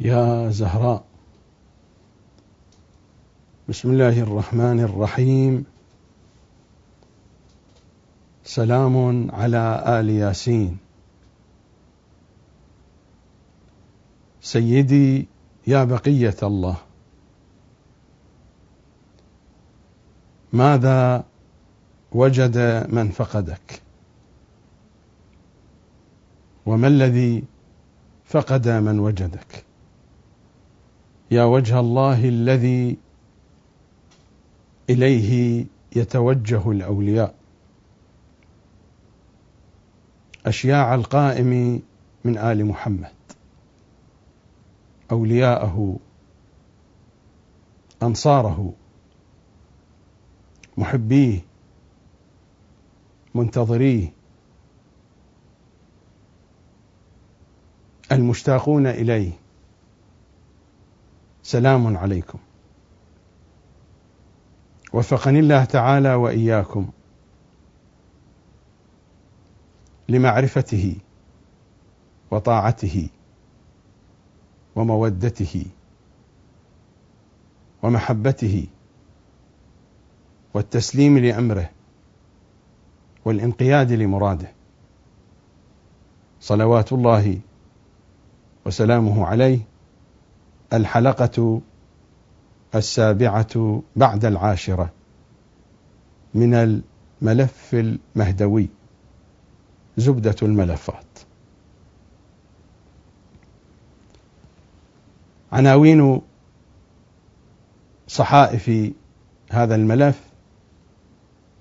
يا زهراء. بسم الله الرحمن الرحيم. سلام على آل ياسين. سيدي يا بقية الله. ماذا وجد من فقدك؟ وما الذي فقد من وجدك؟ يا وجه الله الذي إليه يتوجه الأولياء. أشياع القائم من آل محمد. أولياءه أنصاره محبيه منتظريه. المشتاقون إليه. سلام عليكم. وفقني الله تعالى وإياكم لمعرفته وطاعته ومودته ومحبته والتسليم لأمره والانقياد لمراده. صلوات الله وسلامه عليه الحلقة السابعة بعد العاشرة من الملف المهدوي زبدة الملفات. عناوين صحائف هذا الملف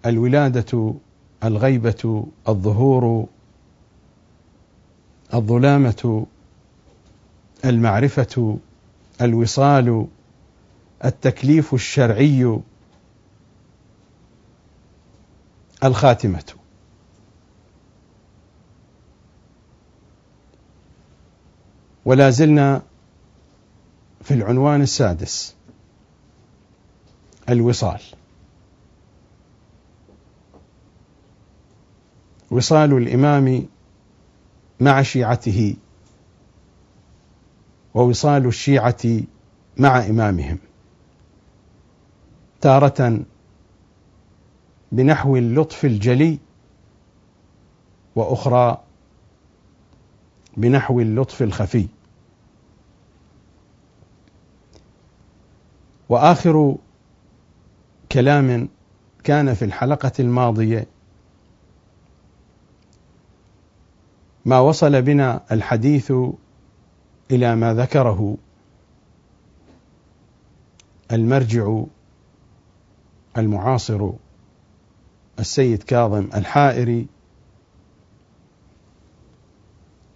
الولادة الغيبة الظهور الظلامة المعرفة الوصال التكليف الشرعي الخاتمة. ولا زلنا في العنوان السادس الوصال. وصال الإمام مع شيعته. ووصال الشيعة مع إمامهم تارة بنحو اللطف الجلي وأخرى بنحو اللطف الخفي. وآخر كلام كان في الحلقة الماضية ما وصل بنا الحديث إلى ما ذكره المرجع المعاصر السيد كاظم الحائري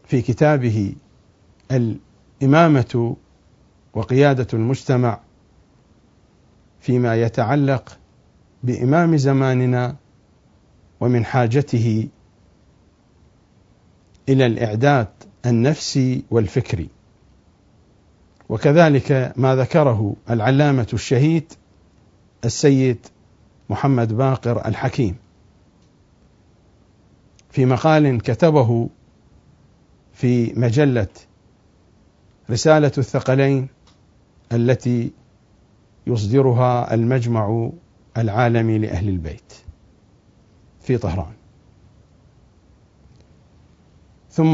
في كتابه الإمامة وقيادة المجتمع فيما يتعلق بإمام زماننا ومن حاجته إلى الإعداد النفسي والفكري. وكذلك ما ذكره العلامة الشهيد السيد محمد باقر الحكيم في مقال كتبه في مجلة رسالة الثقلين التي يصدرها المجمع العالمي لأهل البيت في طهران. ثم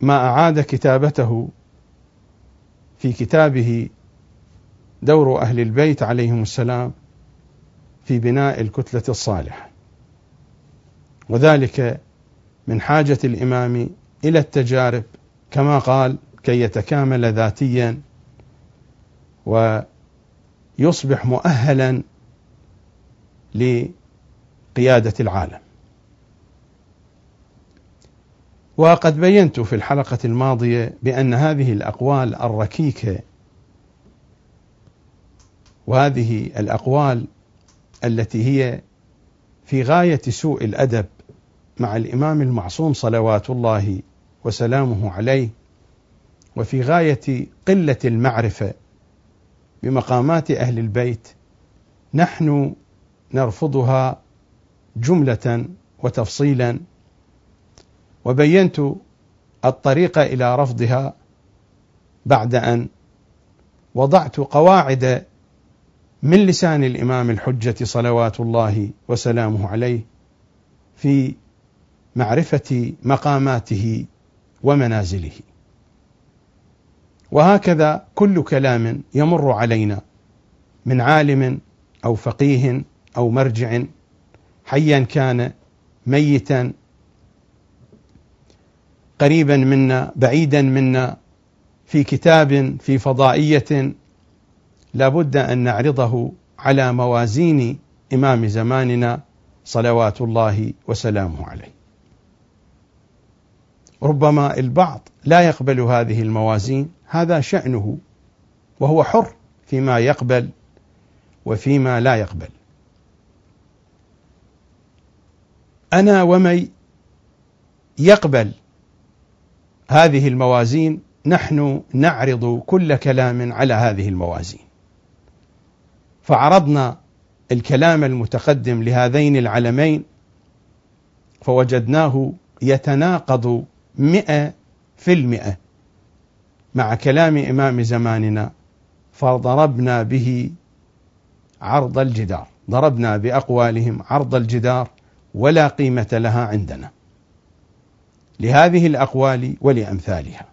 ما أعاد كتابته في كتابه دور أهل البيت عليهم السلام في بناء الكتلة الصالحة. وذلك من حاجة الإمام إلى التجارب كما قال كي يتكامل ذاتيا ويصبح مؤهلا لقيادة العالم. وقد بينت في الحلقة الماضية بأن هذه الأقوال الركيكة وهذه الأقوال التي هي في غاية سوء الأدب مع الإمام المعصوم صلوات الله وسلامه عليه وفي غاية قلة المعرفة بمقامات أهل البيت نحن نرفضها جملة وتفصيلا وبينت الطريق إلى رفضها بعد أن وضعت قواعد من لسان الإمام الحجة صلوات الله وسلامه عليه في معرفة مقاماته ومنازله. وهكذا كل كلام يمر علينا من عالم أو فقيه أو مرجع حيا كان ميتا قريبا منا بعيدا منا في كتاب في فضائية لابد أن نعرضه على موازين إمام زماننا صلوات الله وسلامه عليه ربما البعض لا يقبل هذه الموازين هذا شأنه وهو حر فيما يقبل وفيما لا يقبل. أنا ومن يقبل هذه الموازين نحن نعرض كل كلام على هذه الموازين. فعرضنا الكلام المتقدم لهذين العلمين فوجدناه يتناقض مئة في المئة مع كلام إمام زماننا فضربنا به عرض الجدار ضربنا بأقوالهم عرض الجدار ولا قيمة لها عندنا لهذه الأقوال ولأمثالها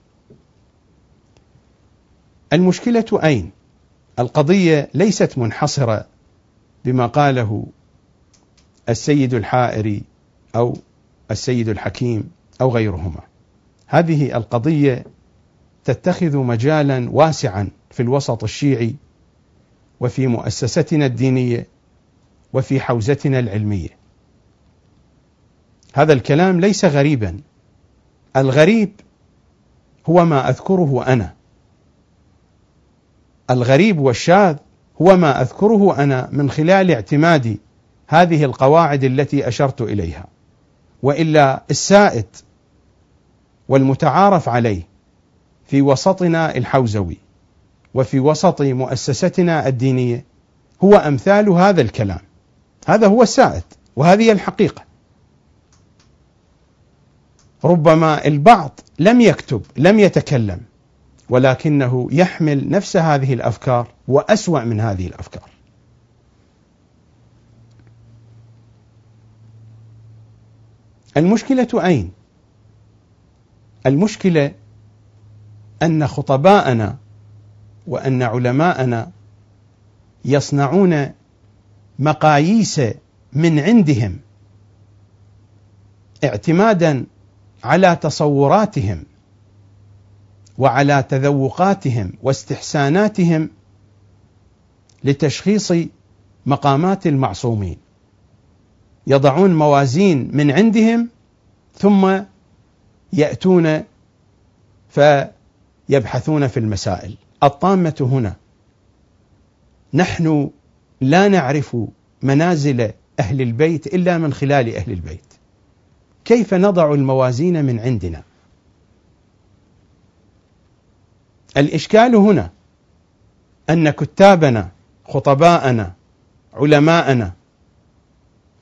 المشكلة أين؟ القضية ليست منحصرة بما قاله السيد الحائري أو السيد الحكيم أو غيرهما هذه القضية تتخذ مجالا واسعا في الوسط الشيعي وفي مؤسستنا الدينية وفي حوزتنا العلمية. هذا الكلام ليس غريبا. الغريب هو ما أذكره أنا. الغريب والشاذ هو ما أذكره أنا من خلال اعتمادي هذه القواعد التي أشرت إليها. وإلا السائد والمتعارف عليه في وسطنا الحوزوي وفي وسط مؤسستنا الدينية هو أمثال هذا الكلام هذا هو السائد وهذه الحقيقة ربما البعض لم يكتب لم يتكلم ولكنه يحمل نفس هذه الأفكار وأسوأ من هذه الأفكار. المشكلة أين؟ المشكلة أن خطباءنا وأن علماءنا يصنعون مقاييس من عندهم اعتمادا على تصوراتهم وعلى تذوقاتهم واستحساناتهم لتشخيص مقامات المعصومين. يضعون موازين من عندهم ثم يأتون فيبحثون في المسائل. الطامة هنا نحن لا نعرف منازل أهل البيت إلا من خلال أهل البيت. كيف نضع الموازين من عندنا؟ الإشكال هنا أن كتابنا خطباءنا علماءنا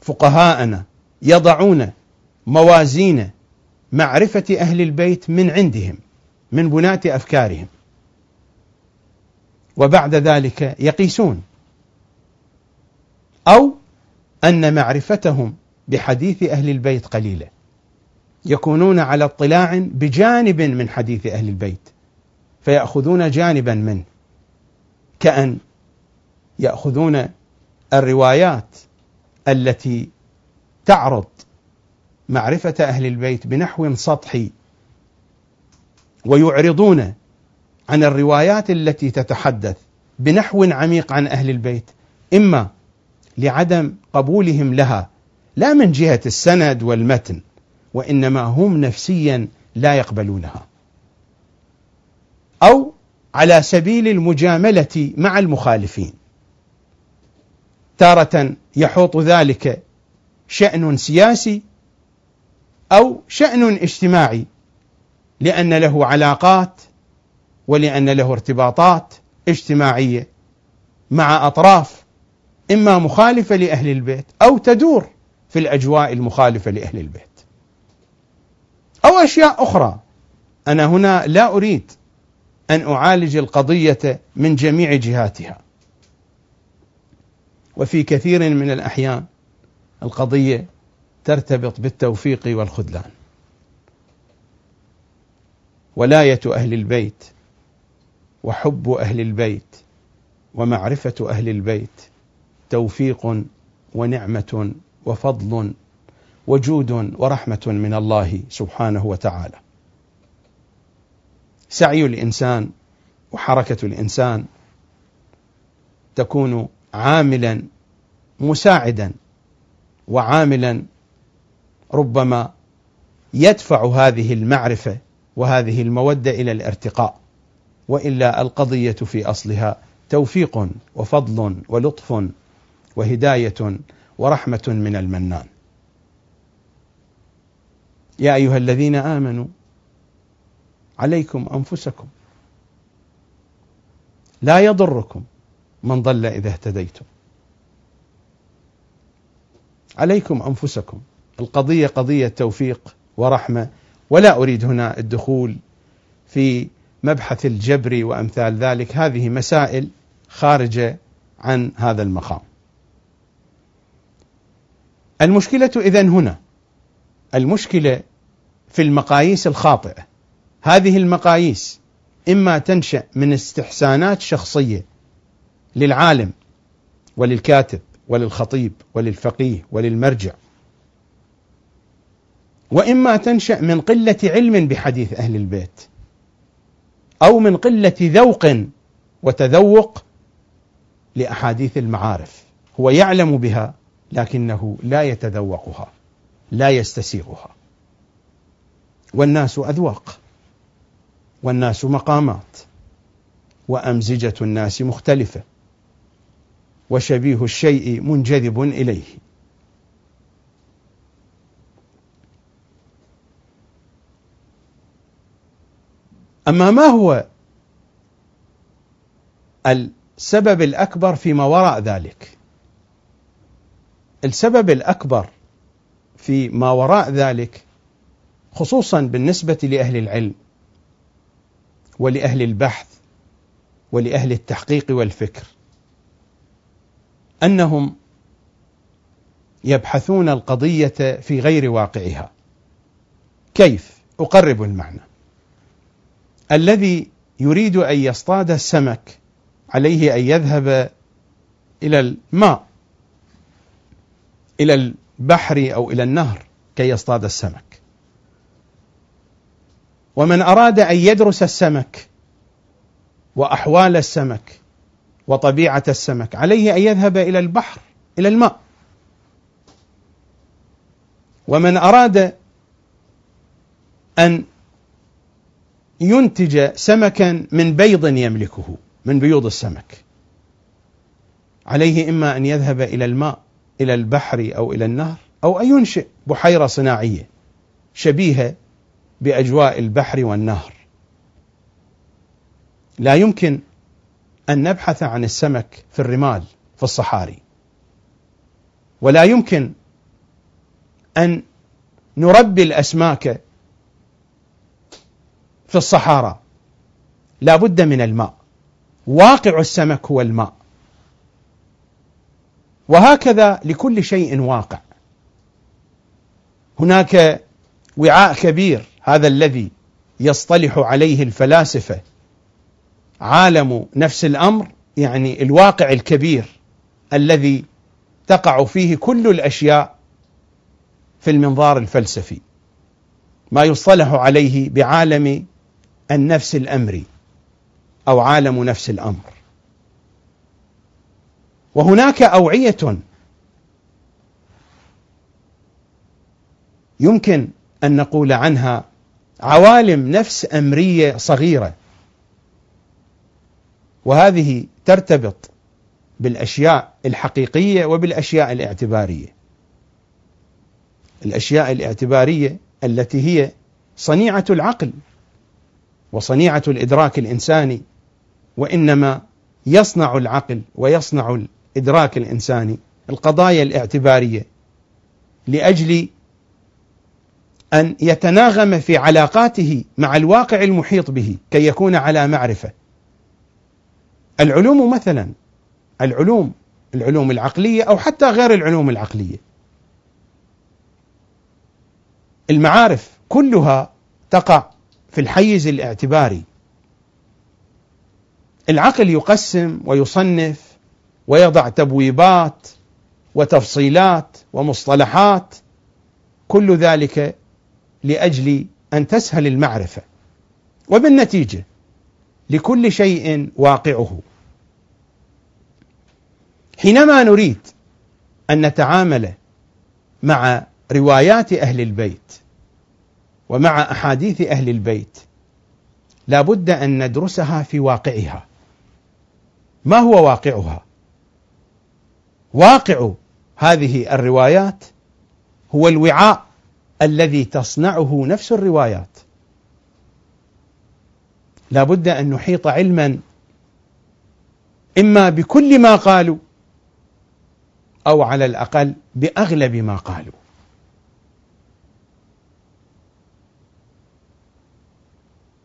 فقهاءنا يضعون موازين معرفة أهل البيت من عندهم من بناة أفكارهم. وبعد ذلك يقيسون. أو أن معرفتهم بحديث أهل البيت قليلة. يكونون على اطلاع بجانب من حديث أهل البيت فيأخذون جانبا منه كأن يأخذون الروايات التي تعرض معرفة أهل البيت بنحو سطحي ويعرضون عن الروايات التي تتحدث بنحو عميق عن أهل البيت إما لعدم قبولهم لها لا من جهة السند والمتن. وإنما هم نفسيا لا يقبلونها. أو على سبيل المجاملة مع المخالفين. تارة يحوط ذلك شأن سياسي أو شأن اجتماعي لأن له علاقات ولأن له ارتباطات اجتماعية مع أطراف إما مخالفة لأهل البيت أو تدور في الأجواء المخالفة لأهل البيت. أو أشياء أخرى. أنا هنا لا أريد أن أعالج القضية من جميع جهاتها. وفي كثير من الأحيان القضية ترتبط بالتوفيق والخذلان. ولاية أهل البيت وحب أهل البيت ومعرفة أهل البيت توفيق ونعمة وفضل وجود ورحمة من الله سبحانه وتعالى. سعي الإنسان وحركة الإنسان تكون عاملا مساعدا وعاملا ربما يدفع هذه المعرفة وهذه المودة إلى الارتقاء وإلا القضية في أصلها توفيق وفضل ولطف وهداية ورحمة من المنان. يا أيها الذين آمنوا عليكم أنفسكم لا يضركم من ضل إذا اهتديتم. عليكم أنفسكم. القضية قضية توفيق ورحمة ولا أريد هنا الدخول في مبحث الجبر وأمثال ذلك. هذه مسائل خارجة عن هذا المقام. المشكلة اذا هنا. المشكلة في المقاييس الخاطئة. هذه المقاييس إما تنشأ من استحسانات شخصية للعالم وللكاتب وللخطيب وللفقيه وللمرجع وإما تنشأ من قلة علم بحديث أهل البيت أو من قلة ذوق وتذوق لأحاديث المعارف هو يعلم بها لكنه لا يتذوقها لا يستسيغها والناس أذواق. والناس مقامات. وأمزجة الناس مختلفة. وشبيه الشيء منجذب إليه. أما ما هو السبب الأكبر فيما وراء ذلك؟ السبب الأكبر في ما وراء ذلك خصوصا بالنسبة لأهل العلم ولأهل البحث ولأهل التحقيق والفكر أنهم يبحثون القضية في غير واقعها. كيف؟ أقرب المعنى. الذي يريد أن يصطاد السمك عليه أن يذهب إلى الماء إلى البحر أو إلى النهر كي يصطاد السمك. ومن أراد أن يدرس السمك وأحوال السمك وطبيعة السمك عليه أن يذهب إلى البحر إلى الماء. ومن أراد أن ينتج سمكا من بيض يملكه من بيوض السمك. عليه إما أن يذهب إلى الماء إلى البحر أو إلى النهر أو أن ينشئ بحيرة صناعية شبيهة بأجواء البحر والنهر. لا يمكن أن نبحث عن السمك في الرمال في الصحاري. ولا يمكن أن نربي الأسماك في الصحارى. لا بد من الماء. واقع السمك هو الماء. وهكذا لكل شيء واقع. هناك وعاء كبير هذا الذي يصطلح عليه الفلاسفة عالم نفس الأمر يعني الواقع الكبير الذي تقع فيه كل الأشياء في المنظار الفلسفي. ما يصطلح عليه بعالم النفس الامري أو عالم نفس الأمر. وهناك أوعية يمكن أن نقول عنها عوالم نفس أمرية صغيرة. وهذه ترتبط بالأشياء الحقيقية وبالأشياء الاعتبارية. الأشياء الاعتبارية التي هي صنيعة العقل وصنيعة الإدراك الإنساني وإنما يصنع العقل ويصنع الإدراك الإنساني القضايا الاعتبارية لأجل أن يتناغم في علاقاته مع الواقع المحيط به كي يكون على معرفة. العلوم مثلا العلوم العلوم العقلية أو حتى غير العلوم العقلية. المعارف كلها تقع في الحيز الاعتباري. العقل يقسم ويصنف ويضع تبويبات وتفصيلات ومصطلحات كل ذلك لأجل أن تسهل المعرفة وبالنتيجة لكل شيء واقعه. حينما نريد أن نتعامل مع روايات أهل البيت ومع أحاديث أهل البيت لا بد أن ندرسها في واقعها. ما هو واقعها؟ واقع هذه الروايات هو الوعاء الذي تصنعه نفس الروايات. لا بد أن نحيط علما إما بكل ما قالوا أو على الأقل بأغلب ما قالوا.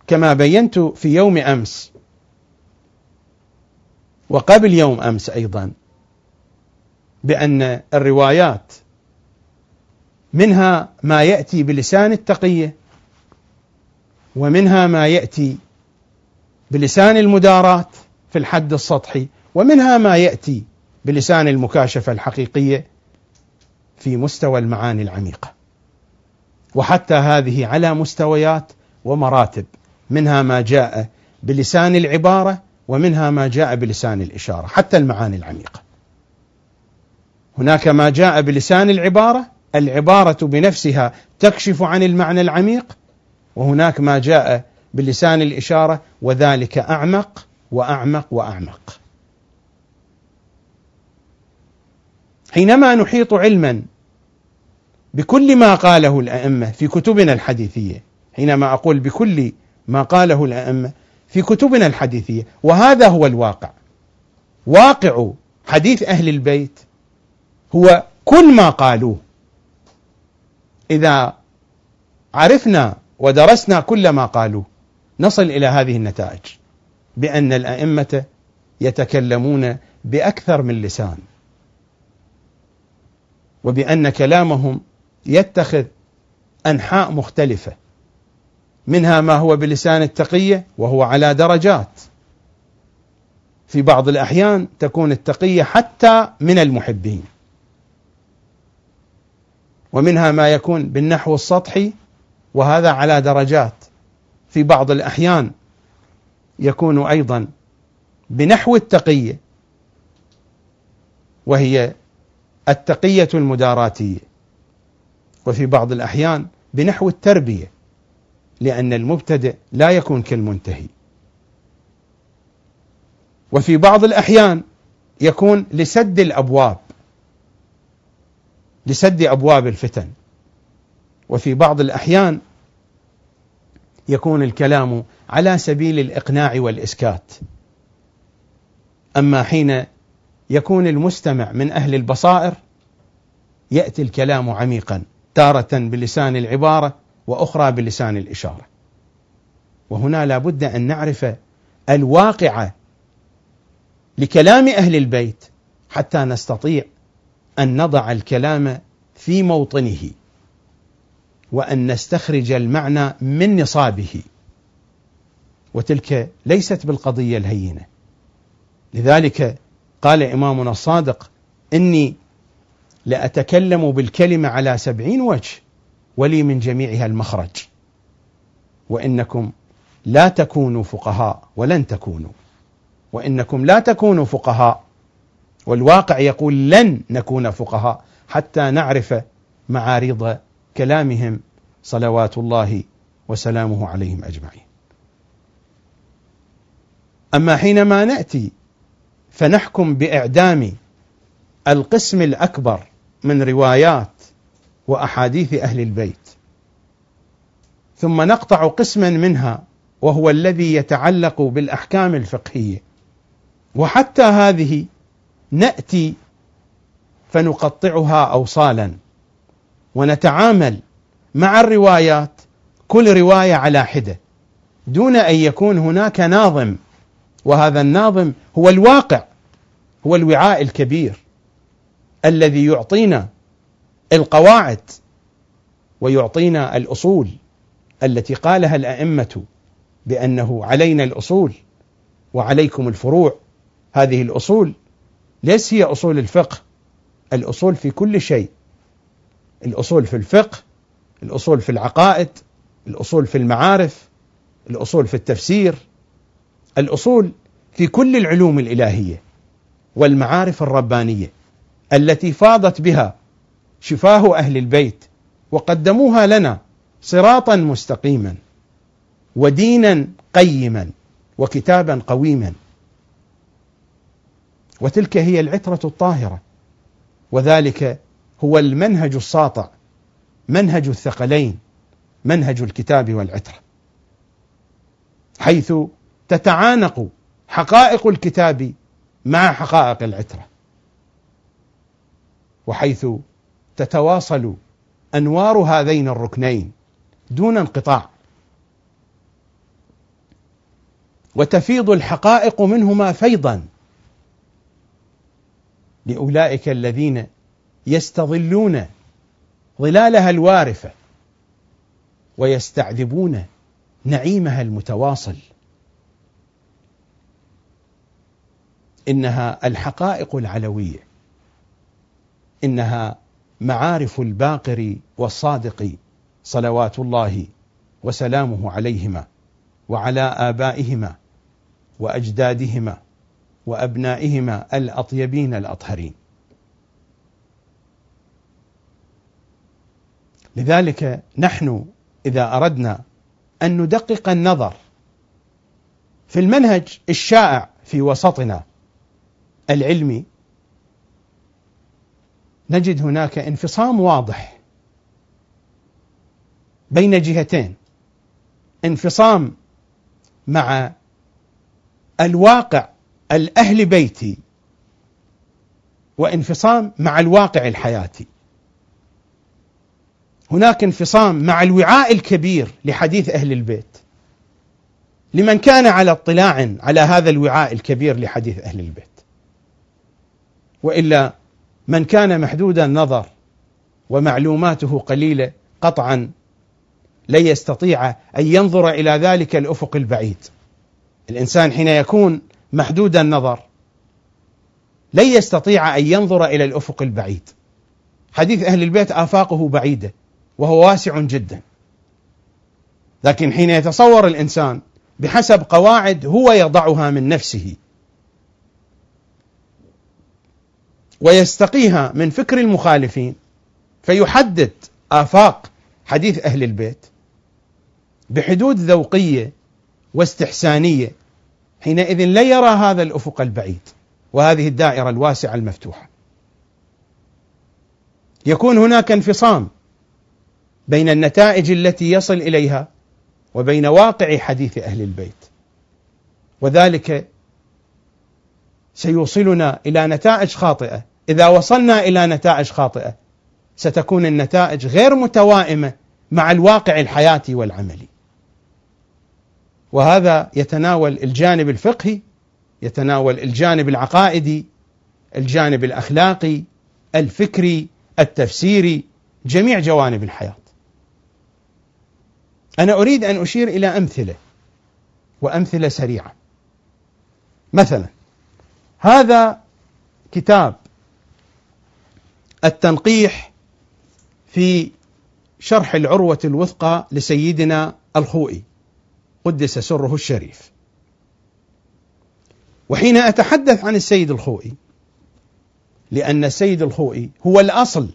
كما بينت في يوم أمس وقبل يوم أمس أيضا بأن الروايات منها ما يأتي بلسان التقية ومنها ما يأتي بلسان المداراة في الحد السطحي ومنها ما يأتي بلسان المكاشفة الحقيقية في مستوى المعاني العميقة. وحتى هذه على مستويات ومراتب منها ما جاء بلسان العبارة ومنها ما جاء بلسان الإشارة حتى المعاني العميقة. هناك ما جاء بلسان العبارة العبارة بنفسها تكشف عن المعنى العميق وهناك ما جاء بلسان الإشارة وذلك أعمق وأعمق وأعمق. حينما نحيط علما بكل ما قاله الأئمة في كتبنا الحديثية حينما أقول بكل ما قاله الأئمة في كتبنا الحديثية وهذا هو الواقع. واقع حديث أهل البيت هو كل ما قالوه. إذا عرفنا ودرسنا كل ما قالوه نصل إلى هذه النتائج بأن الأئمة يتكلمون بأكثر من لسان وبأن كلامهم يتخذ أنحاء مختلفة منها ما هو بلسان التقية وهو على درجات. في بعض الأحيان تكون التقية حتى من المحبين. ومنها ما يكون بالنحو السطحي وهذا على درجات. في بعض الأحيان يكون أيضا بنحو التقية وهي التقية المداراتية. وفي بعض الأحيان بنحو التربية لأن المبتدئ لا يكون كالمنتهي. وفي بعض الأحيان يكون لسد الأبواب لسد أبواب الفتن. وفي بعض الأحيان يكون الكلام على سبيل الإقناع والإسكات. أما حين يكون المستمع من أهل البصائر يأتي الكلام عميقا تارة بلسان العبارة وأخرى بلسان الإشارة. وهنا لا بد أن نعرف الواقع لكلام أهل البيت حتى نستطيع أن نضع الكلام في موطنه وأن نستخرج المعنى من نصابه. وتلك ليست بالقضية الهينة. لذلك قال إمامنا الصادق إني لأتكلم بالكلمة على سبعين وجه ولي من جميعها المخرج. وإنكم لا تكونوا فقهاء ولن تكونوا. وإنكم لا تكونوا فقهاء. والواقع يقول لن نكون فقهاء حتى نعرف معارض كلامهم صلوات الله وسلامه عليهم أجمعين. أما حينما نأتي فنحكم بإعدام القسم الأكبر من روايات وأحاديث أهل البيت ثم نقطع قسما منها وهو الذي يتعلق بالأحكام الفقهية وحتى هذه نأتي فنقطعها اوصالا ونتعامل مع الروايات كل رواية على حدة دون أن يكون هناك ناظم. وهذا الناظم هو الواقع هو الوعاء الكبير الذي يعطينا القواعد ويعطينا الأصول التي قالها الأئمة بأنه علينا الأصول وعليكم الفروع. هذه الأصول ليس هي أصول الفقه الأصول في كل شيء. الأصول في الفقه الأصول في العقائد الأصول في المعارف الأصول في التفسير الأصول في كل العلوم الإلهية والمعارف الربانية التي فاضت بها شفاه أهل البيت وقدموها لنا صراطا مستقيما ودينا قيما وكتابا قويما. وتلك هي العترة الطاهرة. وذلك هو المنهج الساطع منهج الثقلين منهج الكتاب والعترة. حيث تتعانق حقائق الكتاب مع حقائق العترة. وحيث تتواصل أنوار هذين الركنين دون انقطاع. وتفيض الحقائق منهما فيضا. لأولئك الذين يستظلون ظلالها الوارفه ويستعذبون نعيمها المتواصل. إنها الحقائق العلوية. إنها معارف الباقر والصادق صلوات الله وسلامه عليهما وعلى آبائهما وأجدادهما وأبنائهما الأطيبين الأطهرين. لذلك نحن إذا أردنا أن ندقق النظر في المنهج الشائع في وسطنا العلمي نجد هناك انفصام واضح بين جهتين انفصام مع الواقع الأهل بيتي وانفصام مع الواقع الحياتي. هناك انفصام مع الوعاء الكبير لحديث أهل البيت. لمن كان على اطلاع على هذا الوعاء الكبير لحديث أهل البيت. وإلا من كان محدود النظر ومعلوماته قليلة قطعا لن يستطيع أن ينظر إلى ذلك الأفق البعيد. الإنسان حين يكون محدود النظر لن يستطيع أن ينظر إلى الأفق البعيد. حديث أهل البيت آفاقه بعيدة وهو واسع جدا. لكن حين يتصور الإنسان بحسب قواعد هو يضعها من نفسه ويستقيها من فكر المخالفين فيحدد آفاق حديث أهل البيت بحدود ذوقية واستحسانية حينئذ لا يرى هذا الأفق البعيد وهذه الدائرة الواسعة المفتوحة. يكون هناك انفصام بين النتائج التي يصل إليها وبين واقع حديث أهل البيت. وذلك سيوصلنا إلى نتائج خاطئة، إذا وصلنا إلى نتائج خاطئة ستكون النتائج غير متوائمة مع الواقع الحياتي والعملي. وهذا يتناول الجانب الفقهي، يتناول الجانب العقائدي، الجانب الأخلاقي، الفكري، التفسيري، جميع جوانب الحياة. أنا أريد أن أشير إلى أمثلة وأمثلة سريعة. مثلا هذا كتاب التنقيح في شرح العروة الوثقى لسيدنا الخوئي قدس سره الشريف. وحين أتحدث عن السيد الخوئي لأن السيد الخوئي هو الأصل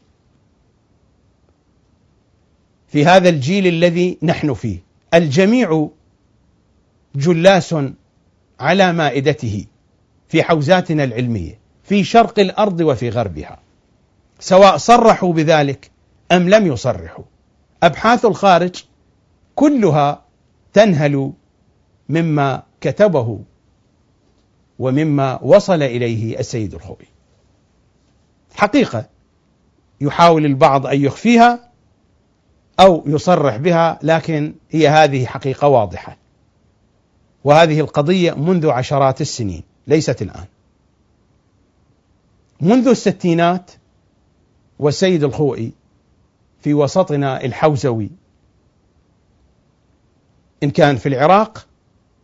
في هذا الجيل الذي نحن فيه. الجميع جلاس على مائدته في حوزاتنا العلمية في شرق الأرض وفي غربها. سواء صرحوا بذلك أم لم يصرحوا. أبحاث الخارج كلها تنهل مما كتبه ومما وصل إليه السيد الخوي. حقيقة يحاول البعض أن يخفيها أو يصرح بها لكن هي هذه حقيقة واضحة. وهذه القضية منذ عشرات السنين ليست الآن. منذ الستينات والسيد الخوئي في وسطنا الحوزوي إن كان في العراق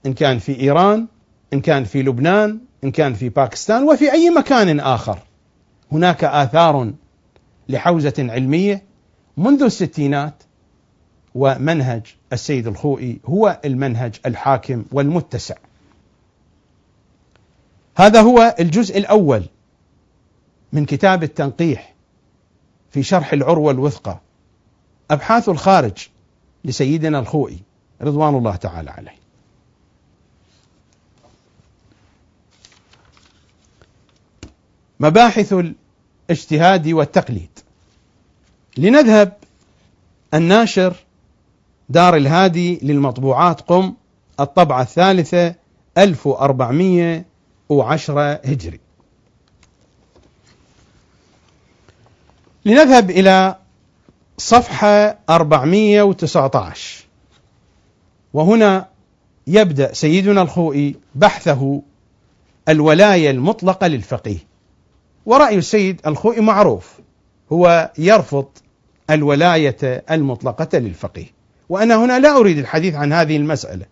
إن كان في إيران إن كان في لبنان إن كان في باكستان وفي أي مكان آخر. هناك آثار لحوزة علمية منذ الستينات ومنهج السيد الخوئي هو المنهج الحاكم والمتسع. هذا هو الجزء الأول من كتاب التنقيح في شرح العروة الوثقى أبحاث الخارج لسيدنا الخوئي. رضوان الله تعالى عليه. مباحث الاجتهاد والتقليد. لنذهب الناشر دار الهادي للمطبوعات قم الطبعة الثالثة 1410 هجري. لنذهب إلى صفحة 419 وهنا يبدأ سيدنا الخوئي بحثه الولاية المطلقة للفقيه. ورأي السيد الخوئي معروف هو يرفض الولاية المطلقة للفقيه. وأنا هنا لا أريد الحديث عن هذه المسألة.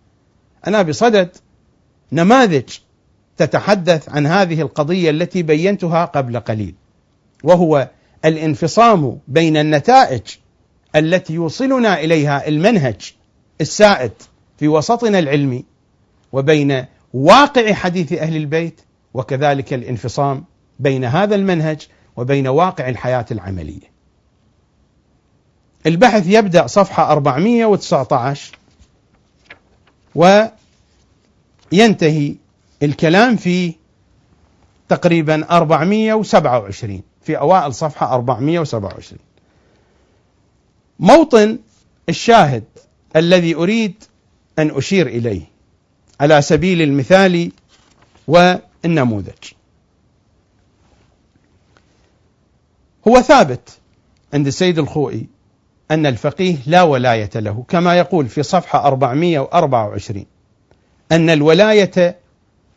أنا بصدد نماذج تتحدث عن هذه القضية التي بينتها قبل قليل وهو الانفصام بين النتائج التي يوصلنا إليها المنهج السائد في وسطنا العلمي وبين واقع حديث أهل البيت وكذلك الانفصام بين هذا المنهج وبين واقع الحياة العملية. البحث يبدأ صفحة 419 وينتهي الكلام في تقريبا 427 في أوائل صفحة 427 موطن الشاهد الذي أريد أن أشير إليه على سبيل المثال والنموذج هو ثابت عند السيد الخوئي أن الفقيه لا ولاية له كما يقول في صفحة 424 أن الولاية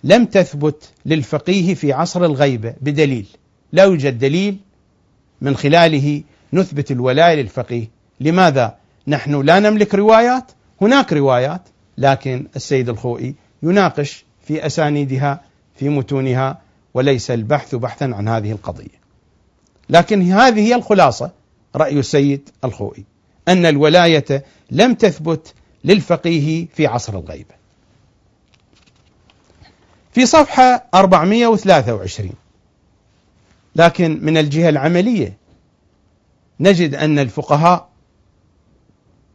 لم تثبت للفقيه في عصر الغيبة بدليل. لا يوجد دليل من خلاله نثبت الولاية للفقيه. لماذا؟ نحن لا نملك روايات هناك روايات لكن السيد الخوئي يناقش في أسانيدها في متونها وليس البحث بحثا عن هذه القضية. لكن هذه هي الخلاصة رأي السيد الخوئي أن الولاية لم تثبت للفقيه في عصر الغيبة. في صفحة 423 لكن من الجهة العملية نجد أن الفقهاء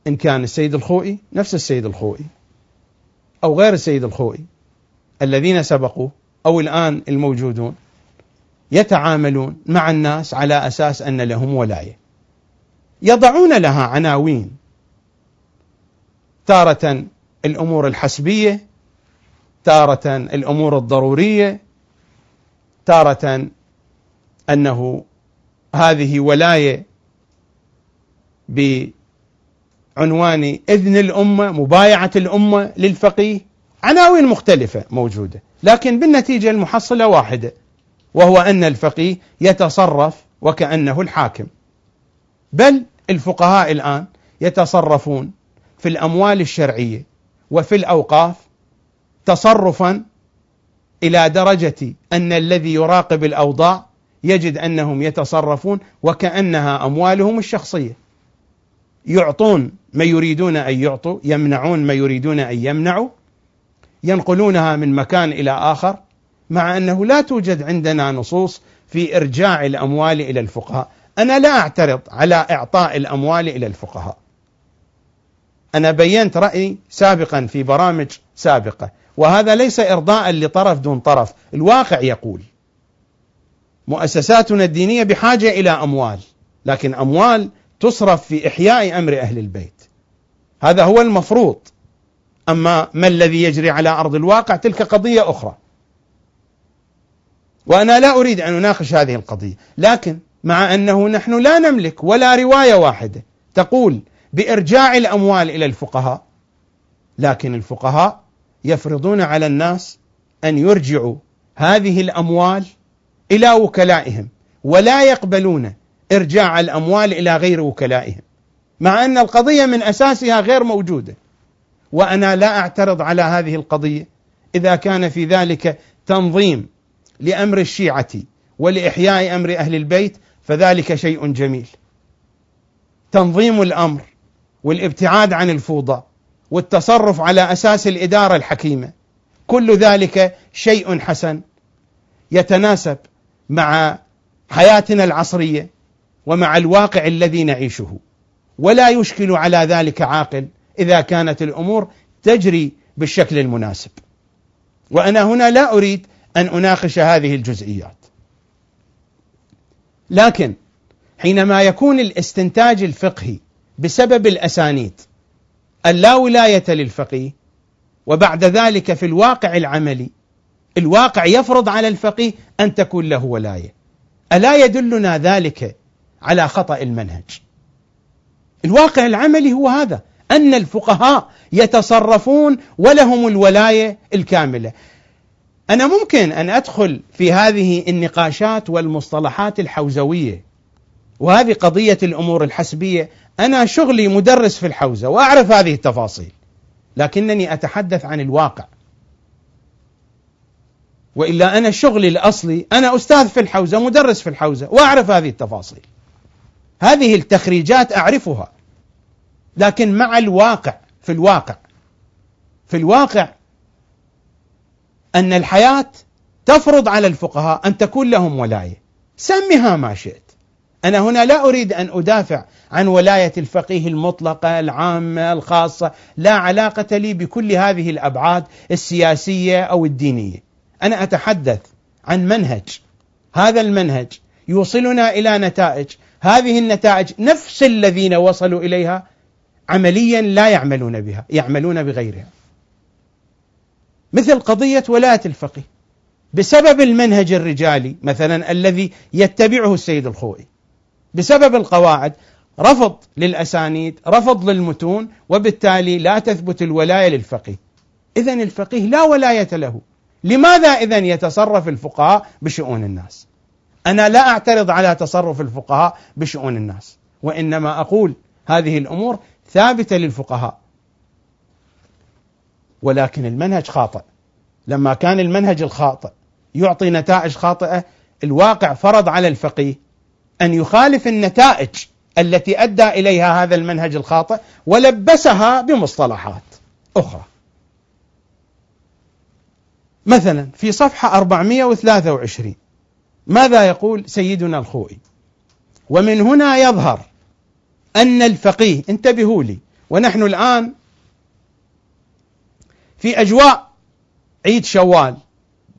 إن كان السيد الخوئي نفس السيد الخوئي أو غير السيد الخوئي الذين سبقوا أو الآن الموجودون يتعاملون مع الناس على أساس أن لهم ولاية. يضعون لها عناوين. تارة الأمور الحسبية تارة الأمور الضرورية تارة أنه هذه ولاية بعنوان إذن الأمة مبايعة الأمة للفقيه عناوين مختلفة موجودة لكن بالنتيجة المحصلة واحدة وهو أن الفقيه يتصرف وكأنه الحاكم بل الفقهاء الآن يتصرفون في الأموال الشرعية وفي الأوقاف تصرفا إلى درجة أن الذي يراقب الأوضاع يجد أنهم يتصرفون وكأنها أموالهم الشخصية. يعطون ما يريدون أن يعطوا، يمنعون ما يريدون أن يمنعوا، ينقلونها من مكان إلى آخر، مع أنه لا توجد عندنا نصوص في إرجاع الأموال إلى الفقهاء، أنا لا أعترض على إعطاء الأموال إلى الفقهاء. أنا بينت رأيي سابقا في برامج سابقة، وهذا ليس ارضاء لطرف دون طرف، الواقع يقول مؤسساتنا الدينية بحاجة إلى أموال، لكن أموال تصرف في إحياء أمر أهل البيت. هذا هو المفروض. أما ما الذي يجري على أرض الواقع تلك قضية أخرى. وأنا لا أريد أن أناقش هذه القضية، لكن مع أنه نحن لا نملك ولا رواية واحدة تقول بإرجاع الأموال إلى الفقهاء لكن الفقهاء يفرضون على الناس أن يرجعوا هذه الأموال إلى وكلائهم ولا يقبلون إرجاع الأموال إلى غير وكلائهم. مع أن القضية من أساسها غير موجودة. وأنا لا أعترض على هذه القضية. إذا كان في ذلك تنظيم لأمر الشيعة ولإحياء أمر أهل البيت فذلك شيء جميل. تنظيم الأمر والابتعاد عن الفوضى والتصرف على أساس الإدارة الحكيمة كل ذلك شيء حسن يتناسب مع حياتنا العصرية ومع الواقع الذي نعيشه ولا يشكل على ذلك عاقل إذا كانت الأمور تجري بالشكل المناسب. وأنا هنا لا أريد أن أناقش هذه الجزئيات. لكن حينما يكون الاستنتاج الفقهي بسبب الأسانيد اللا ولاية للفقيه وبعد ذلك في الواقع العملي الواقع يفرض على الفقيه أن تكون له ولاية. ألا يدلنا ذلك على خطأ المنهج؟ الواقع العملي هو هذا أن الفقهاء يتصرفون ولهم الولاية الكاملة. أنا ممكن أن أدخل في هذه النقاشات والمصطلحات الحوزوية وهذه قضية الأمور الحسبية، أنا شغلي مدرس في الحوزة وأعرف هذه التفاصيل. لكنني أتحدث عن الواقع. وإلا أنا شغلي الأصلي أنا أستاذ في الحوزة مدرس في الحوزة وأعرف هذه التفاصيل. هذه التخريجات أعرفها. لكن مع الواقع في الواقع. في الواقع أن الحياة تفرض على الفقهاء أن تكون لهم ولاية. سمها ما شئت. أنا هنا لا أريد أن أدافع عن ولاية الفقيه المطلقة العامة الخاصة. لا علاقة لي بكل هذه الأبعاد السياسية أو الدينية. أنا أتحدث عن منهج. هذا المنهج يوصلنا إلى نتائج هذه النتائج نفس الذين وصلوا إليها عمليا لا يعملون بها يعملون بغيرها. مثل قضية ولاية الفقيه. بسبب المنهج الرجالي مثلا الذي يتبعه السيد الخوئي بسبب القواعد رفض للأسانيد رفض للمتون وبالتالي لا تثبت الولاية للفقيه. إذا الفقيه لا ولاية له. لماذا إذا يتصرف الفقهاء بشؤون الناس؟ أنا لا أعترض على تصرف الفقهاء بشؤون الناس وإنما أقول هذه الأمور ثابتة للفقهاء. ولكن المنهج خاطئ. لما كان المنهج الخاطئ يعطي نتائج خاطئة الواقع فرض على الفقيه أن يخالف النتائج التي أدى إليها هذا المنهج الخاطئ ولبسها بمصطلحات أخرى. مثلا في صفحة 423 ماذا يقول سيدنا الخوئي ومن هنا يظهر أن الفقيه انتبهوا لي ونحن الآن في أجواء عيد شوال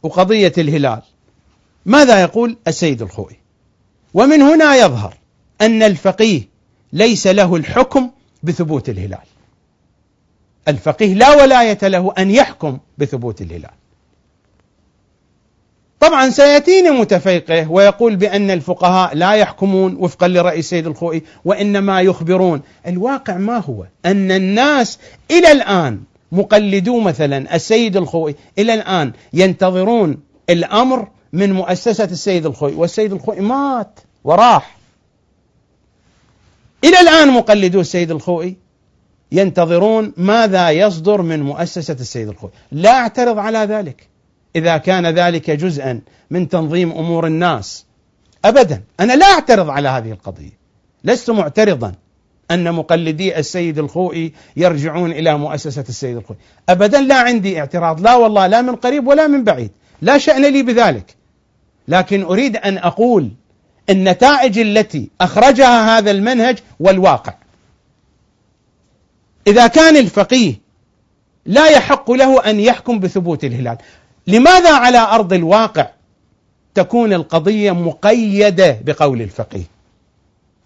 وقضية الهلال. ماذا يقول السيد الخوئي ومن هنا يظهر أن الفقيه ليس له الحكم بثبوت الهلال. الفقيه لا ولاية له أن يحكم بثبوت الهلال. طبعا سيأتيني متفيقه ويقول بأن الفقهاء لا يحكمون وفقا لرأي السيد الخوئي وإنما يخبرون. الواقع ما هو؟ أن الناس إلى الآن مقلدو مثلا السيد الخوئي إلى الآن ينتظرون الأمر من مؤسسة السيد الخوئي والسيد الخوئي مات وراح. إلى الآن مقلدو السيد الخوئي ينتظرون ماذا يصدر من مؤسسة السيد الخوئي. لا أعترض على ذلك. إذا كان ذلك جزءا من تنظيم أمور الناس. ابدا. أنا لا أعترض على هذه القضية. لست معترضا أن مقلدي السيد الخوئي يرجعون إلى مؤسسة السيد الخوئي. ابدا لا عندي اعتراض. لا والله لا من قريب ولا من بعيد. لا شأن لي بذلك. لكن أريد أن أقول النتائج التي أخرجها هذا المنهج والواقع إذا كان الفقيه لا يحق له أن يحكم بثبوت الهلال. لماذا على أرض الواقع تكون القضية مقيدة بقول الفقيه؟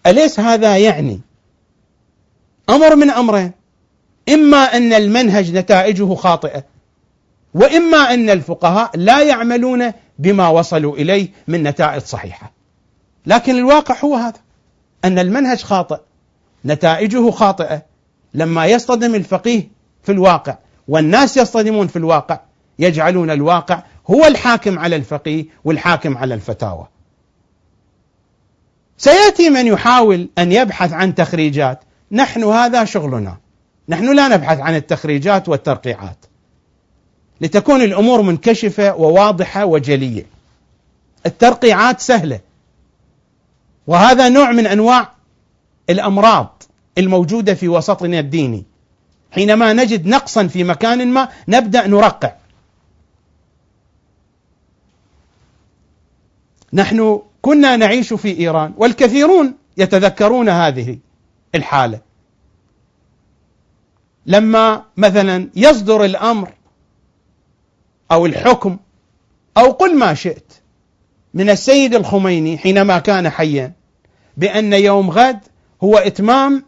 أليس هذا يعني أمر من امرين إما أن المنهج نتائجه خاطئة وإما أن الفقهاء لا يعملون بما وصلوا إليه من نتائج صحيحة. لكن الواقع هو هذا أن المنهج خاطئ نتائجه خاطئة لما يصطدم الفقيه في الواقع والناس يصطدمون في الواقع يجعلون الواقع هو الحاكم على الفقيه والحاكم على الفتاوى. سيأتي من يحاول أن يبحث عن تخريجات. نحن هذا شغلنا. نحن لا نبحث عن التخريجات والترقيعات. لتكون الأمور منكشفة وواضحة وجلية. الترقيعات سهلة. وهذا نوع من أنواع الأمراض الموجودة في وسطنا الديني. حينما نجد نقصا في مكان ما نبدأ نرقع. نحن كنا نعيش في إيران والكثيرون يتذكرون هذه الحالة. لما مثلا يصدر الأمر أو الحكم أو قل ما شئت من السيد الخميني حينما كان حيا بأن يوم غد هو إتمام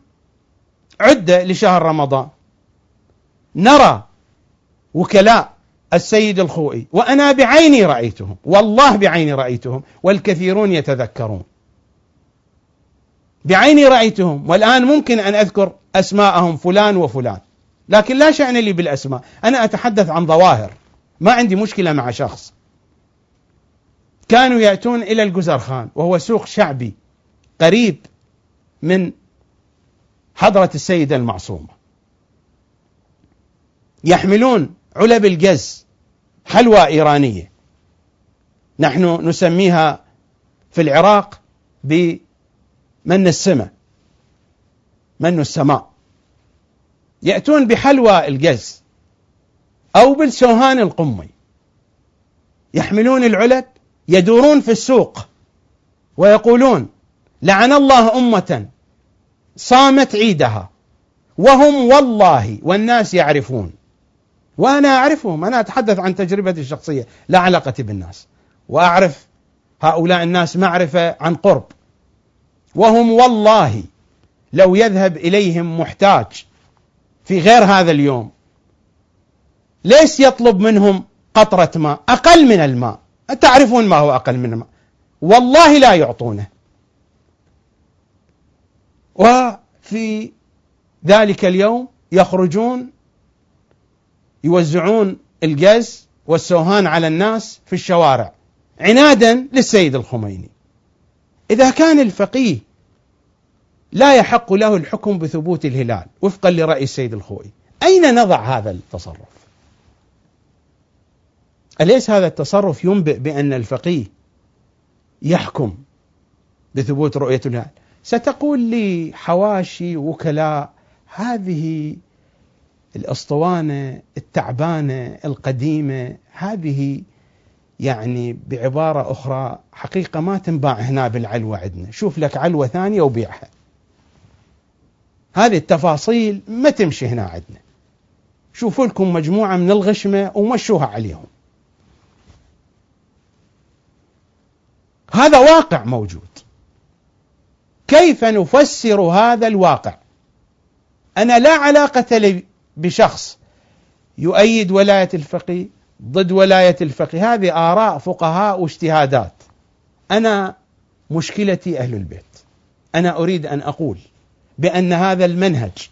عدة لشهر رمضان. نرى وكلاء السيد الخوئي. وأنا بعيني رأيتهم. والله بعيني رأيتهم. والكثيرون يتذكرون. بعيني رأيتهم. والآن ممكن أن أذكر أسماءهم فلان وفلان. لكن لا شأن لي بالأسماء. أنا أتحدث عن ظواهر. ما عندي مشكلة مع شخص. كانوا يأتون إلى الجزرخان. وهو سوق شعبي. قريب من حضرة السيدة المعصومة. يحملون علب الجز حلوى إيرانية. نحن نسميها في العراق بمن السماء من السماء. يأتون بحلوى الجز أو بالسوهان القمي. يحملون العلب يدورون في السوق ويقولون لعن الله أمة صامت عيدها وهم والله والناس يعرفون. وأنا أعرفهم أنا أتحدث عن تجربتي الشخصية لا علاقة بالناس. وأعرف هؤلاء الناس معرفة عن قرب. وهم والله لو يذهب إليهم محتاج في غير هذا اليوم ليس يطلب منهم قطرة ماء؟ أقل من الماء. تعرفون ما هو أقل من الماء؟ والله لا يعطونه. وفي ذلك اليوم يخرجون يوزعون الجز والسوهان على الناس في الشوارع عنادا للسيد الخميني. إذا كان الفقيه لا يحق له الحكم بثبوت الهلال وفقا لرأي السيد الخوئي أين نضع هذا التصرف؟ أليس هذا التصرف ينبئ بأن الفقيه يحكم بثبوت رؤية الهلال؟ ستقول لي حواشي وكلاء هذه الأسطوانة التعبانة القديمة هذه يعني بعبارة أخرى حقيقة ما تنباع هنا بالعلوة عندنا، شوف لك علوة ثانية وبيعها. هذه التفاصيل ما تمشي هنا عندنا. شوفوا لكم مجموعة من الغشمة ومشوها عليهم. هذا واقع موجود. كيف نفسر هذا الواقع؟ أنا لا علاقة لي بشخص يؤيد ولاية الفقيه ضد ولاية الفقيه هذه آراء فقهاء واجتهادات. أنا مشكلتي أهل البيت. أنا أريد أن أقول بأن هذا المنهج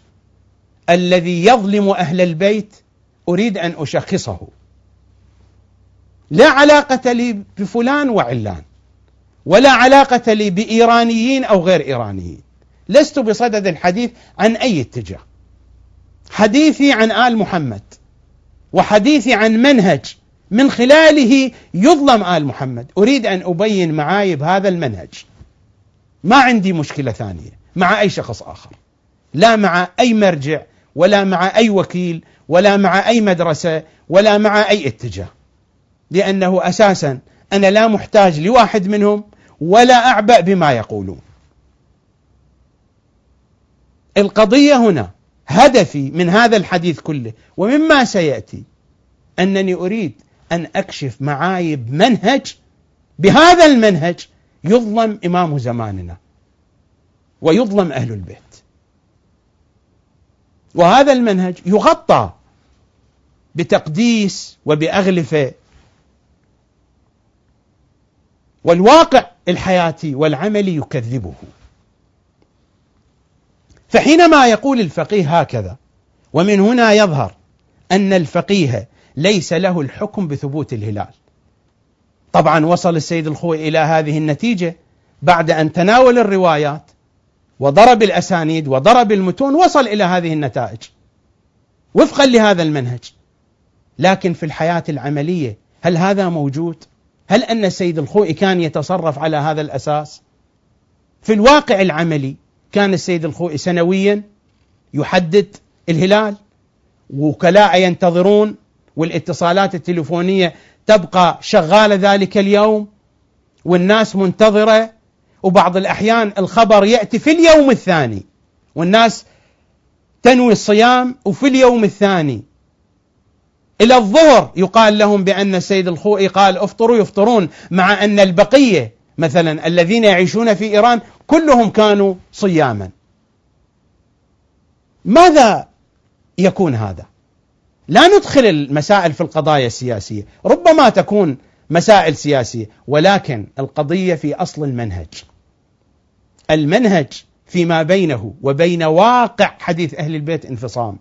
الذي يظلم أهل البيت أريد أن أشخصه. لا علاقة لي بفلان وعلان ولا علاقة لي بإيرانيين أو غير إيرانيين. لست بصدد الحديث عن أي اتجاه. حديثي عن آل محمد وحديثي عن منهج من خلاله يظلم آل محمد. أريد أن أبين معايب هذا المنهج. ما عندي مشكلة ثانية مع أي شخص آخر. لا مع أي مرجع ولا مع أي وكيل ولا مع أي مدرسة ولا مع أي اتجاه. لأنه أساسا أنا لا محتاج لواحد منهم ولا أعبأ بما يقولون. القضية هنا هدفي من هذا الحديث كله ومما سيأتي أنني أريد أن أكشف معايب منهج بهذا المنهج يظلم إمام زماننا ويظلم أهل البيت. وهذا المنهج يغطى بتقديس وباغلفه والواقع الحياتي والعملي يكذبه. فحينما يقول الفقيه هكذا ومن هنا يظهر أن الفقيه ليس له الحكم بثبوت الهلال. طبعا وصل السيد الخوي إلى هذه النتيجة بعد أن تناول الروايات وضرب الأسانيد وضرب المتون وصل إلى هذه النتائج. وفقا لهذا المنهج. لكن في الحياة العملية هل هذا موجود؟ هل أن السيد الخوئي كان يتصرف على هذا الأساس؟ في الواقع العملي كان السيد الخوئي سنويا يحدد الهلال وكلاء ينتظرون والاتصالات التليفونية تبقى شغالة ذلك اليوم والناس منتظرة وبعض الأحيان الخبر يأتي في اليوم الثاني والناس تنوي الصيام وفي اليوم الثاني. إلى الظهر يقال لهم بأن السيد الخوئي قال افطروا يفطرون مع أن البقية مثلا الذين يعيشون في إيران كلهم كانوا صياما. ماذا يكون هذا؟ لا ندخل المسائل في القضايا السياسية، ربما تكون مسائل سياسية، ولكن القضية في أصل المنهج. المنهج فيما بينه وبين واقع حديث أهل البيت انفصام.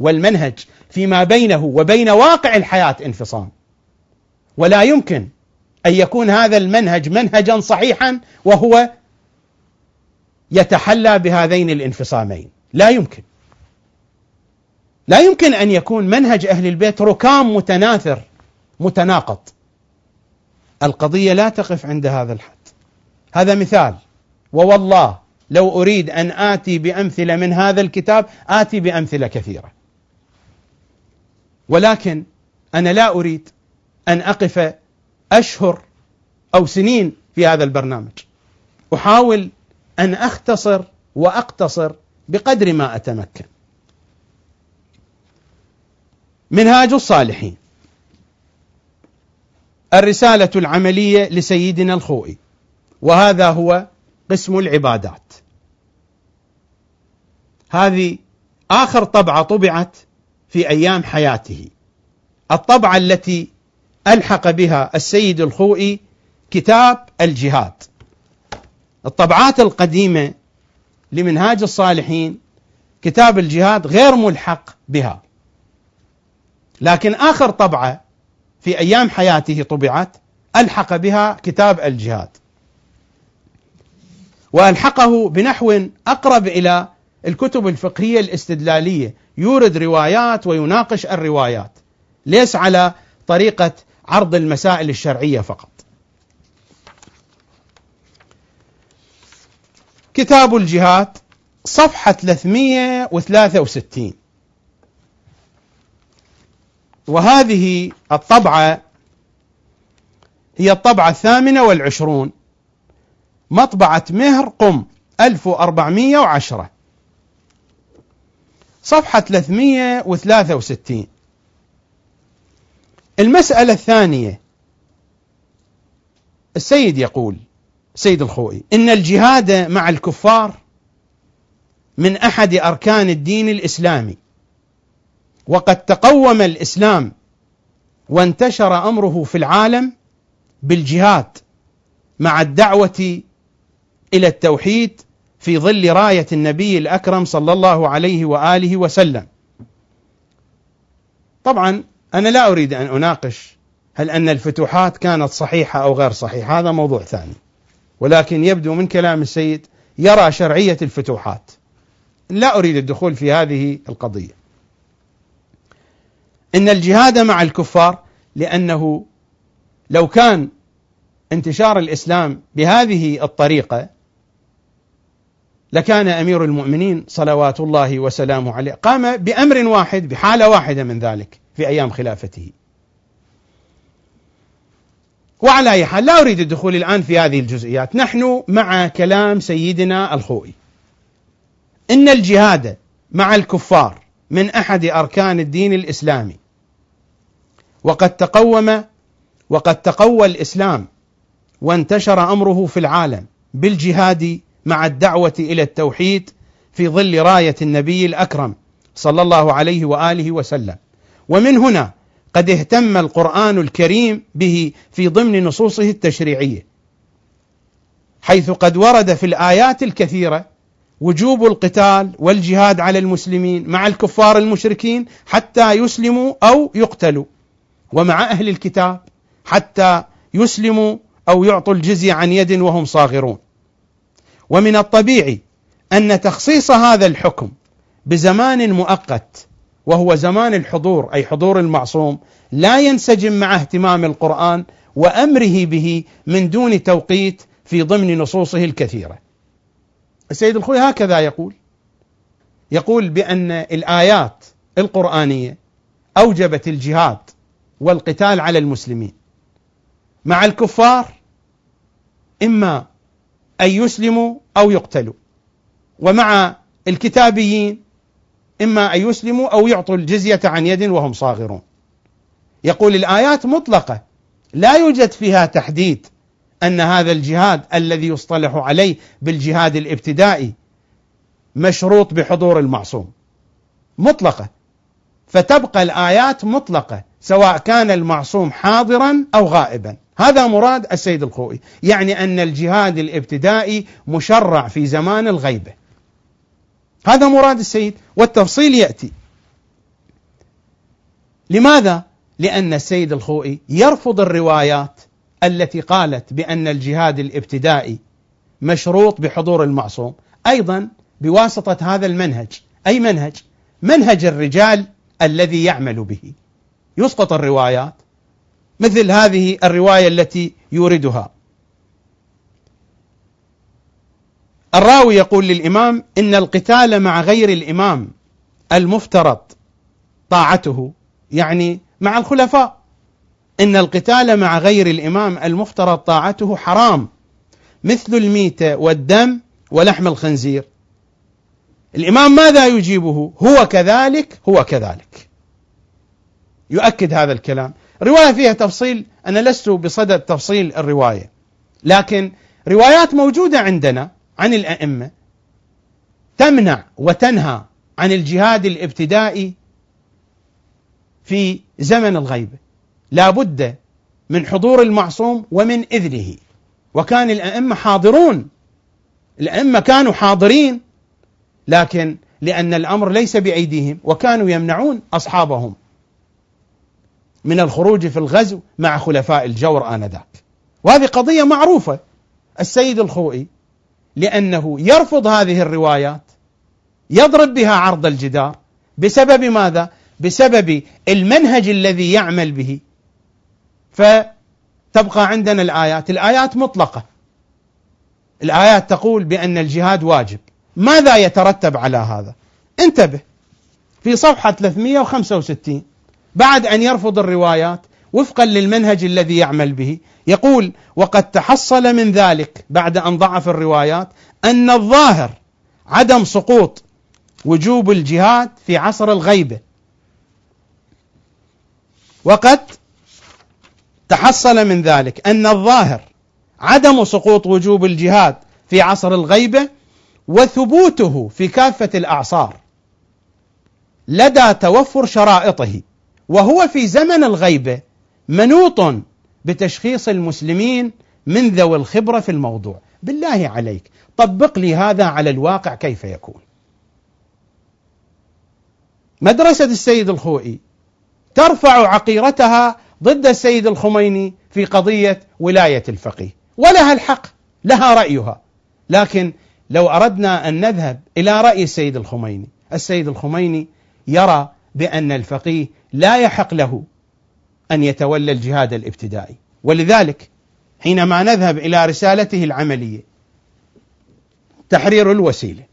والمنهج فيما بينه وبين واقع الحياة انفصام. ولا يمكن أن يكون هذا المنهج منهجا صحيحا وهو يتحلى بهذين الانفصامين. لا يمكن. لا يمكن أن يكون منهج أهل البيت ركام متناثر متناقض. القضية لا تقف عند هذا الحد. هذا مثال. ووالله لو أريد أن آتي بأمثلة من هذا الكتاب آتي بأمثلة كثيرة. ولكن أنا لا أريد أن أقف أشهر أو سنين في هذا البرنامج. أحاول أن أختصر وأقتصر بقدر ما أتمكن. منهاج الصالحين. الرسالة العملية لسيدنا الخوئي. وهذا هو قسم العبادات. هذه آخر طبعة طبعت في أيام حياته. الطبعة التي ألحق بها السيد الخوئي كتاب الجهاد. الطبعات القديمة لمنهاج الصالحين كتاب الجهاد غير ملحق بها. لكن آخر طبعة في أيام حياته طبعت ألحق بها كتاب الجهاد. وألحقه بنحو أقرب إلى الكتب الفقهية الاستدلالية. يورد روايات ويناقش الروايات. ليس على طريقة عرض المسائل الشرعية فقط. كتاب الجهاد صفحة 363 وهذه الطبعة هي الطبعة الثامنة والعشرون. مطبعة مهر قم 1410 صفحة 363 المسألة الثانية. السيد يقول سيد الخوئي إن الجهاد مع الكفار من أحد أركان الدين الإسلامي وقد تقوم الإسلام وانتشر أمره في العالم بالجهاد مع الدعوة إلى التوحيد في ظل راية النبي الأكرم صلى الله عليه وآله وسلم. طبعا أنا لا أريد أن أناقش هل أن الفتوحات كانت صحيحة أو غير صحيحة. هذا موضوع ثاني. ولكن يبدو من كلام السيد يرى شرعية الفتوحات. لا أريد الدخول في هذه القضية. إن الجهاد مع الكفار لأنه لو كان انتشار الإسلام بهذه الطريقة لكان أمير المؤمنين صلوات الله وسلامه عليه قام بأمر واحد بحالة واحدة من ذلك. في أيام خلافته. وعلى أي حال لا أريد الدخول الآن في هذه الجزئيات. نحن مع كلام سيدنا الخوئي. إن الجهاد مع الكفار من أحد أركان الدين الإسلامي. وقد تقوم وقد تقوى الإسلام وانتشر أمره في العالم بالجهاد مع الدعوة إلى التوحيد في ظل راية النبي الأكرم صلى الله عليه وآله وسلم. ومن هنا قد اهتم القرآن الكريم به في ضمن نصوصه التشريعية حيث قد ورد في الآيات الكثيرة وجوب القتال والجهاد على المسلمين مع الكفار المشركين حتى يسلموا أو يقتلوا ومع أهل الكتاب حتى يسلموا أو يعطوا الجزية عن يد وهم صاغرون. ومن الطبيعي أن تخصيص هذا الحكم بزمان مؤقت وهو زمان الحضور أي حضور المعصوم لا ينسجم مع اهتمام القرآن وأمره به من دون توقيت في ضمن نصوصه الكثيرة. السيد الخوي هكذا يقول. يقول بأن الآيات القرآنية أوجبت الجهاد والقتال على المسلمين. مع الكفار إما أن يسلموا أو يقتلوا. ومع الكتابيين إما أن يسلموا أو يعطوا الجزية عن يد وهم صاغرون. يقول الآيات مطلقة لا يوجد فيها تحديد أن هذا الجهاد الذي يصطلح عليه بالجهاد الابتدائي مشروط بحضور المعصوم. مطلقة. فتبقى الآيات مطلقة سواء كان المعصوم حاضرا أو غائبا. هذا مراد السيد الخوئي، يعني أن الجهاد الابتدائي مشرع في زمان الغيبة. هذا مراد السيد والتفصيل يأتي. لماذا؟ لأن السيد الخوئي يرفض الروايات التي قالت بأن الجهاد الابتدائي مشروط بحضور المعصوم، أيضا بواسطة هذا المنهج، أي منهج؟ منهج الرجال الذي يعمل به. يسقط الروايات مثل هذه الرواية التي يوردها الراوي يقول للإمام إن القتال مع غير الإمام المفترض طاعته يعني مع الخلفاء. إن القتال مع غير الإمام المفترض طاعته حرام مثل الميتة والدم ولحم الخنزير. الإمام ماذا يجيبه؟ هو كذلك هو كذلك. يؤكد هذا الكلام. رواية فيها تفصيل أنا لست بصدد تفصيل الرواية. لكن روايات موجودة عندنا عن الأئمة تمنع وتنهى عن الجهاد الابتدائي في زمن الغيبة لا بد من حضور المعصوم ومن إذنه. وكان الأئمة حاضرون. الأئمة كانوا حاضرين لكن لأن الأمر ليس بأيديهم وكانوا يمنعون أصحابهم من الخروج في الغزو مع خلفاء الجور آنذاك. وهذه قضية معروفة. السيد الخوئي لأنه يرفض هذه الروايات يضرب بها عرض الجدار. بسبب ماذا؟ بسبب المنهج الذي يعمل به. فتبقى عندنا الآيات. الآيات مطلقة. الآيات تقول بأن الجهاد واجب. ماذا يترتب على هذا؟ انتبه. في صفحة 365 بعد أن يرفض الروايات وفقا للمنهج الذي يعمل به. يقول وقد تحصل من ذلك بعد أن ضعف الروايات أن الظاهر عدم سقوط وجوب الجهاد في عصر الغيبة. وقد تحصل من ذلك أن الظاهر عدم سقوط وجوب الجهاد في عصر الغيبة وثبوته في كافة الأعصار لدى توفر شرائطه. وهو في زمن الغيبة منوط بتشخيص المسلمين من ذوي الخبرة في الموضوع. بالله عليك طبق لي هذا على الواقع كيف يكون. مدرسة السيد الخوئي ترفع عقيرتها ضد السيد الخميني في قضية ولاية الفقيه. ولها الحق لها رأيها. لكن لو أردنا أن نذهب إلى رأي السيد الخميني السيد الخميني يرى بأن الفقيه لا يحق له أن يتولى الجهاد الابتدائي. ولذلك حينما نذهب إلى رسالته العملية تحرير الوسيلة.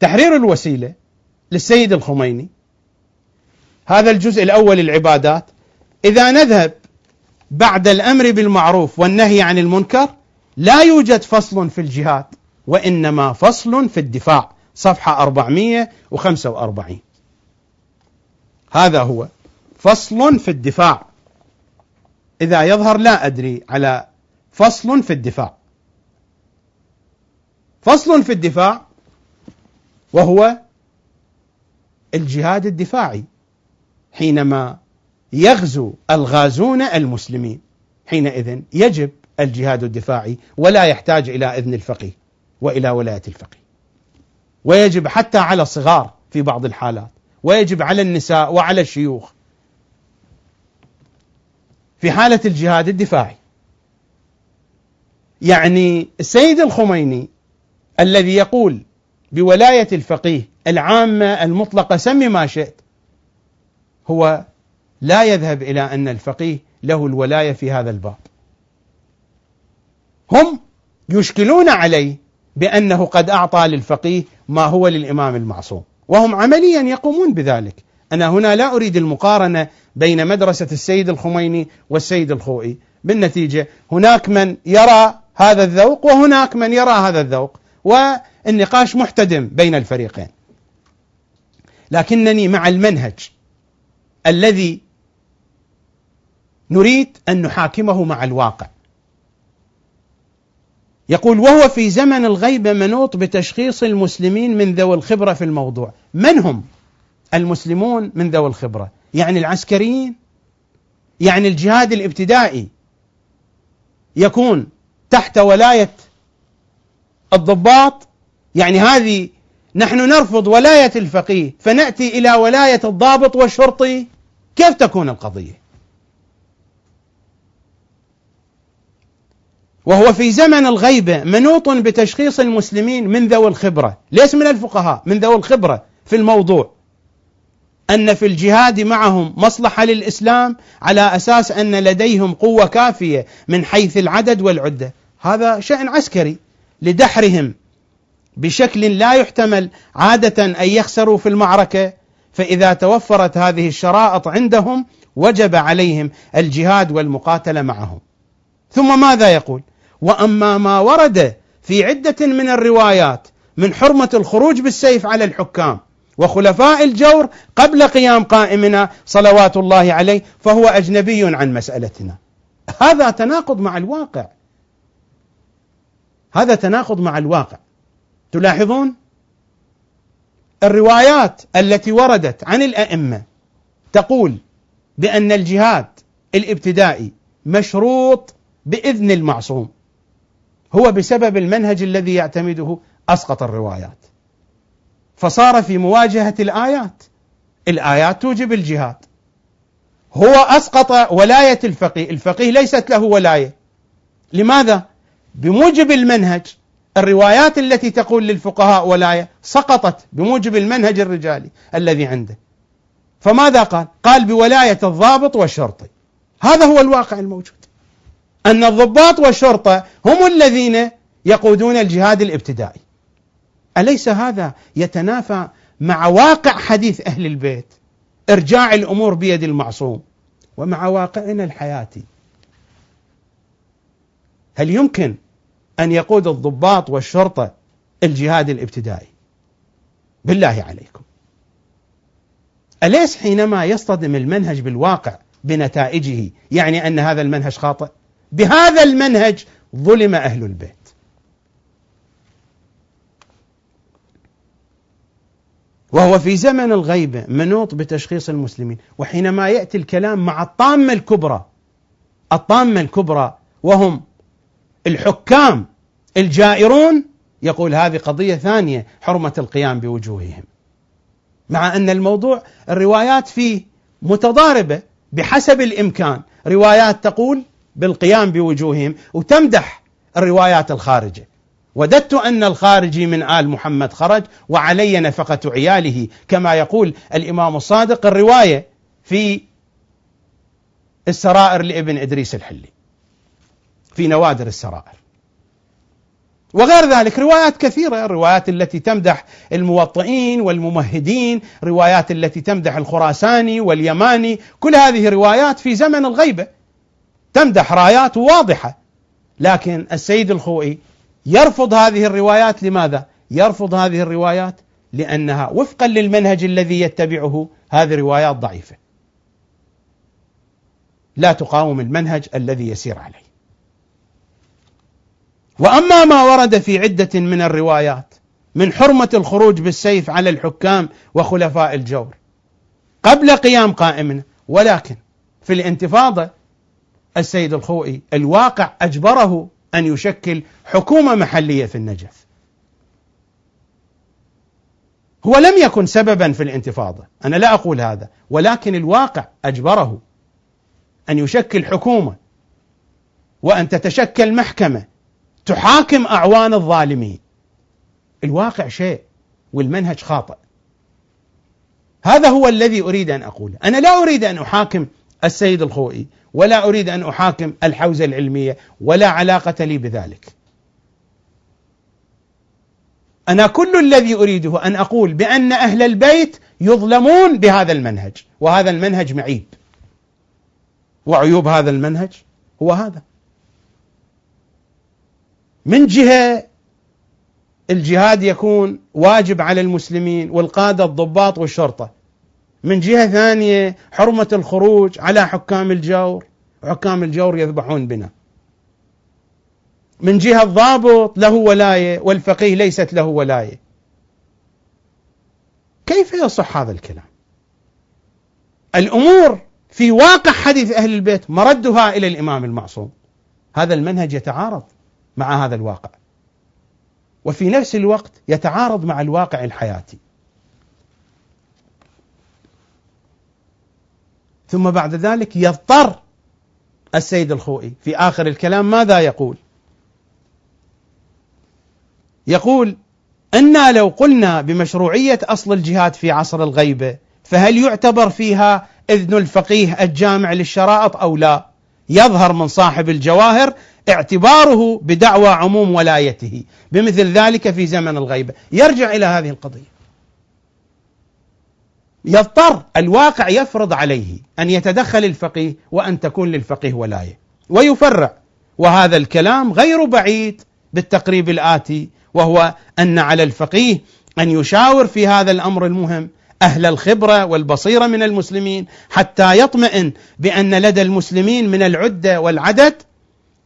تحرير الوسيلة للسيد الخميني. هذا الجزء الأول العبادات إذا نذهب بعد الأمر بالمعروف والنهي عن المنكر لا يوجد فصل في الجهاد وإنما فصل في الدفاع صفحة 445 هذا هو. فصل في الدفاع إذا يظهر لا أدري على فصل في الدفاع فصل في الدفاع وهو الجهاد الدفاعي حينما يغزو الغازون المسلمين حينئذ يجب الجهاد الدفاعي ولا يحتاج إلى إذن الفقيه وإلى ولاية الفقيه. ويجب حتى على الصغار في بعض الحالات، ويجب على النساء وعلى الشيوخ. في حالة الجهاد الدفاعي. يعني السيد الخميني الذي يقول بولاية الفقيه العامة المطلقة سمي ما شئت هو لا يذهب إلى أن الفقيه له الولاية في هذا الباب. هم يشكلون عليه بأنه قد أعطى للفقيه ما هو للإمام المعصوم، وهم عمليا يقومون بذلك. أنا هنا لا أريد المقارنة بين مدرسة السيد الخميني والسيد الخوئي، بالنتيجة هناك من يرى هذا الذوق وهناك من يرى هذا الذوق، والنقاش محتدم بين الفريقين. لكنني مع المنهج الذي نريد أن نحاكمه مع الواقع. يقول وهو في زمن الغيبة منوط بتشخيص المسلمين من ذوي الخبرة في الموضوع، من هم المسلمون من ذوي الخبرة؟ يعني العسكريين؟ يعني الجهاد الابتدائي يكون تحت ولاية الضباط؟ يعني هذه نحن نرفض ولاية الفقيه فنأتي إلى ولاية الضابط والشرطي كيف تكون القضية؟ وهو في زمن الغيبة منوط بتشخيص المسلمين من ذوي الخبرة ليس من الفقهاء من ذوي الخبرة في الموضوع أن في الجهاد معهم مصلحة للإسلام على أساس أن لديهم قوة كافية من حيث العدد والعدة. هذا شأن عسكري لدحرهم. بشكل لا يحتمل عادة أن يخسروا في المعركة فإذا توفرت هذه الشرائط عندهم وجب عليهم الجهاد والمقاتلة معهم. ثم ماذا يقول؟ وأما ما ورد في عدة من الروايات من حرمة الخروج بالسيف على الحكام وخلفاء الجور قبل قيام قائمنا صلوات الله عليه فهو أجنبي عن مسألتنا. هذا تناقض مع الواقع. هذا تناقض مع الواقع. تلاحظون؟ الروايات التي وردت عن الأئمة تقول بأن الجهاد الابتدائي مشروط بإذن المعصوم هو بسبب المنهج الذي يعتمده أسقط الروايات فصار في مواجهة الآيات. الآيات توجب الجهاد. هو أسقط ولاية الفقيه. الفقيه ليست له ولاية. لماذا؟ بموجب المنهج. الروايات التي تقول للفقهاء ولاية سقطت بموجب المنهج الرجالي الذي عنده. فماذا قال؟ قال بولاية الضابط والشرطي. هذا هو الواقع الموجود. أن الضباط والشرطة هم الذين يقودون الجهاد الابتدائي. أليس هذا يتنافى مع واقع حديث أهل البيت؟ إرجاع الأمور بيد المعصوم. ومع واقعنا الحياتي. هل يمكن أن يقود الضباط والشرطة الجهاد الابتدائي؟ بالله عليكم. أليس حينما يصطدم المنهج بالواقع بنتائجه يعني أن هذا المنهج خاطئ؟ بهذا المنهج ظلم أهل البيت. وهو في زمن الغيبه منوط بتشخيص المسلمين، وحينما يأتي الكلام مع الطامة الكبرى الطامة الكبرى وهم الحكام الجائرون يقول هذه قضية ثانية حرمة القيام بوجوههم. مع أن الموضوع الروايات فيه متضاربة بحسب الإمكان، روايات تقول بالقيام بوجوههم وتمدح الروايات الخارجة. وددت أن الخارجي من آل محمد خرج وعلي نفقة عياله. كما يقول الإمام الصادق الرواية في السرائر لابن إدريس الحلي. في نوادر السرائر. وغير ذلك روايات كثيرة الروايات التي تمدح الموطئين والممهدين روايات التي تمدح الخراساني واليماني. كل هذه روايات في زمن الغيبة. تمدح رايات واضحة. لكن السيد الخوئي يرفض هذه الروايات لماذا؟ يرفض هذه الروايات لأنها وفقا للمنهج الذي يتبعه هذه روايات ضعيفة. لا تقاوم المنهج الذي يسير عليه. وأما ما ورد في عدة من الروايات من حرمة الخروج بالسيف على الحكام وخلفاء الجور قبل قيام قائمنا ولكن في الانتفاضة السيد الخوئي الواقع أجبره أن يشكل حكومة محلية في النجف. هو لم يكن سببا في الانتفاضة. أنا لا أقول هذا ولكن الواقع أجبره أن يشكل حكومة وأن تتشكل محكمة تحاكم أعوان الظالمين. الواقع شيء والمنهج خاطئ. هذا هو الذي أريد أن أقوله. أنا لا أريد أن أحاكم السيد الخوئي. ولا أريد أن أحاكم الحوزة العلمية ولا علاقة لي بذلك. أنا كل الذي أريده أن أقول بأن أهل البيت يظلمون بهذا المنهج وهذا المنهج معيب. وعيوب هذا المنهج هو هذا. من جهة الجهاد يكون واجب على المسلمين والقادة الضباط والشرطة. من جهة ثانية حرمة الخروج على حكام الجور. وحكام الجور يذبحون بنا. من جهة الضابط له ولاية والفقيه ليست له ولاية. كيف يصح هذا الكلام؟ الأمور في واقع حديث أهل البيت مردها إلى الإمام المعصوم. هذا المنهج يتعارض مع هذا الواقع. وفي نفس الوقت يتعارض مع الواقع الحياتي. ثم بعد ذلك يضطر السيد الخوئي في آخر الكلام ماذا يقول؟ يقول أنا لو قلنا بمشروعية أصل الجهاد في عصر الغيبة فهل يعتبر فيها إذن الفقيه الجامع للشرائط أو لا؟ يظهر من صاحب الجواهر اعتباره بدعوى عموم ولايته بمثل ذلك في زمن الغيبة. يرجع إلى هذه القضية. يضطر الواقع يفرض عليه أن يتدخل الفقيه وأن تكون للفقيه ولاية ويفرع. وهذا الكلام غير بعيد بالتقريب الآتي وهو أن على الفقيه أن يشاور في هذا الأمر المهم أهل الخبرة والبصيرة من المسلمين حتى يطمئن بأن لدى المسلمين من العدة والعدد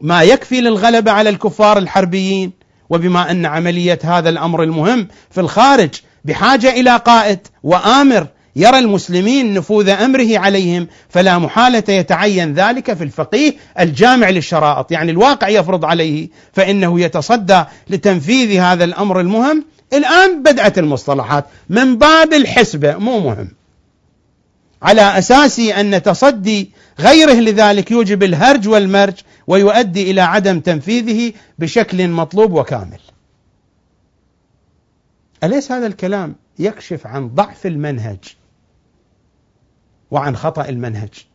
ما يكفي للغلبة على الكفار الحربيين. وبما أن عملية هذا الأمر المهم في الخارج بحاجة إلى قائد وآمر يرى المسلمين نفوذ أمره عليهم فلا محالة يتعين ذلك في الفقيه الجامع للشرائط، يعني الواقع يفرض عليه فإنه يتصدى لتنفيذ هذا الأمر المهم، الآن بدأت المصطلحات من باب الحسبه مو مهم. على أساس أن تصدي غيره لذلك يوجب الهرج والمرج ويؤدي إلى عدم تنفيذه بشكل مطلوب وكامل. أليس هذا الكلام يكشف عن ضعف المنهج وعن خطأ المنهج.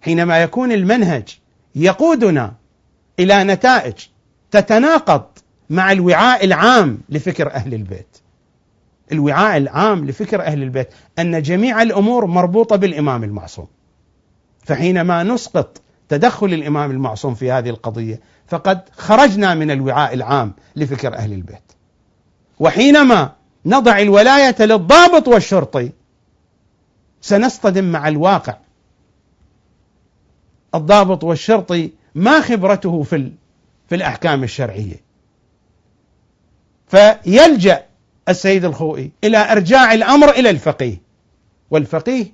حينما يكون المنهج يقودنا إلى نتائج تتناقض مع الوعاء العام لفكر أهل البيت. الوعاء العام لفكر أهل البيت. أن جميع الأمور مربوطة بالإمام المعصوم. فحينما نسقط تدخل الإمام المعصوم في هذه القضية فقد خرجنا من الوعاء العام لفكر أهل البيت. وحينما نضع الولاية للضابط والشرطي سنصطدم مع الواقع. الضابط والشرطي ما خبرته في في الأحكام الشرعية. فيلجأ السيد الخوئي إلى أرجاع الأمر إلى الفقيه. والفقيه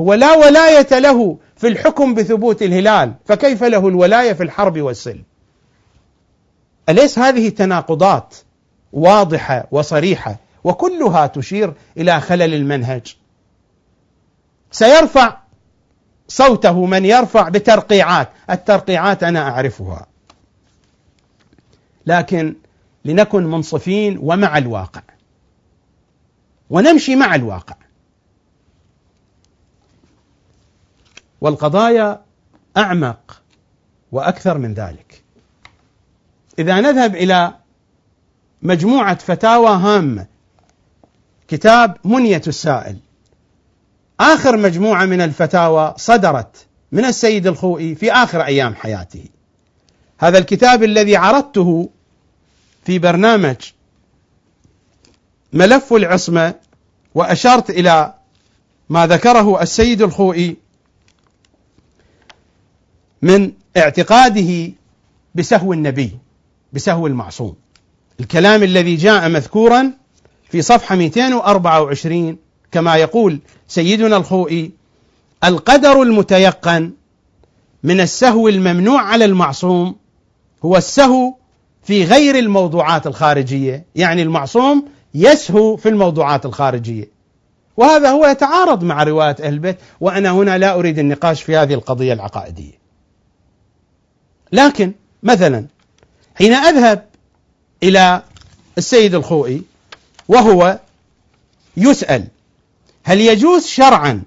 هو لا ولاية له في الحكم بثبوت الهلال. فكيف له الولاية في الحرب والسلم أليس هذه تناقضات واضحة وصريحة وكلها تشير إلى خلل المنهج؟ سيرفع صوته من يرفع بترقيعات. الترقيعات أنا أعرفها. لكن لنكن منصفين ومع الواقع. ونمشي مع الواقع. والقضايا أعمق وأكثر من ذلك. إذا نذهب إلى مجموعة فتاوى هامة. كتاب منية السائل. آخر مجموعة من الفتاوى صدرت من السيد الخوئي في آخر أيام حياته. هذا الكتاب الذي عرضته في برنامج ملف العصمة وأشرت إلى ما ذكره السيد الخوئي من اعتقاده بسهو النبي بسهو المعصوم. الكلام الذي جاء مذكورا في صفحة 224 كما يقول سيدنا الخوئي القدر المتيقن من السهو الممنوع على المعصوم هو السهو في غير الموضوعات الخارجية، يعني المعصوم يسهو في الموضوعات الخارجية. وهذا هو يتعارض مع رواية أهل البيت وأنا هنا لا أريد النقاش في هذه القضية العقائدية. لكن مثلا حين أذهب إلى السيد الخوئي وهو يسأل هل يجوز شرعا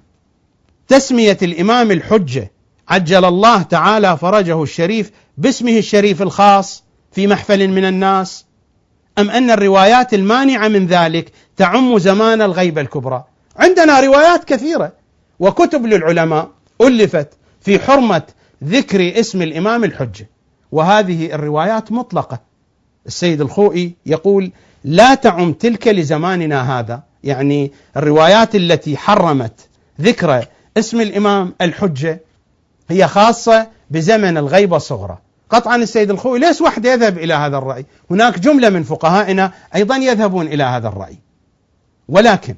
تسمية الإمام الحجة عجل الله تعالى فرجه الشريف باسمه الشريف الخاص في محفل من الناس؟ أم أن الروايات المانعة من ذلك تعم زمان الغيبة الكبرى؟ عندنا روايات كثيرة وكتب للعلماء ألفت في حرمة ذكر اسم الإمام الحجة وهذه الروايات مطلقة. السيد الخوئي يقول لا تعم تلك لزماننا هذا يعني الروايات التي حرمت ذكر اسم الإمام الحجة هي خاصة بزمن الغيبة الصغرى. قطعا السيد الخوئي ليس وحده يذهب إلى هذا الرأي؟ هناك جملة من فقهائنا أيضا يذهبون إلى هذا الرأي. ولكن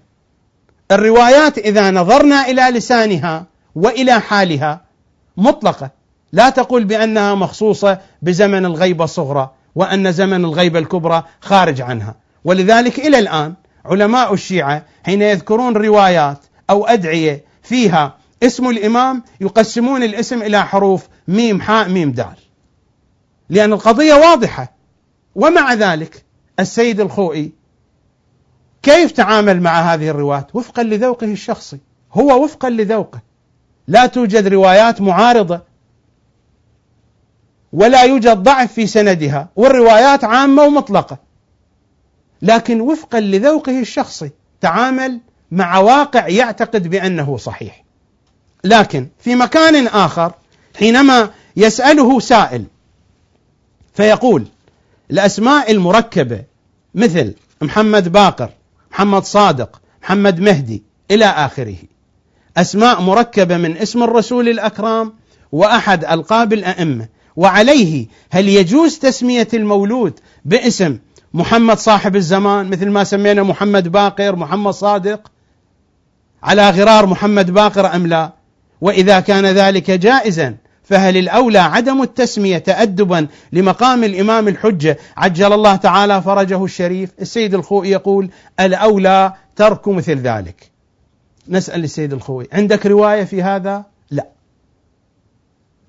الروايات إذا نظرنا إلى لسانها وإلى حالها مطلقة. لا تقول بأنها مخصوصة بزمن الغيبة الصغرى وأن زمن الغيبة الكبرى خارج عنها. ولذلك إلى الآن علماء الشيعة حين يذكرون روايات أو أدعية فيها اسم الإمام يقسمون الاسم إلى حروف ميم حاء ميم دال. لأن القضية واضحة. ومع ذلك السيد الخوئي كيف تعامل مع هذه الروايات وفقا لذوقه الشخصي. هو وفقا لذوقه. لا توجد روايات معارضة. ولا يوجد ضعف في سندها. والروايات عامة ومطلقة. لكن وفقا لذوقه الشخصي تعامل مع واقع يعتقد بأنه صحيح. لكن في مكان آخر حينما يسأله سائل فيقول الأسماء المركبة مثل محمد باقر محمد صادق محمد مهدي إلى آخره. أسماء مركبة من اسم الرسول الأكرم وأحد ألقاب الأئمة وعليه هل يجوز تسمية المولود باسم محمد صاحب الزمان مثل ما سمينا محمد باقر محمد صادق. على غرار محمد باقر أم لا؟ وإذا كان ذلك جائزا فهل الأولى عدم التسمية تأدبا لمقام الإمام الحجة؟ عجل الله تعالى فرجه الشريف. السيد الخوئي يقول الأولى ترك مثل ذلك. نسأل السيد الخوئي عندك رواية في هذا؟ لا.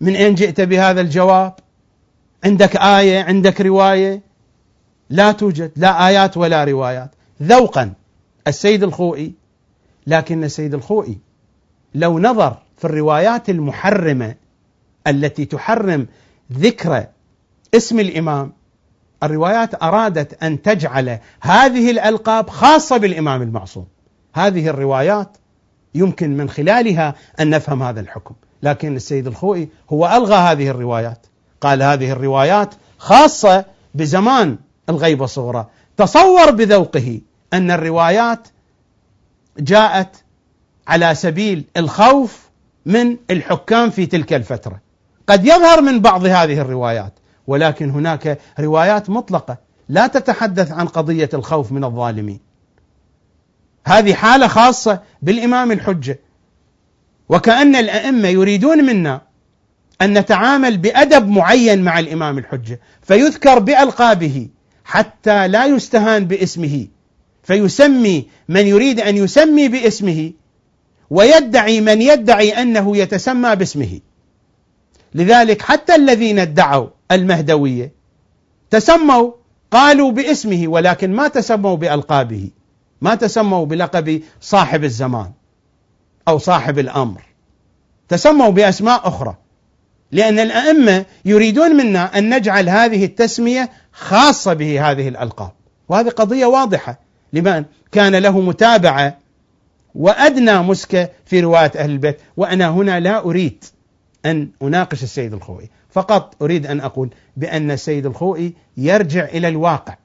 من أين جئت بهذا الجواب؟ عندك آية؟ عندك رواية؟ لا توجد لا آيات ولا روايات. ذوقا. السيد الخوئي. لكن السيد الخوئي لو نظر في الروايات المحرمة التي تحرم ذكر اسم الإمام الروايات أرادت أن تجعل هذه الألقاب خاصة بالإمام المعصوم. هذه الروايات يمكن من خلالها أن نفهم هذا الحكم. لكن السيد الخوئي هو ألغى هذه الروايات. قال هذه الروايات خاصة بزمان الغيبة الصغرى تصور بذوقه أن الروايات جاءت على سبيل الخوف من الحكام في تلك الفترة. قد يظهر من بعض هذه الروايات ولكن هناك روايات مطلقة لا تتحدث عن قضية الخوف من الظالمين. هذه حالة خاصة بالإمام الحجة. وكأن الأئمة يريدون منا أن نتعامل بأدب معين مع الإمام الحجة فيذكر بألقابه حتى لا يستهان باسمه. فيسمي من يريد أن يسمي باسمه ويدعي من يدعي أنه يتسمى باسمه. لذلك حتى الذين ادعوا المهدوية تسموا قالوا باسمه ولكن ما تسموا بألقابه ما تسموا بلقب صاحب الزمان أو صاحب الأمر. تسموا بأسماء أخرى. لأن الأئمة يريدون منا أن نجعل هذه التسمية خاصة به هذه الألقاب. وهذه قضية واضحة. لمن؟ كان له متابعة وأدنى مسكة في رواية أهل البيت. وأنا هنا لا أريد أن أناقش السيد الخوئي. فقط أريد أن أقول بأن السيد الخوئي يرجع إلى الواقع.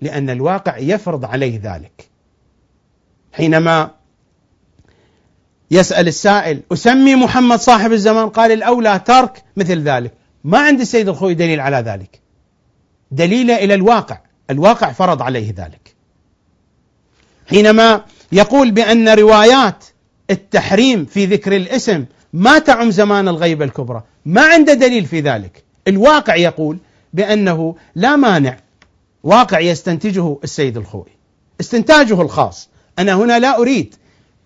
لأن الواقع يفرض عليه ذلك. حينما يسأل السائل أسمي محمد صاحب الزمان؟ قال الأولى ترك مثل ذلك. ما عند السيد الخوئي دليل على ذلك. دليل إلى الواقع. الواقع فرض عليه ذلك. حينما يقول بأن روايات التحريم في ذكر الاسم ما تعم زمان الغيبة الكبرى ما عنده دليل في ذلك. الواقع يقول بأنه لا مانع واقع يستنتجه السيد الخوئي استنتاجه الخاص. أنا هنا لا أريد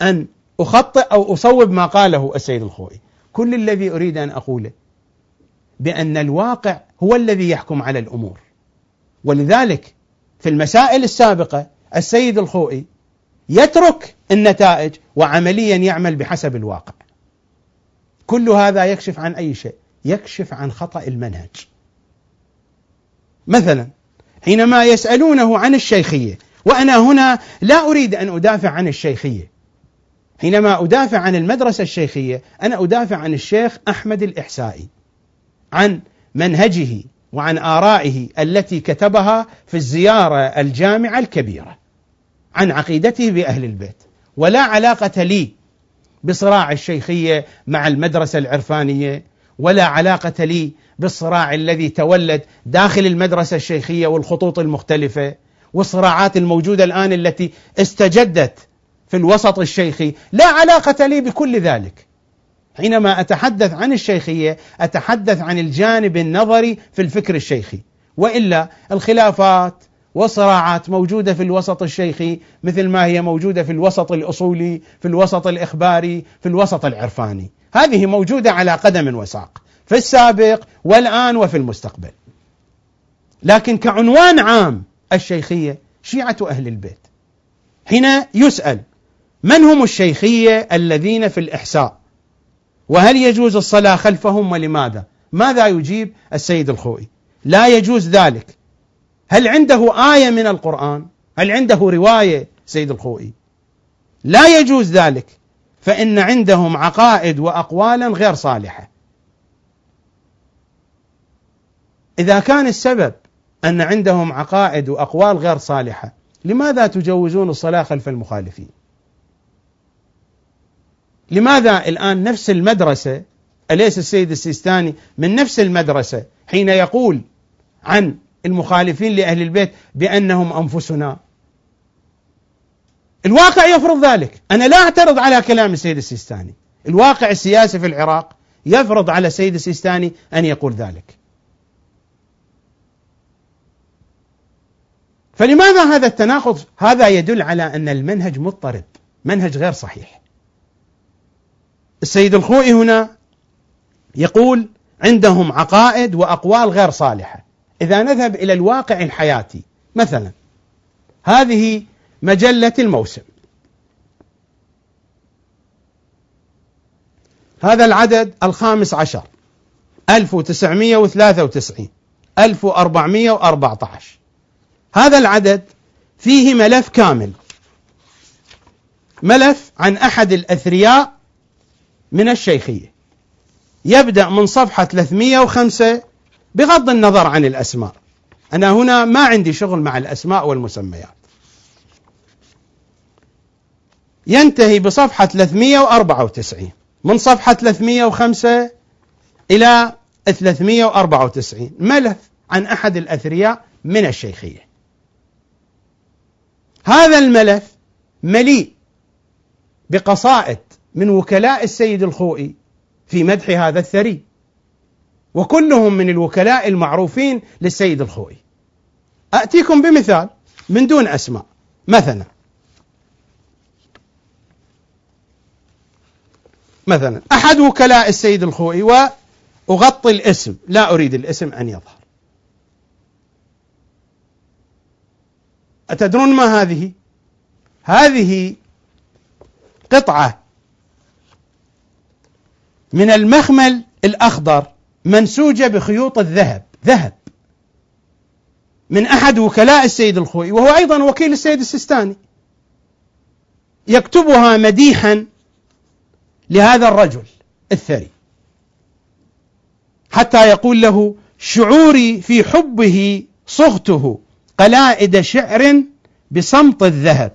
أن أخطئ أو أصوب ما قاله السيد الخوئي. كل الذي أريد أن أقوله بأن الواقع هو الذي يحكم على الأمور. ولذلك في المسائل السابقة السيد الخوئي يترك النتائج وعمليا يعمل بحسب الواقع. كل هذا يكشف عن أي شيء؟ يكشف عن خطأ المنهج. مثلا حينما يسألونه عن الشيخية وأنا هنا لا أريد أن أدافع عن الشيخية حينما أدافع عن المدرسة الشيخية أنا أدافع عن الشيخ أحمد الإحسائي عن منهجه وعن آرائه التي كتبها في الزيارة الجامعة الكبيرة عن عقيدته بأهل البيت. ولا علاقة لي بصراع الشيخية مع المدرسة العرفانية ولا علاقة لي بالصراع الذي تولد داخل المدرسة الشيخية والخطوط المختلفة والصراعات الموجودة الآن التي استجدت في الوسط الشيخي لا علاقة لي بكل ذلك. حينما أتحدث عن الشيخية أتحدث عن الجانب النظري في الفكر الشيخي. وإلا الخلافات وصراعات موجودة في الوسط الشيخي مثل ما هي موجودة في الوسط الأصولي في الوسط الإخباري في الوسط العرفاني. هذه موجودة على قدم وساق في السابق والآن وفي المستقبل. لكن كعنوان عام الشيخية شيعة أهل البيت. حين يسأل من هم الشيخية الذين في الإحساء؟ وهل يجوز الصلاة خلفهم ولماذا؟ ماذا يجيب السيد الخوئي؟ لا يجوز ذلك. هل عنده آية من القرآن؟ هل عنده رواية سيد الخوئي؟ لا يجوز ذلك. فإن عندهم عقائد وأقوالا غير صالحة. إذا كان السبب أن عندهم عقائد وأقوال غير صالحة لماذا تجوزون الصلاة خلف المخالفين؟ لماذا الآن نفس المدرسة أليس السيد السيستاني من نفس المدرسة حين يقول عن المخالفين لأهل البيت بأنهم أنفسنا؟ الواقع يفرض ذلك. أنا لا أعترض على كلام السيد السيستاني. الواقع السياسي في العراق يفرض على السيد السيستاني أن يقول ذلك. فلماذا هذا التناقض؟ هذا يدل على أن المنهج مضطرب منهج غير صحيح. السيد الخوئي هنا يقول عندهم عقائد وأقوال غير صالحة. إذا نذهب إلى الواقع الحياتي مثلا هذه مجلة الموسم. هذا العدد الخامس عشر 1993 1414 هذا العدد فيه ملف كامل. ملف عن أحد الأثرياء من الشيخية. يبدأ من صفحة 305 بغض النظر عن الأسماء. أنا هنا ما عندي شغل مع الأسماء والمسميات. ينتهي بصفحة 394 من صفحة 305 إلى 394 ملف عن أحد الأثرياء من الشيخية. هذا الملف مليء بقصائد من وكلاء السيد الخوئي في مدح هذا الثري. وكلهم من الوكلاء المعروفين للسيد الخوئي. أتيكم بمثال من دون أسماء. مثلا. مثلا. أحد وكلاء السيد الخوئي وأغطي الاسم. لا أريد الاسم أن يظهر. أتدرون ما هذه؟ هذه قطعة من المخمل الأخضر منسوجة بخيوط الذهب ذهب. من أحد وكلاء السيد الخوئي وهو أيضا وكيل السيد السيستاني. يكتبها مديحا لهذا الرجل الثري. حتى يقول له شعوري في حبه صغته قلائد شعر بصمت الذهب.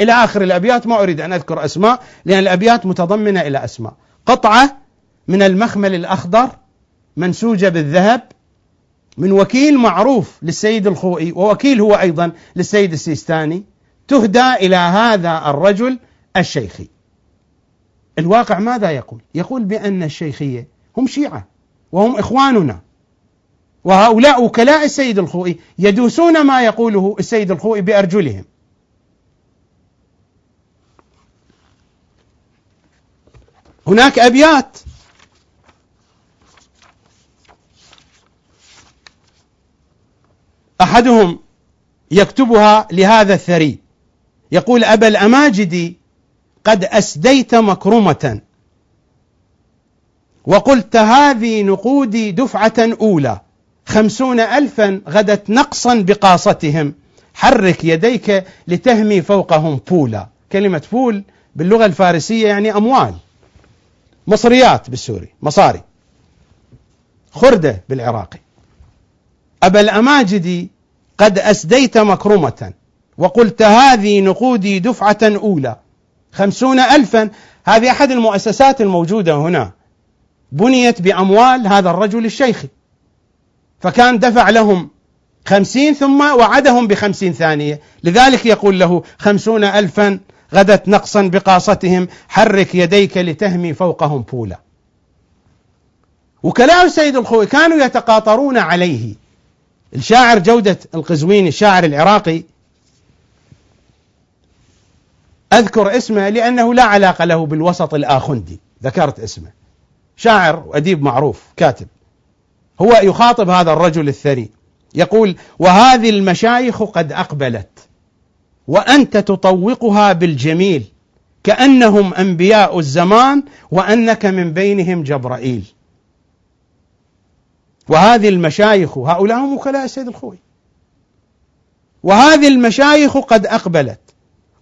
إلى آخر الأبيات ما أريد أن أذكر أسماء لأن الأبيات متضمنة إلى أسماء. قطعة من المخمل الأخضر منسوجة بالذهب من وكيل معروف للسيد الخوئي ووكيل هو أيضا للسيد السيستاني تهدى إلى هذا الرجل الشيخي. الواقع ماذا يقول؟ يقول بأن الشيخية هم شيعة وهم إخواننا. وهؤلاء وكلاء السيد الخوئي يدوسون ما يقوله السيد الخوئي بأرجلهم. هناك أبيات. أحدهم يكتبها لهذا الثري. يقول أبا الأماجد قد أسديت مكرمة. وقلت هذه نقودي دفعة أولى. خمسون ألفا غدت نقصا بقاصتهم. حرك يديك لتهمي فوقهم بولا كلمة بول باللغة الفارسية يعني أموال. مصريات بالسوري مصاري. خردة بالعراقي أبا الأماجد قد أسديت مكرمة وقلت هذه نقودي دفعة أولى. خمسون ألفا. هذه أحد المؤسسات الموجودة هنا. بنيت بأموال هذا الرجل الشيخي فكان دفع لهم خمسين ثم وعدهم بخمسين ثانية. لذلك يقول له خمسون ألفا غدت نقصا بقاصتهم حرك يديك لتهمي فوقهم بولا. وكلاء السيد الخوي كانوا يتقاطرون عليه. الشاعر جودة القزويني الشاعر العراقي أذكر اسمه لأنه لا علاقة له بالوسط الآخندي. ذكرت اسمه. شاعر وأديب معروف كاتب. هو يخاطب هذا الرجل الثري. يقول وهذه المشايخ قد أقبلت. وأنت تطوقها بالجميل كأنهم أنبياء الزمان وأنك من بينهم جبرائيل. وهذه المشايخ هؤلاء هم وكلاء السيد الخوي. وهذه المشايخ قد أقبلت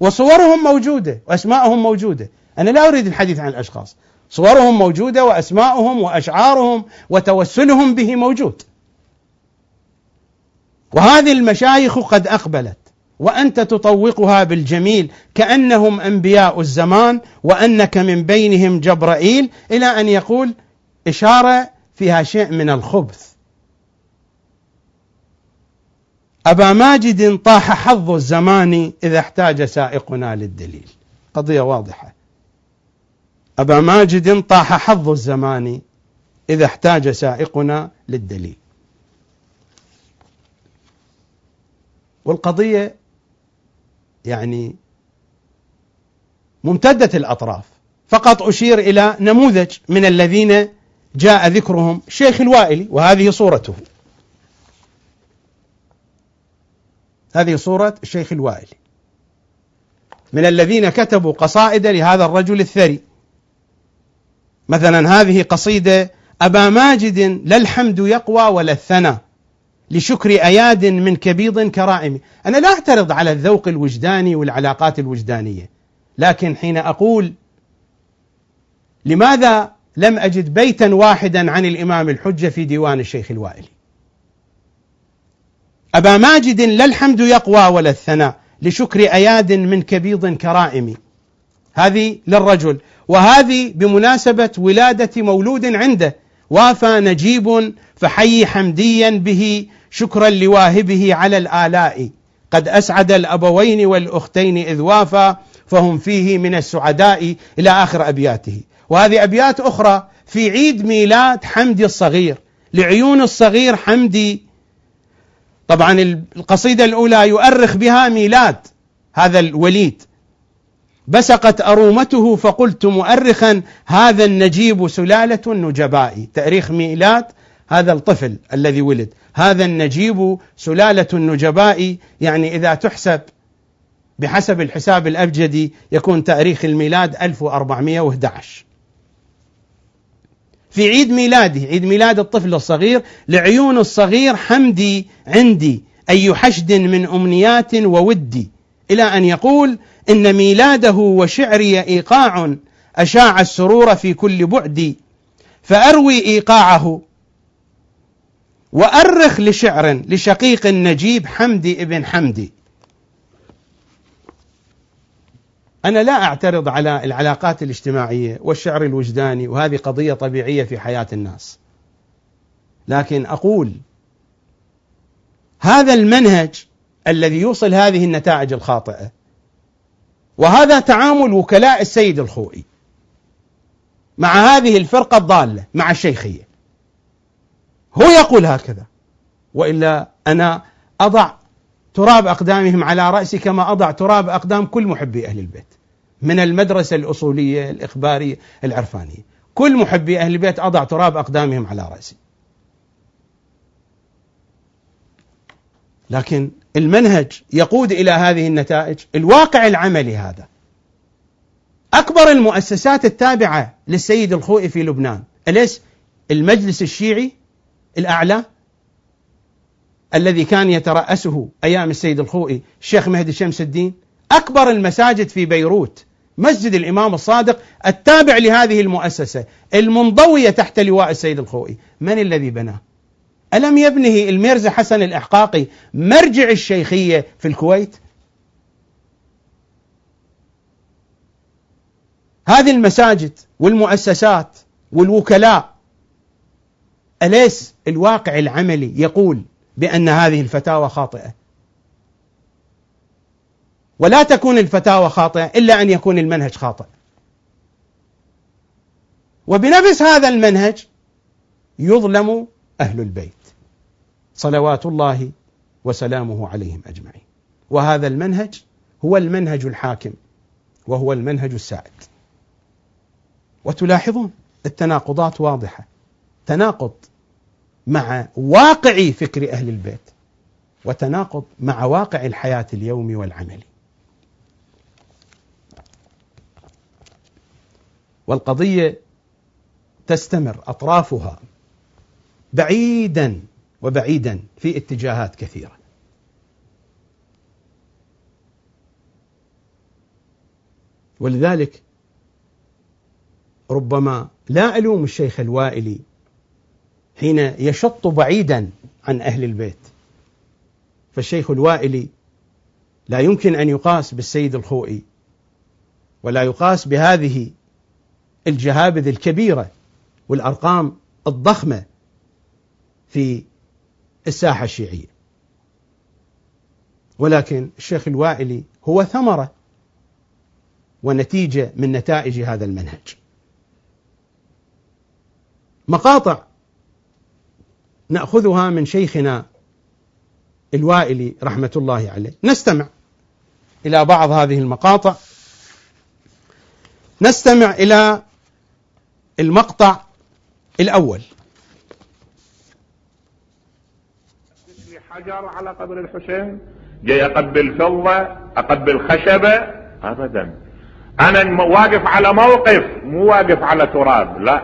وصورهم موجودة وأسماءهم موجودة. أنا لا أريد الحديث عن الأشخاص. صورهم موجودة وأسماءهم وأشعارهم وتوسلهم به موجود. وهذه المشايخ قد أقبلت. وأنت تطوقها بالجميل كأنهم أنبياء الزمان وأنك من بينهم جبرائيل إلى أن يقول إشارة فيها شيء من الخبث. أبا ماجد طاح حظ الزمان إذا احتاج سائقنا للدليل. قضية واضحة. أبا ماجد طاح حظ الزمان إذا احتاج سائقنا للدليل. والقضية يعني ممتدة الأطراف. فقط أشير إلى نموذج من الذين جاء ذكرهم الشيخ الوائلي وهذه صورته. هذه صورة الشيخ الوائلي. من الذين كتبوا قصائد لهذا الرجل الثري. مثلا هذه قصيدة أبا ماجد لا الحمد يقوى ولا الثنى لشكر أياد من كبيض كرائم. أنا لا أعترض على الذوق الوجداني والعلاقات الوجدانية لكن حين أقول لماذا لم أجد بيتا واحدا عن الإمام الحجة في ديوان الشيخ الوائلي؟ أبا ماجد لا الحمد يقوى ولا الثناء لشكر أياد من كبيض كرائم. هذه للرجل وهذه بمناسبة ولادة مولود عنده. وافى نجيب فحي حمديا به شكرا لواهبه على الآلاء. قد أسعد الأبوين والأختين إذ وافى فهم فيه من السعداء إلى آخر أبياته. وهذه أبيات أخرى في عيد ميلاد حمدي الصغير. لعيون الصغير حمدي. طبعا القصيدة الأولى يؤرخ بها ميلاد هذا الوليد. بسقت أرومته فقلت مؤرخا هذا النجيب سلالة النجباء تأريخ ميلاد هذا الطفل الذي ولد. هذا النجيب سلالة النجباء يعني إذا تحسب بحسب الحساب الأبجدي يكون تأريخ الميلاد 1411 في عيد ميلاده عيد ميلاد الطفل الصغير لعيون الصغير حمدي عندي أي حشد من أمنيات وودي. إلى أن يقول إن ميلاده وشعري إيقاع أشاع السرور في كل بعدي فأروي إيقاعه. وأرخ لشعر لشقيق النجيب حمدي ابن حمدي. أنا لا أعترض على العلاقات الاجتماعية والشعر الوجداني وهذه قضية طبيعية في حياة الناس. لكن أقول هذا المنهج الذي يوصل هذه النتائج الخاطئة. وهذا تعامل وكلاء السيد الخوئي مع هذه الفرقة الضالة مع الشيخية. هو يقول هكذا وإلا أنا أضع تراب أقدامهم على رأسي كما أضع تراب أقدام كل محبي أهل البيت من المدرسة الأصولية الإخبارية العرفانية. كل محبي أهل البيت أضع تراب أقدامهم على رأسي. لكن المنهج يقود إلى هذه النتائج الواقع العملي هذا. أكبر المؤسسات التابعة للسيد الخوئي في لبنان. أليس؟ المجلس الشيعي الأعلى الذي كان يترأسه أيام السيد الخوئي الشيخ مهدي شمس الدين. أكبر المساجد في بيروت مسجد الإمام الصادق التابع لهذه المؤسسة المنضوية تحت لواء السيد الخوئي. من الذي بناه؟ ألم يبنه الميرزا حسن الإحقاقي مرجع الشيخية في الكويت؟ هذه المساجد والمؤسسات والوكلاء أليس الواقع العملي يقول بأن هذه الفتاوى خاطئة؟ ولا تكون الفتاوى خاطئة إلا أن يكون المنهج خاطئ. وبنفس هذا المنهج يظلم أهل البيت. صلوات الله وسلامه عليهم أجمعين. وهذا المنهج هو المنهج الحاكم وهو المنهج السائد. وتلاحظون التناقضات واضحة. تناقض مع واقع فكر أهل البيت وتناقض مع واقع الحياة اليومي والعملي. والقضية تستمر أطرافها بعيدا وبعيدا في اتجاهات كثيرة. ولذلك ربما لا ألوم الشيخ الوائلي حين يشط بعيدا عن أهل البيت. فالشيخ الوائلي لا يمكن أن يقاس بالسيد الخوئي ولا يقاس بهذه الجهابذ الكبيرة والأرقام الضخمة في الساحة الشيعية. ولكن الشيخ الوائلي هو ثمرة ونتيجة من نتائج هذا المنهج. مقاطع نأخذها من شيخنا الوائلي رحمة الله عليه. نستمع إلى بعض هذه المقاطع. نستمع إلى المقطع الأول. حجر على قبر الحسين جاي أقبل فضة أقبل خشبة ابدا. أنا واقف على موقف مو واقف على تراب لا.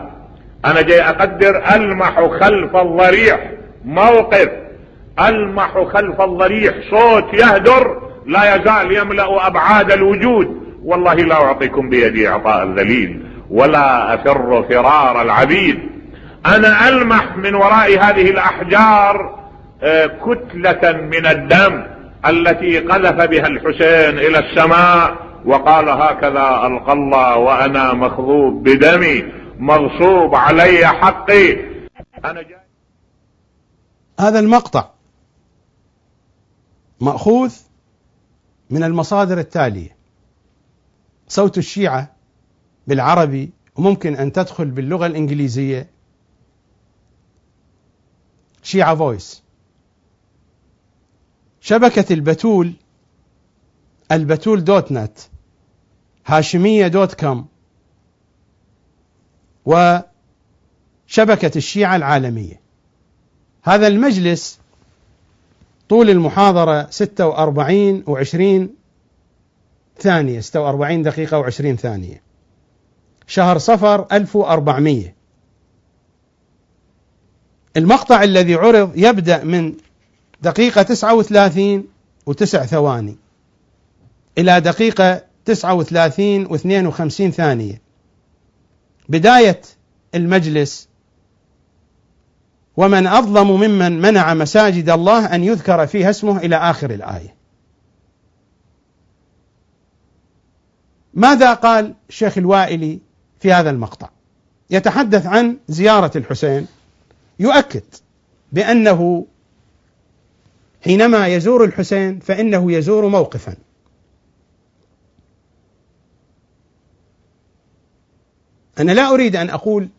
أنا جاي أقدر ألمح خلف الضريح. موقف. ألمح خلف الضريح. صوت يهدر لا يزال يملأ أبعاد الوجود. والله لا أعطيكم بيدي اعطاء الذليل ولا أفر فرار العبيد. أنا ألمح من وراء هذه الأحجار كتلة من الدم التي قذف بها الحسين إلى السماء وقال هكذا ألقى الله وأنا مخضوب بدمي مغصوب علي حقي. جاي هذا المقطع مأخوذ من المصادر التالية. صوت الشيعة بالعربي وممكن أن تدخل باللغة الإنجليزية. شيعة Voice شبكة البتول البتول dot net هاشمية dot com وشبكة الشيعة العالمية. هذا المجلس طول المحاضرة 46 و20 ثانية 46 دقيقة و20 ثانية. شهر صفر 1400 المقطع الذي عرض يبدأ من دقيقة 39 وتسع ثواني. إلى دقيقة 39 و52 ثانية. بداية المجلس. ومن أظلم ممن منع مساجد الله أن يذكر فيها اسمه إلى آخر الآية. ماذا قال الشيخ الوائلي في هذا المقطع؟ يتحدث عن زيارة الحسين. يؤكد بأنه حينما يزور الحسين فإنه يزور موقفا. أنا لا أريد أن أقول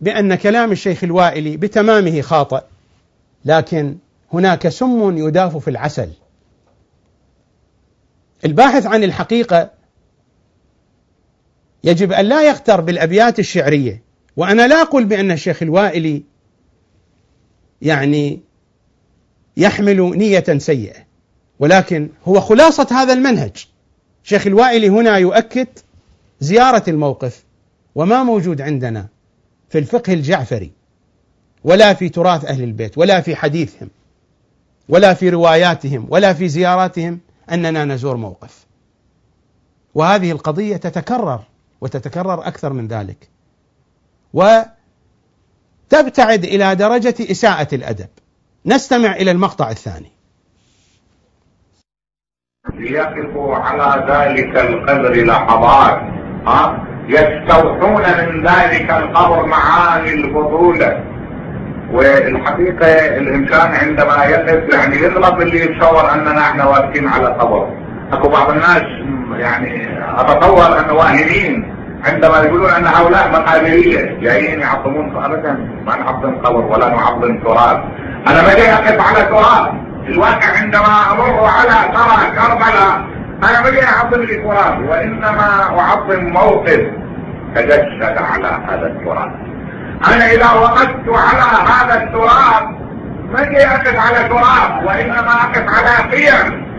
بأن كلام الشيخ الوائلي بتمامه خاطئ لكن هناك سم يداف في العسل. الباحث عن الحقيقة يجب أن لا يغتر بالأبيات الشعرية وأنا لا أقول بأن الشيخ الوائلي يعني يحمل نية سيئة. ولكن هو خلاصة هذا المنهج. شيخ الوائلي هنا يؤكد زيارة الموقف وما موجود عندنا في الفقه الجعفري ولا في تراث أهل البيت ولا في حديثهم ولا في رواياتهم ولا في زياراتهم أننا نزور موقف. وهذه القضية تتكرر وتتكرر أكثر من ذلك. وتبتعد إلى درجة إساءة الأدب. نستمع إلى المقطع الثاني. ليقفوا على ذلك القبر لحظات ها؟ يستوحون من ذلك القبر معاني الفضولة والحقيقة الإنسان عندما يقف يعني يغلط اللي يتصور أننا إحنا واقفين على قبر. أكو بعض الناس يعني أتصور أنه واهمين. عندما يقولون أن هؤلاء مقابرية جايين يعظمون أبدا ما نعظم قبر ولا نعظم تراب. أنا ما جاي أقف على تراب. الواقع عندما أمر على ترى كربلاء أنا ما جاي أعظم لي تراب وإنما أعظم موقف تجسد على هذا التراب. أنا إذا وقفت على هذا التراب ما جاي أقف على تراب. وإنما أقف على قيم.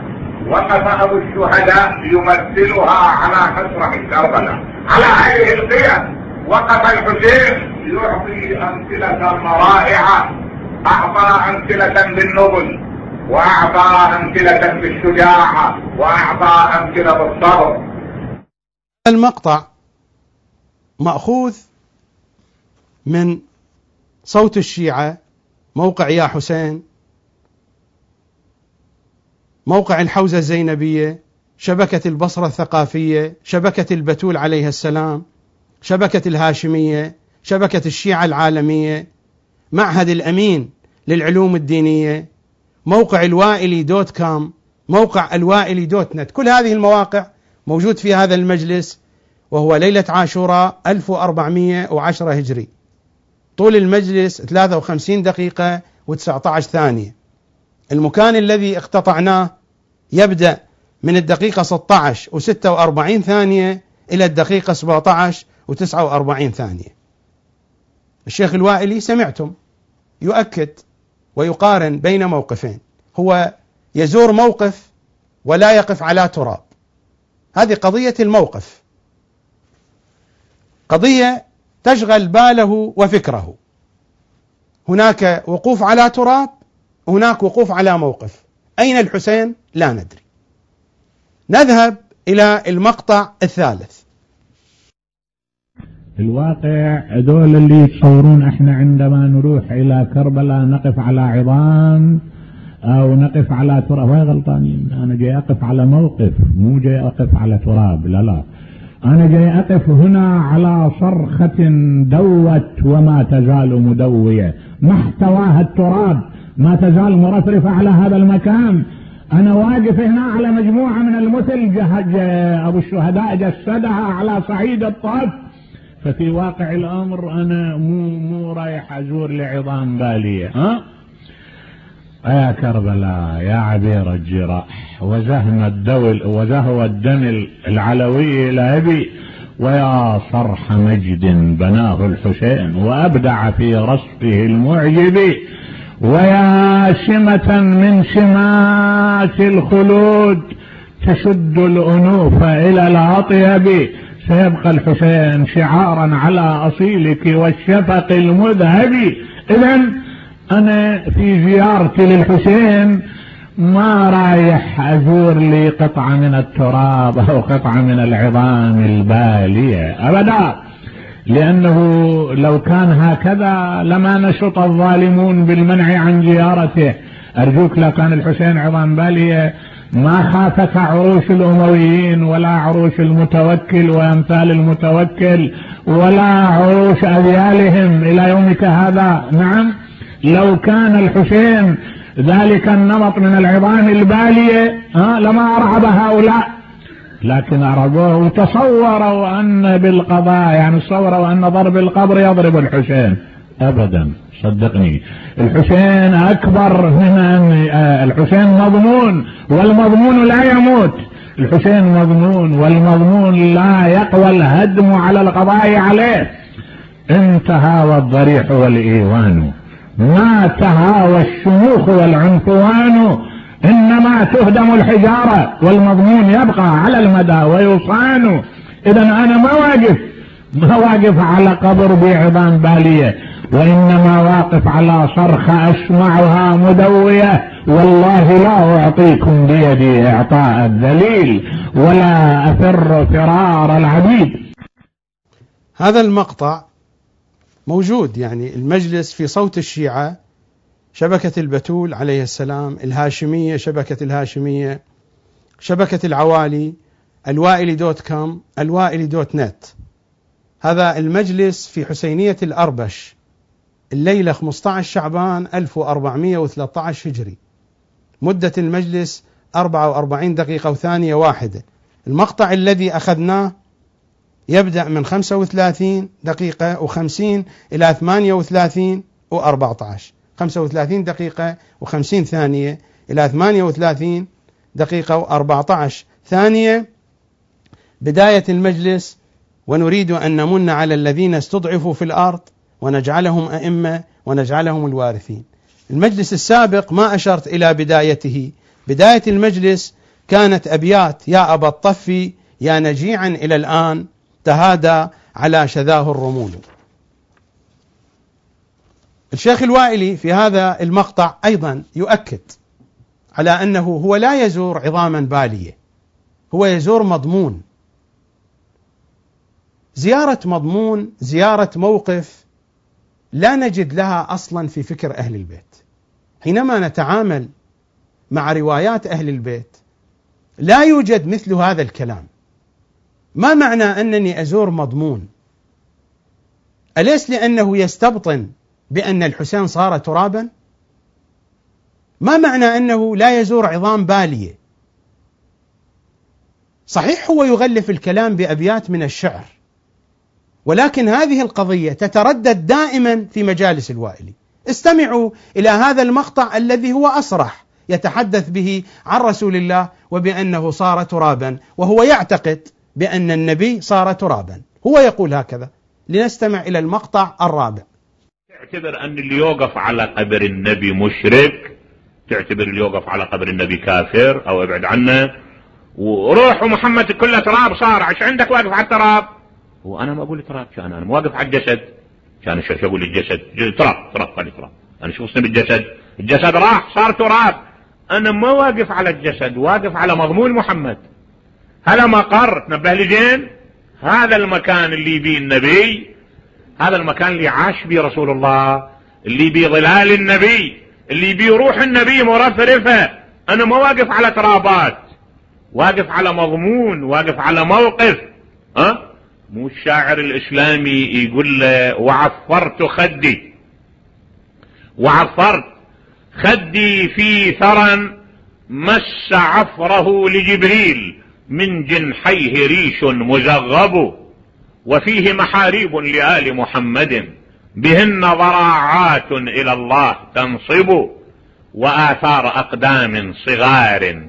وقف أبو الشهداء يمثلها على مسرح كربلاء على هذه القيم. وقف الحسين يعطي أمثلة رائعة أعطى أمثلة بالنبل وأعطى أمثلة بالشجاعة وأعطى أمثلة بالصبر. المقطع مأخوذ من صوت الشيعة موقع يا حسين موقع الحوزة الزينبية. شبكة البصرة الثقافية شبكة البتول عليها السلام شبكة الهاشمية شبكة الشيعة العالمية معهد الأمين للعلوم الدينية موقع الوائلي دوت كام موقع الوائلي دوت نت. كل هذه المواقع موجود في هذا المجلس وهو ليلة عاشوراء 1410 هجري. طول المجلس 53 دقيقة و19 ثانية. المكان الذي اقتطعناه يبدأ من الدقيقة 16 و46 ثانية إلى الدقيقة 17 و49 ثانية. الشيخ الوائلي سمعتم يؤكد ويقارن بين موقفين. هو يزور موقف ولا يقف على تراب. هذه قضية الموقف. قضية تشغل باله وفكره. هناك وقوف على تراب هناك وقوف على موقف. أين الحسين؟ لا ندري. نذهب إلى المقطع الثالث. الواقع هذول اللي يتصورون إحنا عندما نروح إلى كربلاء نقف على عظام أو نقف على تراب. وين غلطانين؟ أنا جاي أقف على موقف مو جاي أقف على تراب لا لا. أنا جاي أقف هنا على صرخة دوت وما تزال مدوية. ما احتواها التراب ما تزال مرفرفة على هذا المكان. أنا واقف هنا على مجموعة من المثل جهج أبو الشهداء جسدها على صعيد الطرف ففي واقع الأمر أنا مو مو رايح أزور لعظام بالية ها؟ يا كربلاء يا عبير الجراح وزهن الدول وزهو الدم العلوي إلى أبي ويا صرح مجد بناه الحسين وأبدع في رصفه المعجب. ويا سمة من سمات الخلود تشد الأنوف إلى الأطيب. سيبقى الحسين شعارا على أصيلك والشفق المذهب. إذا أنا في زيارتي للحسين ما رايح أزور لي قطعة من التراب أو قطعة من العظام البالية. أبدا. لأنه لو كان هكذا لما نشط الظالمون بالمنع عن زيارته أرجوك لو كان الحسين عظام بالية ما خافك عروش الأمويين ولا عروش المتوكل وأمثال المتوكل ولا عروش أذيالهم إلى يومك هذا. نعم لو كان الحسين ذلك النمط من العظام البالية ها لما أرعب هؤلاء. لكن أرعبوه وتصوروا أن بالقضاء يعني تصوروا أن ضرب القبر يضرب الحسين. ابدا. صدقني. الحسين أكبر من أن آه، الحسين مضمون والمضمون لا يموت. الحسين مضمون والمضمون لا يقوى الهدم على القضاء عليه. انتهى الضريح والإيوان. ما تهاوى الشموخ والعنفوان. إنما تهدم الحجارة والمضمون يبقى على المدى ويصان. اذا أنا ما واقف. ما واقف على قبر بعظام بالية. وإنما واقف على صرخة أسمعها مدوية. والله لا أعطيكم بيدي إعطاء الذليل ولا أفر فرار العبيد. هذا المقطع موجود يعني المجلس في صوت الشيعة شبكة البتول عليه السلام الهاشمية شبكة الهاشمية شبكة العوالي الوائلي دوت كوم الوائلي دوت نت. هذا المجلس في حسينية الأربش الليلة 15 شعبان 1413 هجري. مدة المجلس 44 دقيقة وثانية واحدة. المقطع الذي أخذناه يبدأ من 35 دقيقة و50 إلى 38 و14 35 دقيقة و50 ثانية إلى 38 دقيقة و14 ثانية بداية المجلس ونريد أن نمن على الذين استضعفوا في الأرض ونجعلهم أئمة ونجعلهم الوارثين. المجلس السابق ما أشرت إلى بدايته، بداية المجلس كانت أبيات يا أبا الطفي يا نجيعا إلى الآن تهادى على شذاه الرمول. الشيخ الوائلي في هذا المقطع أيضا يؤكد على أنه هو لا يزور عظاما بالية هو يزور مضمون زيارة مضمون زيارة موقف لا نجد لها أصلا في فكر أهل البيت. حينما نتعامل مع روايات أهل البيت لا يوجد مثل هذا الكلام. ما معنى أنني أزور مضمون؟ أليس لأنه يستبطن بأن الحسين صار ترابا؟ ما معنى أنه لا يزور عظام بالية؟ صحيح هو يغلف الكلام بأبيات من الشعر ولكن هذه القضية تتردد دائما في مجالس الوائلي استمعوا إلى هذا المقطع الذي هو أصرح يتحدث به عن رسول الله وبأنه صار ترابا وهو يعتقد بأن النبي صار ترابا هو يقول هكذا لنستمع إلى المقطع الرابع تعتبر أن اللي يوقف على قبر النبي مشرك تعتبر اللي يوقف على قبر النبي كافر أو ابعد عنه. وروح محمد كله تراب صار عش عندك واقف على التراب؟ وأنا ما أقول تراب كان أنا واقف على الجسد. كان شو أقول الجسد تراب تراب خلي تراب. أنا شو اسمي بالجسد؟ الجسد راح صار تراب. أنا ما واقف على الجسد واقف على مضمون محمد. هذا مقر تنبه لي زين؟ هذا المكان اللي بيه النبي. هذا المكان اللي عاش بيه رسول الله اللي بيه ظلال النبي اللي بيه روح النبي مرفرفة. أنا ما واقف على ترابات واقف على مضمون واقف على موقف. أه؟ مو الشاعر الإسلامي يقول له وعفرت خدي. وعفرت خدي في ثرى مس عفره لجبريل من جنحيه ريش مزغب وفيه محاريب لآل محمد بهن ضراعات إلى الله تنصب وآثار أقدام صغار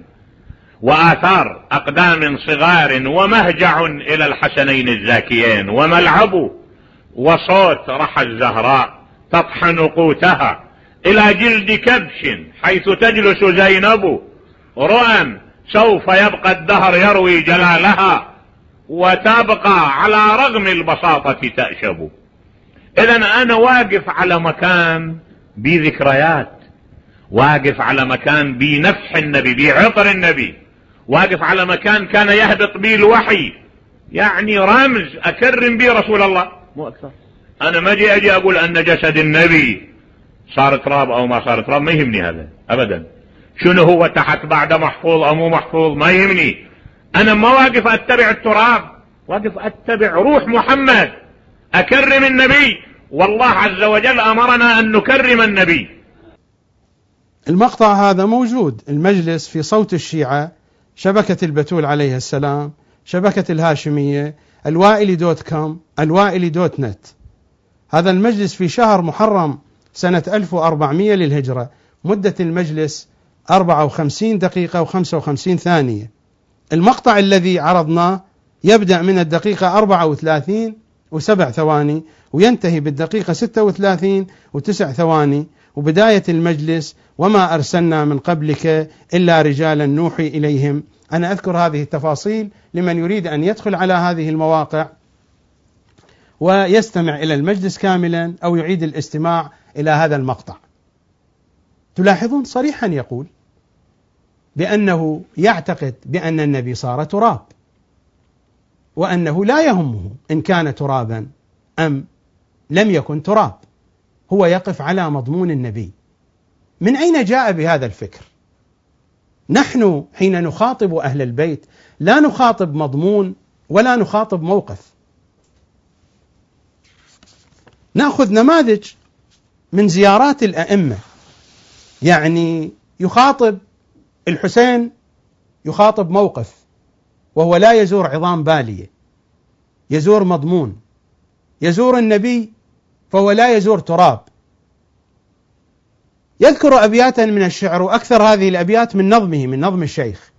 وآثار أقدام صغار ومهجع إلى الحسنين الزاكيين وملعب وصوت رحى الزهراء تطحن قوتها إلى جلد كبش حيث تجلس زينب رؤى سوف يبقى الدهر يروي جلالها. وتبقى على رغم البساطة تأشب. إذا أنا واقف على مكان بذكريات واقف على مكان بنفح النبي بعطر النبي واقف على مكان كان يهبط به الوحي. يعني رمز أكرم به رسول الله. مو أكثر. أنا ما أجي أجي أقول أن جسد النبي صار تراب أو ما صار تراب ما يهمني هذا ابدا. شنو هو تحت بعد محفوظ أو مو محفوظ ما يهمني. أنا ما واقف أتبع التراب واقف أتبع روح محمد أكرم النبي. والله عز وجل أمرنا أن نكرم النبي. المقطع هذا موجود المجلس في صوت الشيعة شبكة البتول عليه السلام شبكة الهاشمية الوائلي دوت كوم الوائلي دوت نت. هذا المجلس في شهر محرم سنة 1400 للهجرة. مدة المجلس 54 دقيقة و55 ثانية. المقطع الذي عرضناه يبدأ من الدقيقة 34 وسبع ثواني وينتهي بالدقيقة 36 وتسع ثواني. وبداية المجلس وما أرسلنا من قبلك إلا رجالا نوحي إليهم. أنا أذكر هذه التفاصيل لمن يريد أن يدخل على هذه المواقع ويستمع إلى المجلس كاملا أو يعيد الاستماع إلى هذا المقطع. تلاحظون صريحا يقول بأنه يعتقد بأن النبي صار تراب وأنه لا يهمه إن كان ترابا أم لم يكن تراب. هو يقف على مضمون النبي. من أين جاء بهذا الفكر؟ نحن حين نخاطب أهل البيت لا نخاطب مضمون ولا نخاطب موقف. نأخذ نماذج من زيارات الأئمة. يعني يخاطب الحسين يخاطب موقف وهو لا يزور عظام بالية يزور مضمون يزور النبي فهو لا يزور تراب. يذكر أبياتا من الشعر وأكثر هذه الأبيات من نظمه من نظم الشيخ.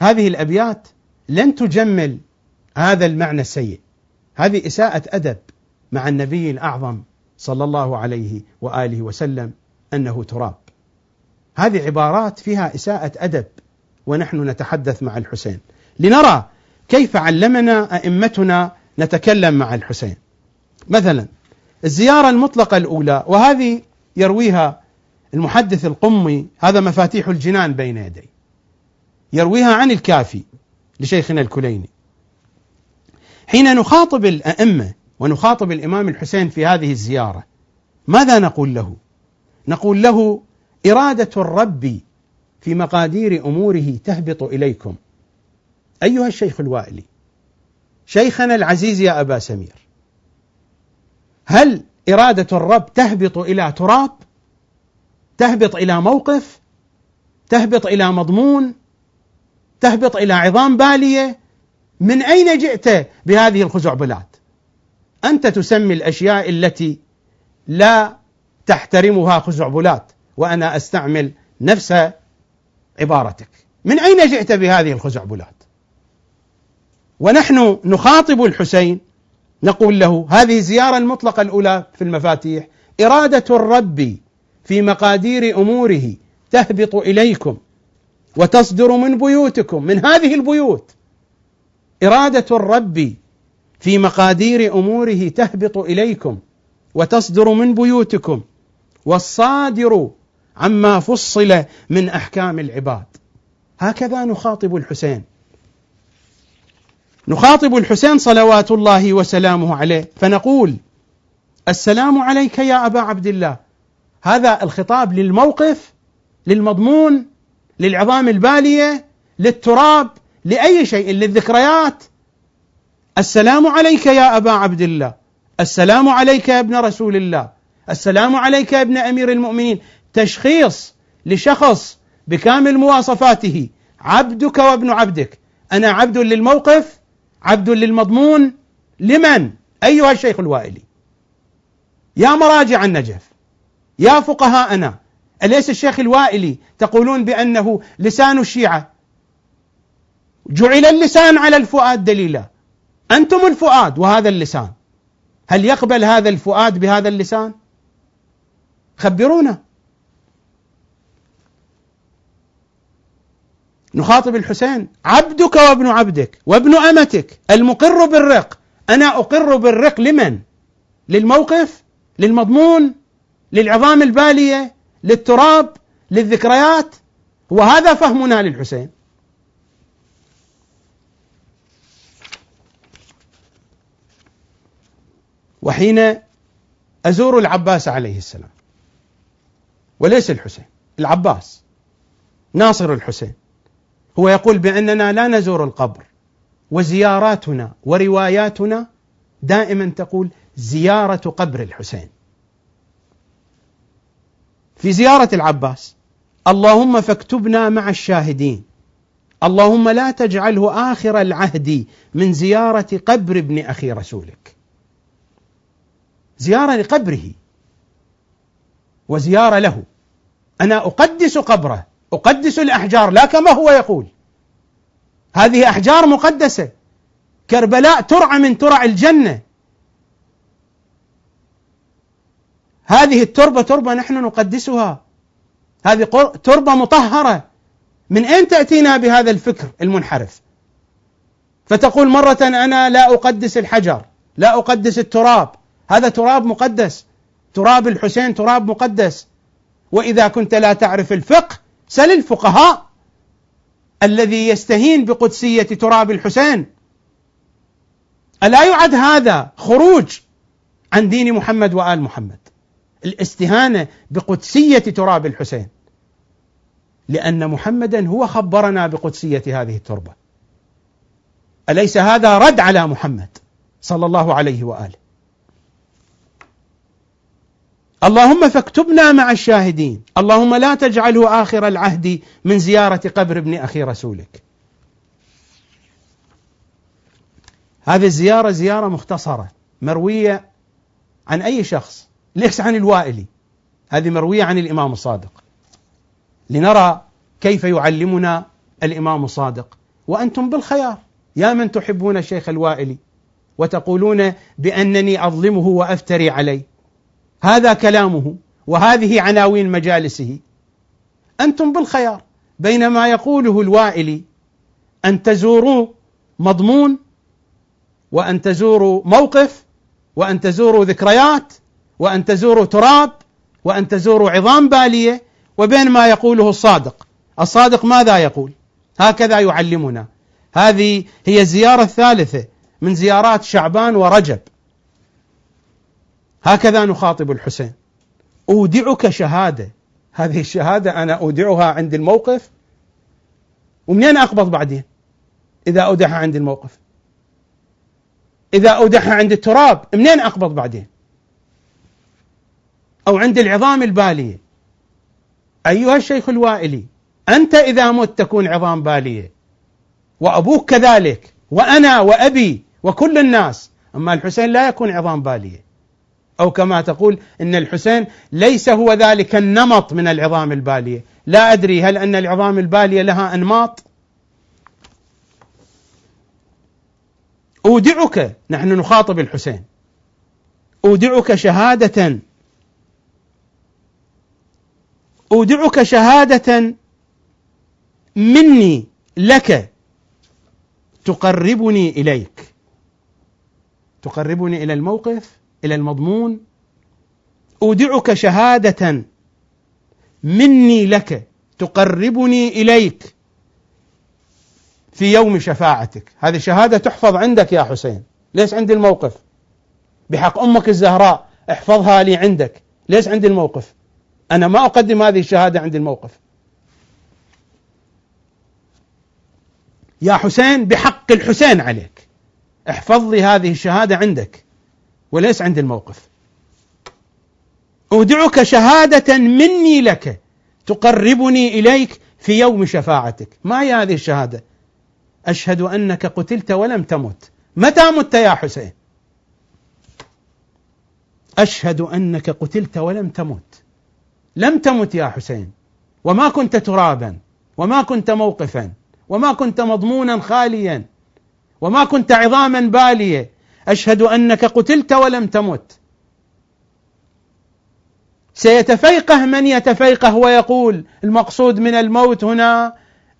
هذه الأبيات لن تجمل هذا المعنى السيء. هذه إساءة أدب مع النبي الأعظم صلى الله عليه وآله وسلم أنه تراب. هذه عبارات فيها إساءة أدب ونحن نتحدث مع الحسين. لنرى كيف علمنا أئمتنا نتكلم مع الحسين. مثلا الزيارة المطلقة الأولى وهذه يرويها المحدث القمي هذا مفاتيح الجنان بين يدي يرويها عن الكافي لشيخنا الكليني. حين نخاطب الأئمة ونخاطب الإمام الحسين في هذه الزيارة ماذا نقول له؟ نقول له إرادة الرب في مقادير أموره تهبط إليكم. أيها الشيخ الوائلي شيخنا العزيز يا أبا سمير هل إرادة الرب تهبط إلى تراب؟ تهبط إلى موقف؟ تهبط إلى مضمون؟ تهبط إلى عظام بالية؟ من أين جئت بهذه الخزعبلات؟ أنت تسمي الأشياء التي لا تحترمها خزعبلات. وأنا أستعمل نفس عبارتك. من أين جئت بهذه الخزعبلات؟ ونحن نخاطب الحسين نقول له هذه الزيارة المطلقة الأولى في المفاتيح. إرادة الرب في مقادير أموره تهبط إليكم وتصدر من بيوتكم من هذه البيوت. إرادة الرب في مقادير أموره تهبط إليكم وتصدر من بيوتكم والصادر عما فصل من أحكام العباد. هكذا نخاطب الحسين. نخاطب الحسين صلوات الله وسلامه عليه فنقول السلام عليك يا أبا عبد الله. هذا الخطاب للموقف للمضمون للعظام البالية للتراب لأي شيء للذكريات. السلام عليك يا أبا عبد الله. السلام عليك يا ابن رسول الله. السلام عليك يا ابن أمير المؤمنين. تشخيص لشخص بكامل مواصفاته عبدك وابن عبدك. أنا عبد للموقف عبد للمضمون. لمن؟ أيها الشيخ الوائلي. يا مراجع النجف يا فقهاءنا. أليس الشيخ الوائلي تقولون بأنه لسان الشيعة؟ جعل اللسان على الفؤاد دليلا. أنتم الفؤاد وهذا اللسان. هل يقبل هذا الفؤاد بهذا اللسان؟ خبرونا. نخاطب الحسين عبدك وابن عبدك وابن أمتك المقر بالرق أنا أقر بالرق لمن؟ للموقف؟ للمضمون؟ للعظام البالية؟ للتراب؟ للذكريات؟ وهذا فهمنا للحسين وحين أزور العباس عليه السلام وليس الحسين العباس ناصر الحسين هو يقول بأننا لا نزور القبر وزياراتنا ورواياتنا دائما تقول زيارة قبر الحسين. في زيارة العباس اللهم فاكتبنا مع الشاهدين. اللهم لا تجعله آخر العهد من زيارة قبر ابن أخي رسولك. زيارة لقبره وزيارة له أنا أقدس قبره أقدس الأحجار لا كما هو يقول. هذه أحجار مقدسة. كربلاء ترعى من ترع الجنة. هذه التربة تربة نحن نقدسها. هذه تربة مطهرة. من أين تأتينا بهذا الفكر المنحرف؟ فتقول مرة أنا لا أقدس الحجر لا أقدس التراب. هذا تراب مقدس. تراب الحسين تراب مقدس. وإذا كنت لا تعرف الفقه سل الفقهاء الذي يستهين بقدسية تراب الحسين. ألا يعد هذا خروج عن دين محمد وآل محمد؟ الاستهانة بقدسية تراب الحسين. لأن محمدا هو خبرنا بقدسية هذه التربة. أليس هذا رد على محمد صلى الله عليه وآله؟ اللهم فاكتبنا مع الشاهدين. اللهم لا تجعله آخر العهد من زيارة قبر ابن أخي رسولك. هذه الزيارة زيارة مختصرة مروية عن أي شخص ليس عن الوائلي. هذه مروية عن الإمام الصادق. لنرى كيف يعلمنا الإمام الصادق. وأنتم بالخيار. يا من تحبون الشيخ الوائلي وتقولون بأنني أظلمه وأفتري عليه. هذا كلامه وهذه عناوين مجالسه. أنتم بالخيار. بين ما يقوله الوائلي أن تزوروا مضمون وأن تزوروا موقف وأن تزوروا ذكريات وأن تزوروا تراب وأن تزوروا عظام بالية وبين ما يقوله الصادق. الصادق ماذا يقول؟ هكذا يعلمنا. هذه هي الزيارة الثالثة من زيارات شعبان ورجب. هكذا نخاطب الحسين. أودعك شهادة. هذه الشهادة أنا أودعها عند الموقف. ومنين أقبض بعدين؟ إذا أودعها عند الموقف. إذا أودعها عند التراب منين أقبض بعدين؟ أو عند العظام البالية. أيها الشيخ الوائلي أنت إذا مت تكون عظام بالية. وأبوك كذلك. وأنا وأبي وكل الناس. أما الحسين لا يكون عظام بالية. أو كما تقول إن الحسين ليس هو ذلك النمط من العظام البالية. لا أدري هل أن العظام البالية لها أنماط؟ أودعك نحن نخاطب الحسين. أودعك شهادة. أودعك شهادة مني لك. تقربني إليك. تقربني إلى الموقف؟ إلى المضمون أودعك شهادة مني لك تقربني إليك في يوم شفاعتك. هذه الشهادة تحفظ عندك يا حسين. ليش عندي الموقف؟ بحق أمك الزهراء احفظها لي عندك. ليش عندي الموقف؟ أنا ما أقدم هذه الشهادة عند الموقف. يا حسين بحق الحسين عليك. احفظ لي هذه الشهادة عندك. وليس عند الموقف. أودعك شهادة مني لك تقربني إليك في يوم شفاعتك. ما هي هذه الشهادة؟ أشهد أنك قتلت ولم تمت. متى مت يا حسين؟ أشهد أنك قتلت ولم تمت. لم تمت يا حسين. وما كنت ترابا وما كنت موقفا وما كنت مضمونا خاليا وما كنت عظاما بالية. أشهد أنك قتلت ولم تمت. سيتفيقه من يتفيقه ويقول المقصود من الموت هنا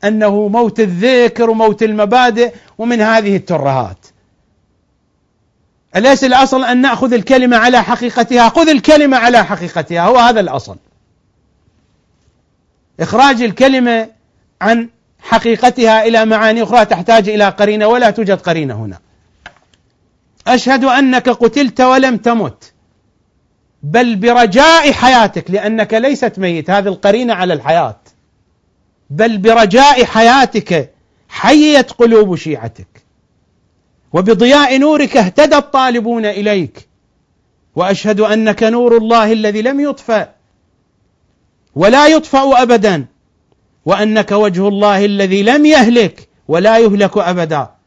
أنه موت الذكر وموت المبادئ ومن هذه الترهات. أليس الأصل أن نأخذ الكلمة على حقيقتها؟ خذ الكلمة على حقيقتها هو هذا الأصل. إخراج الكلمة عن حقيقتها إلى معاني أخرى تحتاج إلى قرينة ولا توجد قرينة هنا. أشهد أنك قتلت ولم تمت. بل برجاء حياتك لأنك ليست ميت هذه القرينة على الحياة. بل برجاء حياتك حيت قلوب شيعتك. وبضياء نورك اهتدى الطالبون إليك. وأشهد أنك نور الله الذي لم يطفأ. ولا يطفأ أبدا. وأنك وجه الله الذي لم يهلك ولا يهلك أبدا.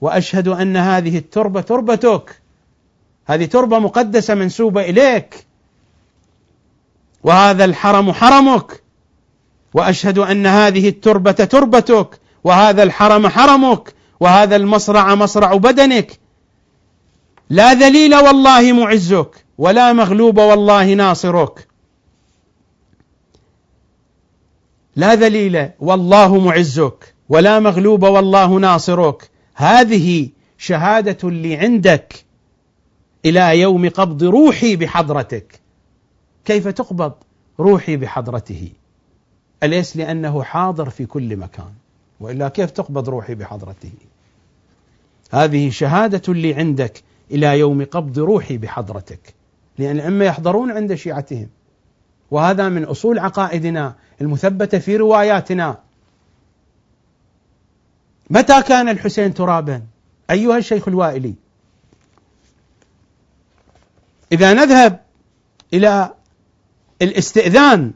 وأشهد أن هذه التربة تربتك. هذه تربة مقدسة منسوبة إليك. وهذا الحرم حرمك. وأشهد أن هذه التربة تربتك. وهذا الحرم حرمك. وهذا المصرع مصرع بدنك. لا ذليل والله معزك ولا مغلوب والله ناصرك. لا ذليل والله معزك ولا مغلوب والله ناصرك. هذه شهادة لي عندك إلى يوم قبض روحي بحضرتك. كيف تقبض روحي بحضرته؟ أليس لأنه حاضر في كل مكان. وإلا كيف تقبض روحي بحضرته؟ هذه شهادة لي عندك إلى يوم قبض روحي بحضرتك. لأن الأئمة يحضرون عند شيعتهم. وهذا من أصول عقائدنا المثبتة في رواياتنا. متى كان الحسين ترابا؟ أيها الشيخ الوائلي. إذا نذهب إلى الاستئذان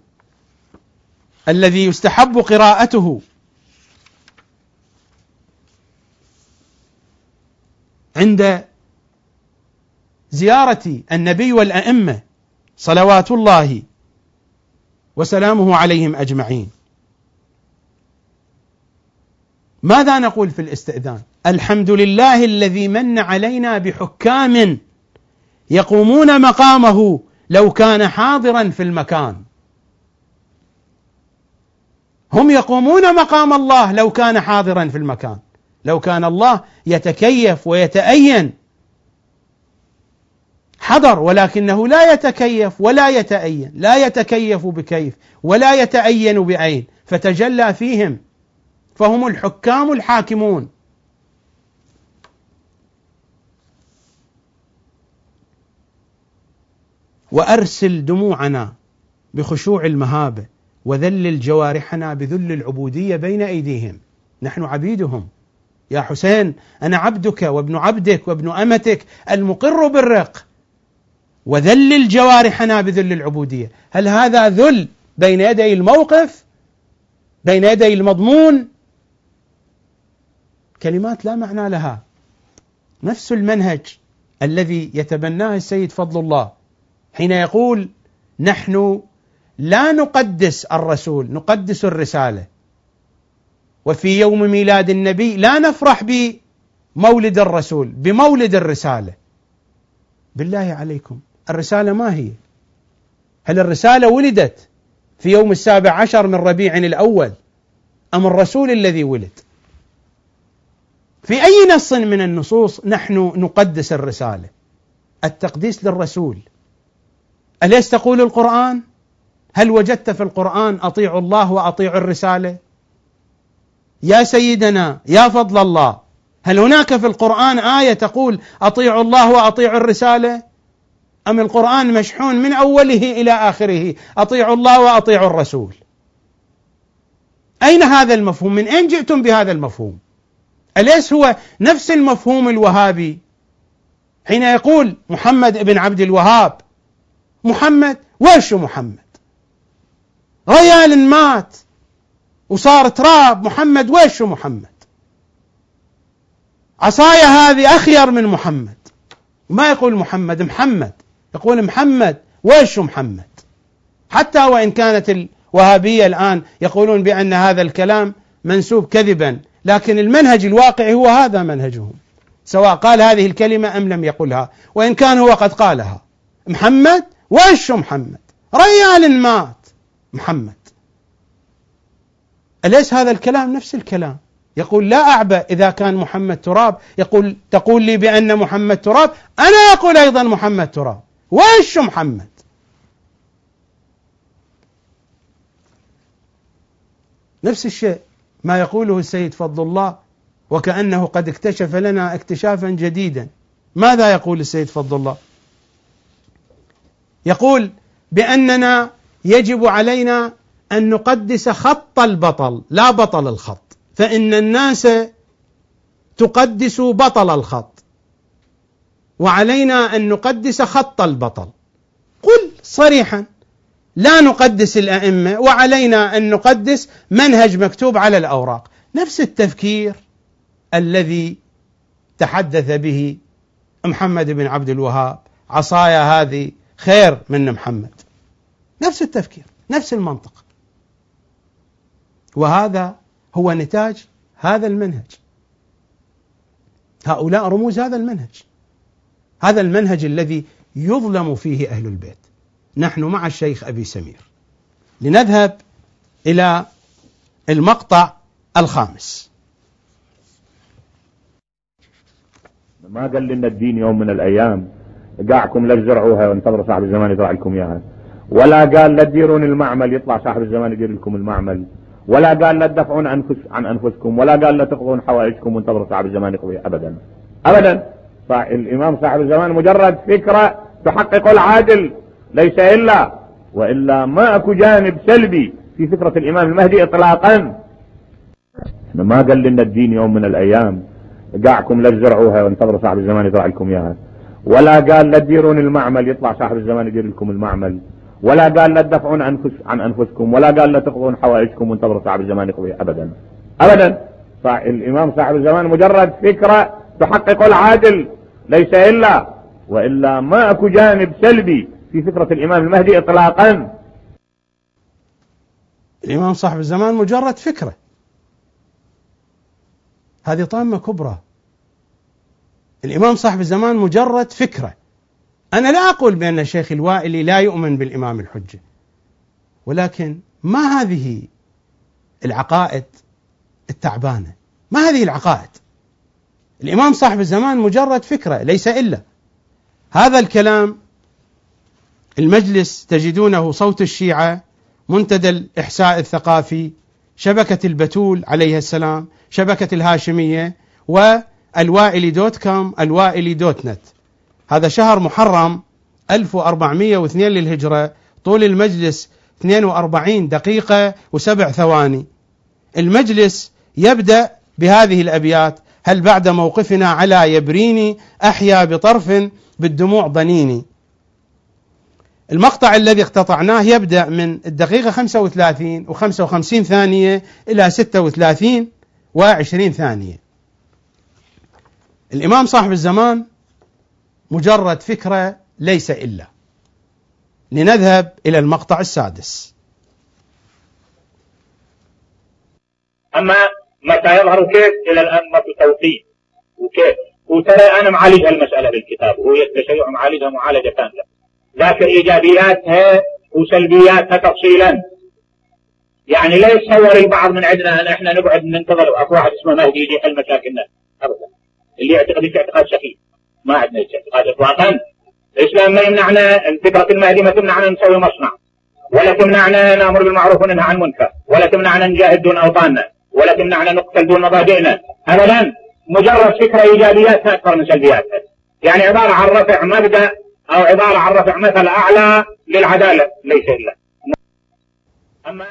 الذي يستحب قراءته. عند زيارة النبي والأئمة صلوات الله وسلامه عليهم أجمعين. ماذا نقول في الاستئذان؟ الحمد لله الذي من علينا بحكام يقومون مقامه لو كان حاضرا في المكان. هم يقومون مقام الله لو كان حاضرا في المكان. لو كان الله يتكيف ويتأين. حضر ولكنه لا يتكيف ولا يتأين. لا يتكيف بكيف ولا يتأين بعين. فتجلى فيهم. فهم الحكام الحاكمون. وأرسل دموعنا بخشوع المهابه وذلل جوارحنا بذل العبودية بين أيديهم. نحن عبيدهم. يا حسين أنا عبدك وابن عبدك وابن أمتك المقر بالرق. وذلل جوارحنا بذل العبودية. هل هذا ذل بين يدي الموقف؟ بين يدي المضمون؟ كلمات لا معنى لها نفس المنهج الذي يتبناه السيد فضل الله حين يقول نحن لا نقدس الرسول نقدس الرسالة وفي يوم ميلاد النبي لا نفرح بمولد الرسول بمولد الرسالة بالله عليكم الرسالة ما هي؟ هل الرسالة ولدت في يوم السابع عشر من ربيع الأول أم الرسول الذي ولد؟ في أي نص من النصوص نحن نقدس الرسالة؟ التقديس للرسول أليس تقول القرآن؟ هل وجدت في القرآن أطيعوا الله وأطيعوا الرسالة؟ يا سيدنا يا فضل الله هل هناك في القرآن آية تقول أطيعوا الله وأطيعوا الرسالة؟ أم القرآن مشحون من أوله إلى آخره أطيعوا الله وأطيعوا الرسول أين هذا المفهوم؟ من أين جئتم بهذا المفهوم؟ أليس هو نفس المفهوم الوهابي؟ حين يقول محمد بن عبد الوهاب محمد وش محمد؟ ريال مات وصار تراب محمد وش محمد؟ عصايا هذه أخير من محمد. ما يقول محمد محمد. يقول محمد وش محمد؟ حتى وإن كانت الوهابية الآن يقولون بأن هذا الكلام منسوب كذبا لكن المنهج الواقعي هو هذا منهجهم سواء قال هذه الكلمة أم لم يقلها وإن كان هو قد قالها. محمد؟ وش محمد؟ ريال مات. محمد. أليس هذا الكلام نفس الكلام؟ يقول لا أعبأ إذا كان محمد تراب. يقول تقول لي بأن محمد تراب أنا أقول أيضا محمد تراب. وش محمد؟ نفس الشيء. ما يقوله السيد فضل الله وكأنه قد اكتشف لنا اكتشافا جديدا. ماذا يقول السيد فضل الله؟ يقول بأننا يجب علينا أن نقدس خط البطل لا بطل الخط. فإن الناس تقدس بطل الخط وعلينا أن نقدس خط البطل. قل صريحا. لا نقدس الأئمة وعلينا أن نقدس منهج مكتوب على الأوراق. نفس التفكير الذي تحدث به محمد بن عبد الوهاب. عصايا هذه خير من محمد. نفس التفكير نفس المنطق. وهذا هو نتاج هذا المنهج. هؤلاء رموز هذا المنهج. هذا المنهج الذي يظلم فيه أهل البيت. نحن مع الشيخ أبي سمير. لنذهب إلى المقطع الخامس. ما قال لنا الدين يوم من الأيام؟ قاعكم لا تزرعوها وانتظروا صاحب الزمان يزرع لكم إياها. ولا قال لا تديرون المعمل يطلع صاحب الزمان يدير لكم المعمل. ولا قال لا تدافعون أنفس عن أنفسكم. ولا قال لا تقضون حوائجكم وانتظروا صاحب الزمان يقضي أبدا. أبدا. الإمام صاحب الزمان مجرد فكرة تحقق العادل. ليس إلا وإلا ما أكو جانب سلبي في فكرة الإمام المهدي إطلاقا. ما قال لنا الدين يوم من الأيام. قاعكم لا تزرعوها وانتظروا صاحب الزمان يزرع لكم إياها. ولا قال لا تديرون المعمل يطلع صاحب الزمان يدير لكم المعمل. ولا قال لا تدافعون أنفس عن أنفسكم. ولا قال لا تقضون حوائجكم وانتظروا صاحب الزمان يقضي. أبدا. أبدا. الإمام صاحب الزمان مجرد فكرة تحقق العادل. ليس إلا وإلا ما أكو جانب سلبي في فكرة الإمام المهدي إطلاقا. الإمام صاحب الزمان مجرد فكرة. هذه طامة كبرى. الإمام صاحب الزمان مجرد فكرة. أنا لا أقول بأن الشيخ الوائلي لا يؤمن بالإمام الحجة. ولكن ما هذه العقائد التعبانة؟ ما هذه العقائد؟ الإمام صاحب الزمان مجرد فكرة ليس إلا. هذا الكلام المجلس تجدونه صوت الشيعة منتدى الإحساء الثقافي شبكة البتول عليه السلام شبكة الهاشمية والوائلي دوت كوم الوائلي دوت نت. هذا شهر محرم 1402 للهجرة طول المجلس 42 دقيقة وسبع ثواني. المجلس يبدأ بهذه الأبيات هل بعد موقفنا على يبريني أحيا بطرف بالدموع ضنيني المقطع الذي اقتطعناه يبدأ من الدقيقة 35 و55 ثانية إلى 36 و20 ثانية. الإمام صاحب الزمان مجرد فكرة ليس إلا. لنذهب إلى المقطع السادس. أما متى يظهر كيف؟ إلى الآن ما في توقيت. وكيف؟ وترى أنا معالج هالمسألة بالكتاب. وهي التشيع معالجها معالجة كاملة. ذاكر إيجابياتها وسلبياتها تفصيلا. يعني لا يتصور البعض من عندنا أن إحنا نقعد ننتظر أكو واحد اسمه مهدي يجي يحل مشاكلنا. أبدا. اللي يعتقد اعتقاد سخيف. ما عندنا اعتقاد إطلاقا. الإسلام ما يمنعنا فكرة المهدي ما تمنعنا نسوي مصنع. ولا تمنعنا نأمر بالمعروف وننهى عن المنكر. ولا تمنعنا نجاهد دون أوطاننا. ولا تمنعنا نقتل دون مبادئنا أبدا. مجرد فكرة إيجابياتها أكثر من سلبياتها. يعني عبارة عن رفع مبدأ أو عبارة عن رفع مثل أعلى للعدالة ليس إلا. أما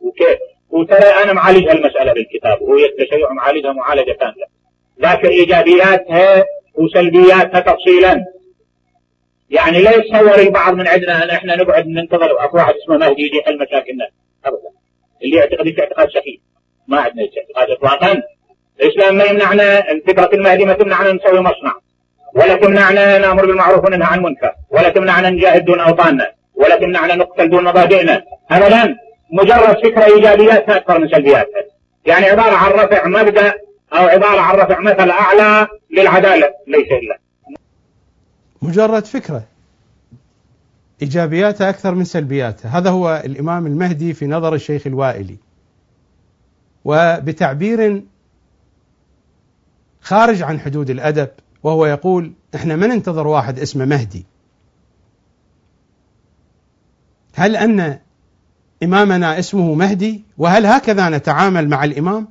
وكيف؟ وترى أنا معالج هالمسألة بالكتاب وهي التشيع معالجها معالجة كاملة. ذاكر إيجابياتها وسلبياتها تفصيلا. يعني لا يتصور البعض من عندنا أن إحنا نقعد ننتظر أكو واحد اسمه مهدي يجي يحل مشاكلنا أبدا. اللي يعتقد اعتقاد سخيف. ما عندنا اعتقاد إطلاقا. الإسلام ما يمنعنا فكرة المهدي ما تمنعنا نسوي مصنع. ولا تمنعنا نأمر بالمعروف وننهى عن المنكر. ولا تمنعنا نجاهد دون أوطاننا. ولا تمنعنا نقتل دون مبادئنا. أبدا مجرد فكرة إيجابياتها أكثر من سلبياتها. يعني عبارة عن رفع مبدأ أو عبارة عن رفع مثل أعلى للعدالة. ليس إلا. مجرد فكرة إيجابياتها أكثر من سلبياتها. هذا هو الإمام المهدي في نظر الشيخ الوائلي. وبتعبير خارج عن حدود الأدب وهو يقول إحنا ما ننتظر واحد اسمه مهدي. هل أن إمامنا اسمه مهدي؟ وهل هكذا نتعامل مع الإمام؟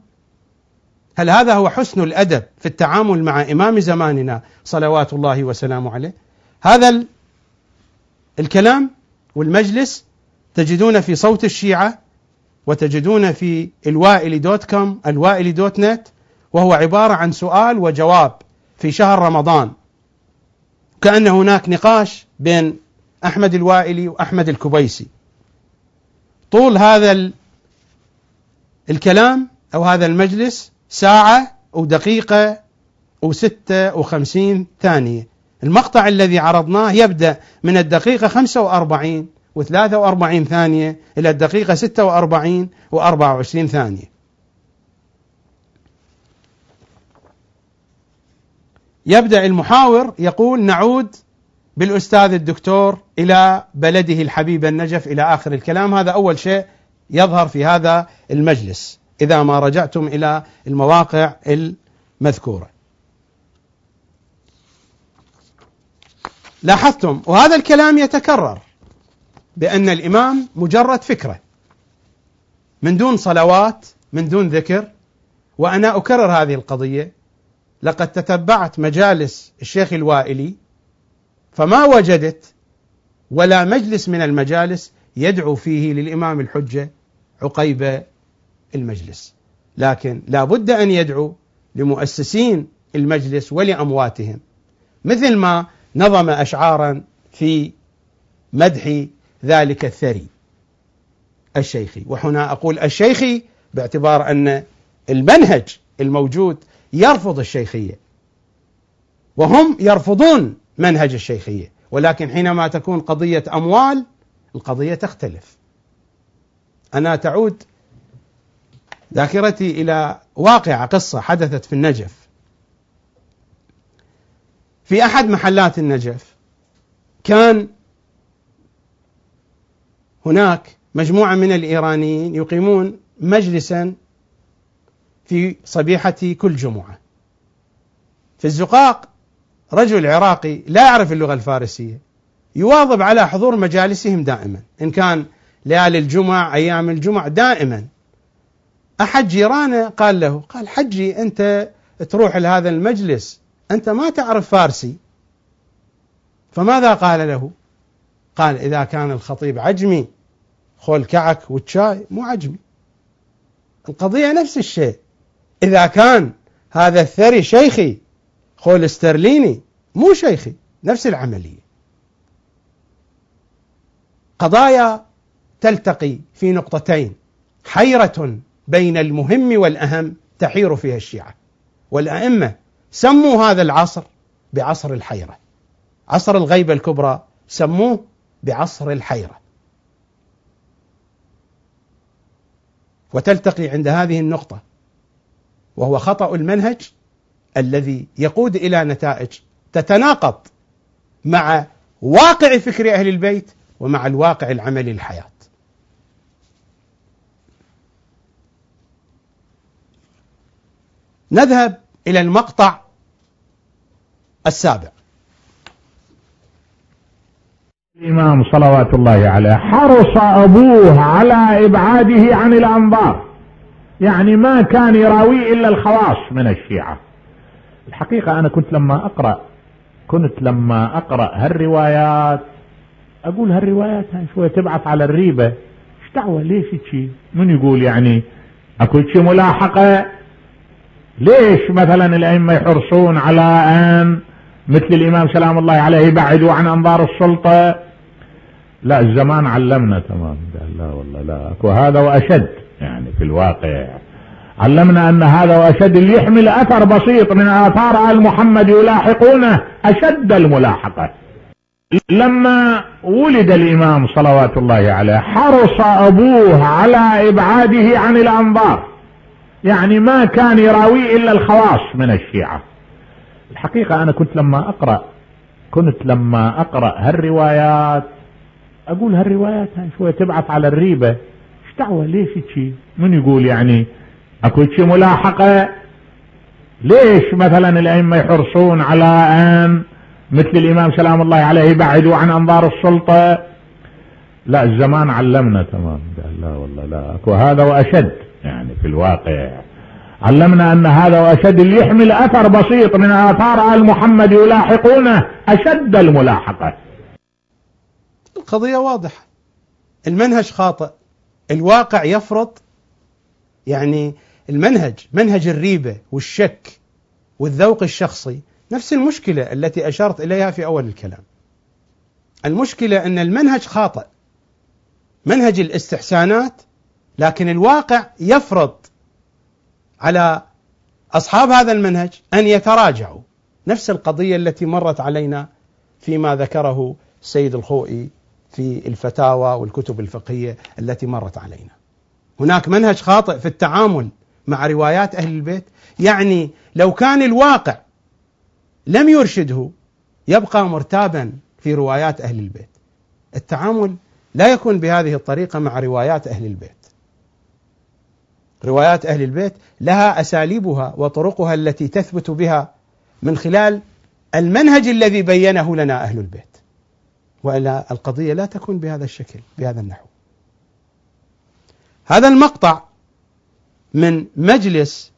هل هذا هو حسن الأدب في التعامل مع إمام زماننا صلوات الله وسلامه عليه؟ هذا الكلام والمجلس تجدون في صوت الشيعة وتجدون في الوائلي دوت كوم الوائلي دوت نت وهو عبارة عن سؤال وجواب في شهر رمضان. كأن هناك نقاش بين أحمد الوائلي وأحمد الكبيسي. طول هذا الكلام أو هذا المجلس ساعة أو دقيقة وستة وخمسين ثانية. المقطع الذي عرضناه يبدأ من الدقيقة 45 و43 ثانية إلى الدقيقة 46 و24 ثانية. يبدأ المحاور يقول نعود بالأستاذ الدكتور إلى بلده الحبيب النجف إلى آخر الكلام. هذا أول شيء يظهر في هذا المجلس إذا ما رجعتم إلى المواقع المذكورة. لاحظتم؟ وهذا الكلام يتكرر بأن الإمام مجرد فكرة من دون صلوات من دون ذكر وأنا أكرر هذه القضية. لقد تتبعت مجالس الشيخ الوائلي فما وجدت ولا مجلس من المجالس يدعو فيه للإمام الحجة عقيب المجلس. لكن لا بد أن يدعو لمؤسسين المجلس ولأمواتهم. مثل ما نظم أشعارا في مدح ذلك الثري الشيخي. وهنا أقول الشيخي باعتبار أن المنهج الموجود يرفض الشيخية. وهم يرفضون منهج الشيخية. ولكن حينما تكون قضية أموال القضية تختلف. أنا تعود ذاكرتي إلى واقعة قصة حدثت في النجف. في أحد محلات النجف كان هناك مجموعة من الإيرانيين يقيمون مجلسا في صبيحة كل جمعة. في الزقاق رجل عراقي لا يعرف اللغة الفارسية يواظب على حضور مجالسهم دائما إن كان ليالي الجمع أيام الجمع دائما. أحد جيرانه قال له قال حجي أنت تروح لهذا المجلس أنت ما تعرف فارسي. فماذا قال له؟ قال إذا كان الخطيب عجمي خول كعك والشاي مو عجمي. القضية نفس الشيء. إذا كان هذا الثري شيخي خول استرليني مو شيخي نفس العملية. قضايا تلتقي في نقطتين حيرة بين المهم والأهم تحير فيها الشيعة. والأئمة سموا هذا العصر بعصر الحيرة. عصر الغيبة الكبرى سموه بعصر الحيرة. وتلتقي عند هذه النقطة وهو خطأ المنهج الذي يقود إلى نتائج تتناقض مع واقع فكر أهل البيت ومع الواقع العملي للحياة. نذهب إلى المقطع السابع. الإمام صلوات الله عليه حرص أبوه على إبعاده عن الأنظار. يعني ما كان يراويه إلا الخواص من الشيعة. الحقيقة أنا كنت لما أقرأ كنت لما أقرأ هالروايات أقول هالروايات شوية تبعث على الريبة. إيش دعوة؟ ليش شيء من يقول يعني أكو شيء ملاحقة؟ ليش مثلا الأئمة يحرصون على أن مثل الإمام سلام الله عليه يبعدوا عن أنظار السلطة؟ لا الزمان علمنا تمام. لا والله لا أكو هذا وأشد. يعني في الواقع. علمنا أن هذا وأشد اللي يحمل أثر بسيط من آثار آل محمد يلاحقونه أشد الملاحقة. لما ولد الإمام صلوات الله عليه حرص أبوه على إبعاده عن الأنظار. يعني ما كان يراويه إلا الخواص من الشيعة. الحقيقة أنا كنت لما أقرأ كنت لما أقرأ هالروايات أقول هالروايات شوية تبعث على الريبة. دعوة ليش شيء من يقول يعني أكو شيء ملاحقة؟ ليش مثلا الأئمة يحرصون على أن مثل الإمام سلام الله عليه يبعدوا عن أنظار السلطة؟ لا الزمان علمنا تمام. لا والله لا أكو هذا وأشد يعني في الواقع. علمنا أن هذا وأشد اللي يحمل أثر بسيط من آثار آل محمد يلاحقونه أشد الملاحقة. القضية واضحة. المنهج خاطئ. الواقع يفرض يعني المنهج منهج الريبة والشك والذوق الشخصي. نفس المشكلة التي أشرت إليها في أول الكلام. المشكلة أن المنهج خاطئ. منهج الاستحسانات لكن الواقع يفرض على أصحاب هذا المنهج أن يتراجعوا. نفس القضية التي مرت علينا فيما ذكره السيد الخوئي في الفتاوى والكتب الفقهية التي مرت علينا. هناك منهج خاطئ في التعامل مع روايات أهل البيت يعني لو كان الواقع لم يرشده يبقى مرتابا في روايات أهل البيت. التعامل لا يكون بهذه الطريقة مع روايات أهل البيت. روايات أهل البيت لها أساليبها وطرقها التي تثبت بها من خلال المنهج الذي بينه لنا أهل البيت. وإلا القضية لا تكون بهذا الشكل بهذا النحو. هذا المقطع من مجلس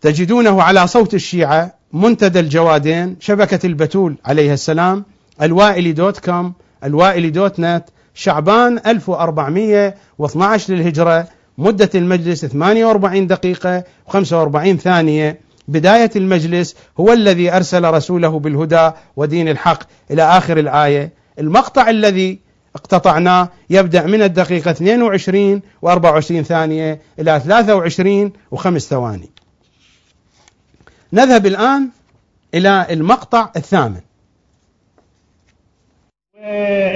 تجدونه على صوت الشيعة منتدى الجوادين شبكة البتول عليه السلام الوائلي دوت كوم الوائلي دوت نت شعبان 1412 للهجرة مدة المجلس 48 دقيقة و45 ثانية بداية المجلس هو الذي أرسل رسوله بالهدى ودين الحق إلى آخر الآية. المقطع الذي اقتطعناه يبدأ من الدقيقة 22 و24 ثانية إلى 23 و5 ثواني. نذهب الآن إلى المقطع الثامن.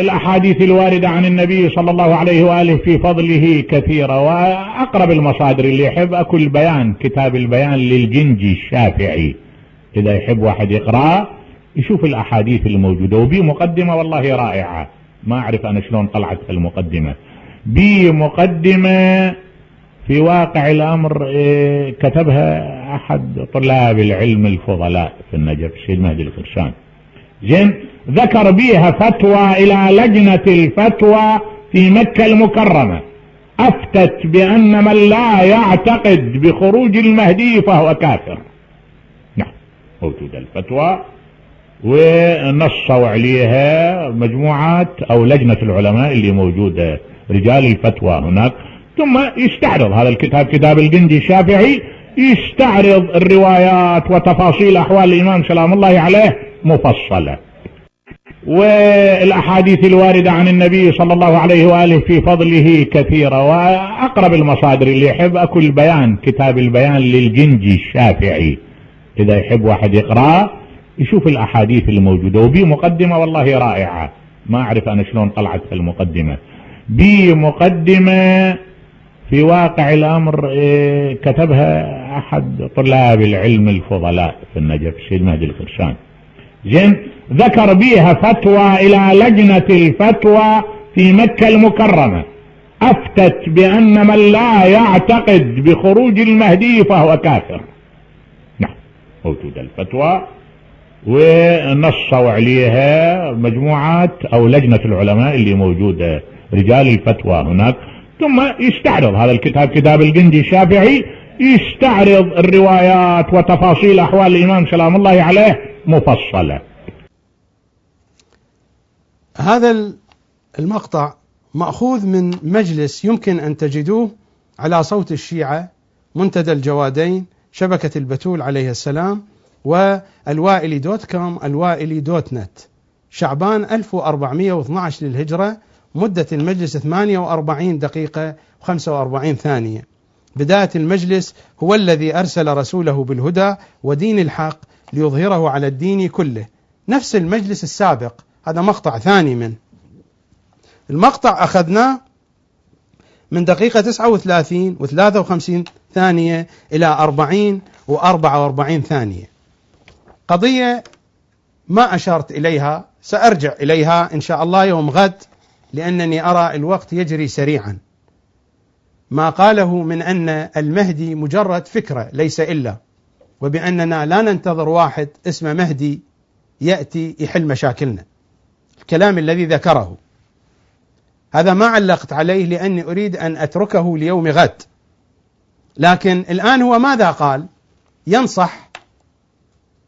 الأحاديث الواردة عن النبي صلى الله عليه وآله في فضله كثيرة وأقرب المصادر اللي يحب أكو البيان كتاب البيان للجنجي الشافعي. إذا يحب واحد يقرأ يشوف الأحاديث الموجودة وبي مقدمة والله رائعة. ما أعرف أنا شلون طلعت المقدمة. بي مقدمة في واقع الأمر إيه، كتبها أحد طلاب العلم الفضلاء في النجف الشيخ مهدي الخرشان زين ذكر بيها فتوى إلى لجنة الفتوى في مكة المكرمة. أفتت بأن من لا يعتقد بخروج المهدي فهو كافر. نعم موجودة الفتوى ونصوا عليها مجموعات أو لجنة العلماء اللي موجودة رجال الفتوى هناك. ثم يستعرض هذا الكتاب كتاب الجندي الشافعي يستعرض الروايات وتفاصيل أحوال الإمام سلام الله عليه. مفصلة. والأحاديث الواردة عن النبي صلى الله عليه وآله في فضله كثيرة وأقرب المصادر اللي يحب أكو البيان كتاب البيان للجنجي الشافعي. إذا يحب واحد يقرأ يشوف الأحاديث الموجودة وبي مقدمة والله رائعة. ما أعرف أنا شلون طلعت في المقدمة. بي مقدمة في واقع الأمر إيه، كتبها أحد طلاب العلم الفضلاء في النجف الشيخ مهدي الخرشان زين ذكر بيها فتوى إلى لجنة الفتوى في مكة المكرمة. أفتت بأن من لا يعتقد بخروج المهدي فهو كافر. نعم موجودة الفتوى ونصوا عليها مجموعات أو لجنة العلماء اللي موجودة رجال الفتوى هناك. ثم يستعرض هذا الكتاب كتاب الجندي الشافعي يستعرض الروايات وتفاصيل أحوال الإمام سلام الله عليه مفصلة. هذا المقطع مأخوذ من مجلس يمكن أن تجدوه على صوت الشيعة منتدى الجوادين شبكة البتول عليه السلام والوائلي دوت كوم الوائلي دوت نت. شعبان 1412 للهجرة مدة المجلس 48 دقيقة و45 ثانية. بداية المجلس هو الذي أرسل رسوله بالهدى ودين الحق ليظهره على الدين كله. نفس المجلس السابق هذا مقطع ثاني من. المقطع أخذناه من دقيقة 39 و 53 ثانية إلى 40 و 44 ثانية. قضية ما أشرت إليها سأرجع إليها إن شاء الله يوم غد لأنني أرى الوقت يجري سريعا. ما قاله من أن المهدي مجرد فكرة ليس إلا وبأننا لا ننتظر واحد اسمه مهدي يأتي يحل مشاكلنا. الكلام الذي ذكره. هذا ما علقت عليه لأني أريد أن أتركه ليوم غد. لكن الآن هو ماذا قال؟ ينصح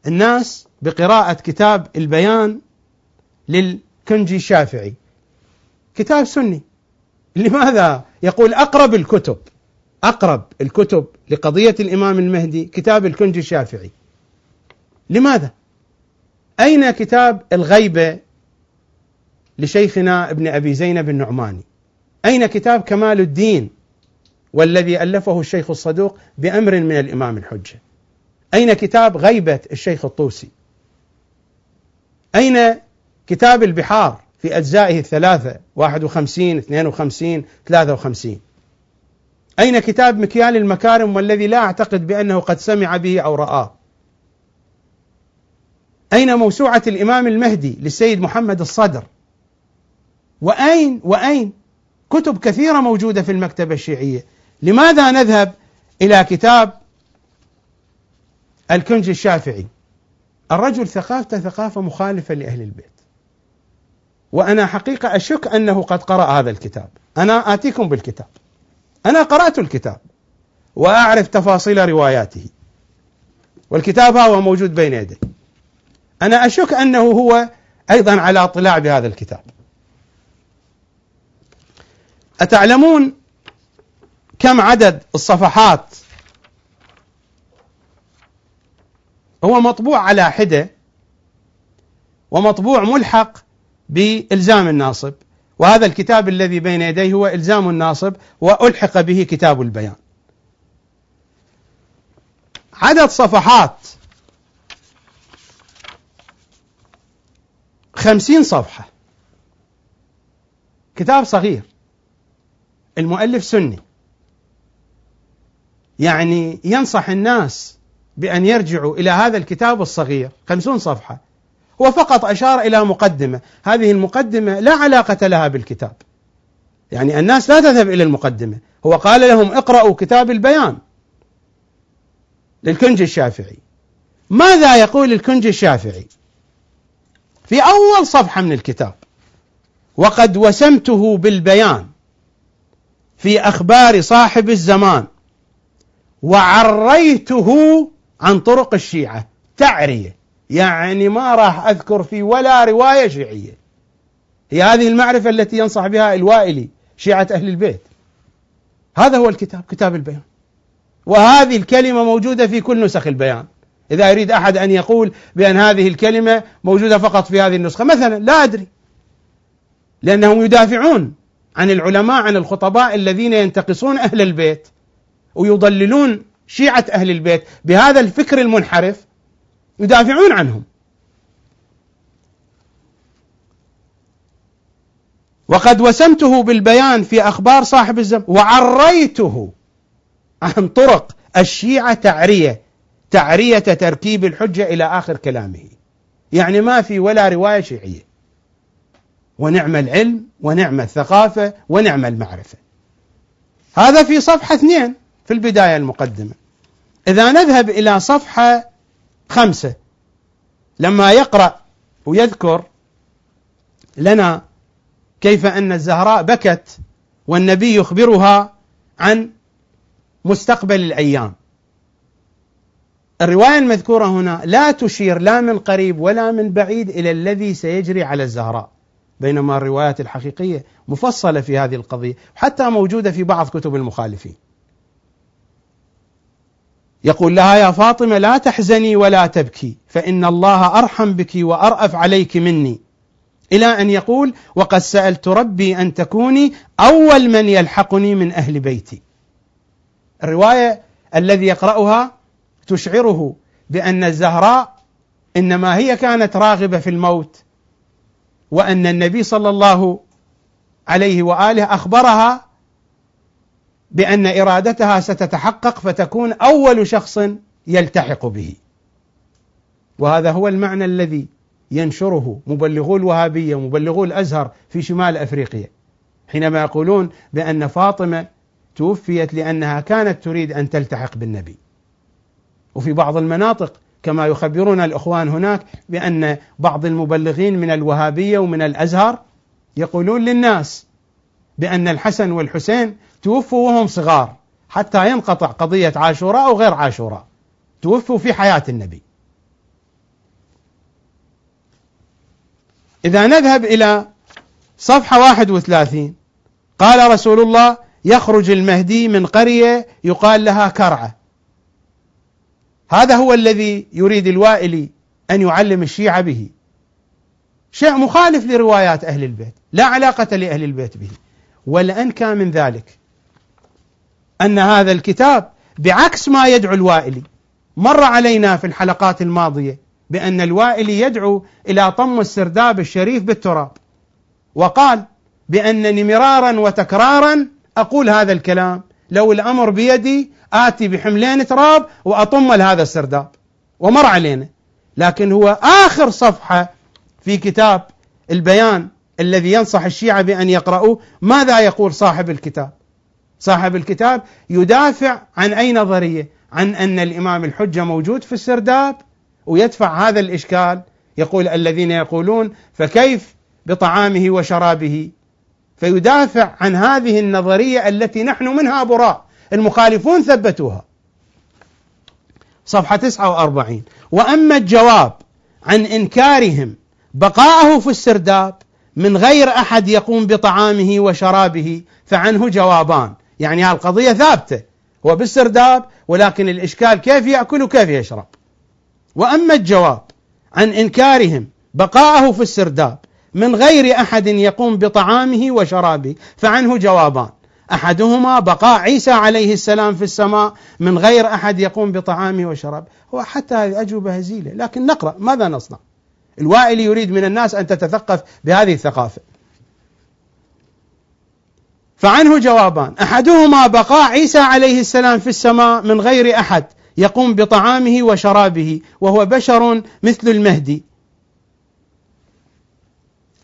الناس بقراءة كتاب البيان للكنجي الشافعي. كتاب سني. لماذا يقول أقرب الكتب أقرب الكتب لقضية الإمام المهدي كتاب الكنج الشافعي. لماذا؟ أين كتاب الغيبة لشيخنا ابن أبي زينب النعماني؟ أين كتاب كمال الدين والذي ألفه الشيخ الصدوق بأمر من الإمام الحجة؟ أين كتاب غيبة الشيخ الطوسي؟ أين كتاب البحار؟ في أجزائه الثلاثة 51 52 53 أين كتاب مكيال المكارم والذي لا أعتقد بأنه قد سمع به أو رآه أين موسوعة الإمام المهدي للسيد محمد الصدر؟ وأين وأين؟ كتب كثيرة موجودة في المكتبة الشيعية. لماذا نذهب إلى كتاب الكنج الشافعي؟ الرجل ثقافته ثقافة مخالفة لأهل البيت. وأنا حقيقة أشك أنه قد قرأ هذا الكتاب. أنا آتيكم بالكتاب. أنا قرأت الكتاب. وأعرف تفاصيل رواياته. والكتاب هو موجود بين يدي. أنا أشك أنه هو أيضا على اطلاع بهذا الكتاب. أتعلمون كم عدد الصفحات؟ هو مطبوع على حدة. ومطبوع ملحق. بإلزام الناصب. وهذا الكتاب الذي بين يديه هو إلزام الناصب وألحق به كتاب البيان. عدد صفحات. خمسين صفحة. كتاب صغير. المؤلف سني. يعني ينصح الناس بأن يرجعوا إلى هذا الكتاب الصغير. خمسون صفحة. هو فقط أشار إلى مقدمة. هذه المقدمة لا علاقة لها بالكتاب. يعني الناس لا تذهب إلى المقدمة. هو قال لهم اقرأوا كتاب البيان للكنج الشافعي. ماذا يقول الكنج الشافعي؟ في أول صفحة من الكتاب وقد وسمته بالبيان في أخبار صاحب الزمان وعريته عن طرق الشيعة تعرية. يعني ما راح أذكر في ولا رواية شيعية. هي هذه المعرفة التي ينصح بها الوائلي شيعة أهل البيت. هذا هو الكتاب كتاب البيان. وهذه الكلمة موجودة في كل نسخ البيان. إذا يريد أحد أن يقول بأن هذه الكلمة موجودة فقط في هذه النسخة مثلا لا أدري. لأنهم يدافعون عن العلماء عن الخطباء الذين ينتقصون أهل البيت ويضللون شيعة أهل البيت بهذا الفكر المنحرف يدافعون عنهم. وقد وسمته بالبيان في أخبار صاحب الزمان وعريته عن طرق الشيعة تعرية تعرية تركيب الحجة إلى آخر كلامه. يعني ما في ولا رواية شيعية. ونعم العلم ونعم الثقافة ونعم المعرفة. هذا في صفحة اثنين في البداية المقدمة. إذا نذهب إلى صفحة خمسة. لما يقرأ ويذكر لنا كيف أن الزهراء بكت والنبي يخبرها عن مستقبل الأيام. الرواية المذكورة هنا لا تشير لا من قريب ولا من بعيد إلى الذي سيجري على الزهراء بينما الروايات الحقيقية مفصلة في هذه القضية حتى موجودة في بعض كتب المخالفين. يقول لها يا فاطمة لا تحزني ولا تبكي فإن الله أرحم بك وأرأف عليك مني. إلى أن يقول وقد سألت ربي أن تكوني أول من يلحقني من أهل بيتي. الرواية الذي يقرأها تشعره بأن الزهراء إنما هي كانت راغبة في الموت وأن النبي صلى الله عليه وآله أخبرها بأن إرادتها ستتحقق فتكون أول شخص يلتحق به. وهذا هو المعنى الذي ينشره مبلغو الوهابية ومبلغو الأزهر في شمال أفريقيا. حينما يقولون بأن فاطمة توفيت لأنها كانت تريد أن تلتحق بالنبي. وفي بعض المناطق كما يخبرون الإخوان هناك بأن بعض المبلغين من الوهابية ومن الأزهر يقولون للناس بأن الحسن والحسين توفوا وهم صغار حتى ينقطع قضية عاشوراء أو غير عاشوراء. توفوا في حياة النبي. إذا نذهب إلى صفحة 31 قال رسول الله يخرج المهدي من قرية يقال لها كرعة. هذا هو الذي يريد الوائلي أن يعلم الشيعة به. شيء مخالف لروايات أهل البيت لا علاقة لأهل البيت به. والأنكى من ذلك. أن هذا الكتاب بعكس ما يدعو الوائلي. مر علينا في الحلقات الماضية بأن الوائلي يدعو إلى طم السرداب الشريف بالتراب. وقال بأنني مرارا وتكرارا أقول هذا الكلام. لو الأمر بيدي آتي بحملين تراب وأطم لهذا السرداب. ومر علينا. لكن هو آخر صفحة في كتاب البيان الذي ينصح الشيعة بأن يقرأوه. ماذا يقول صاحب الكتاب؟ صاحب الكتاب يدافع عن أي نظرية؟ عن أن الإمام الحجة موجود في السرداب ويدفع هذا الإشكال. يقول الذين يقولون فكيف بطعامه وشرابه؟ فيدافع عن هذه النظرية التي نحن منها براء المخالفون ثبتوها. صفحة 49 وأما الجواب عن إنكارهم بقاءه في السرداب من غير أحد يقوم بطعامه وشرابه فعنه جوابان. يعني القضية ثابتة. هو بالسرداب ولكن الإشكال كيف يأكل وكيف يشرب. وأما الجواب عن إنكارهم بقاءه في السرداب من غير أحد يقوم بطعامه وشرابه فعنه جوابان. أحدهما بقاء عيسى عليه السلام في السماء من غير أحد يقوم بطعامه وشرابه هو حتى هذه أجوبة هزيلة لكن نقرأ. ماذا نصنع؟ الوائلي يريد من الناس أن تتثقف بهذه الثقافة. فعنه جوابان. أحدهما بقاء عيسى عليه السلام في السماء من غير أحد يقوم بطعامه وشرابه وهو بشر مثل المهدي.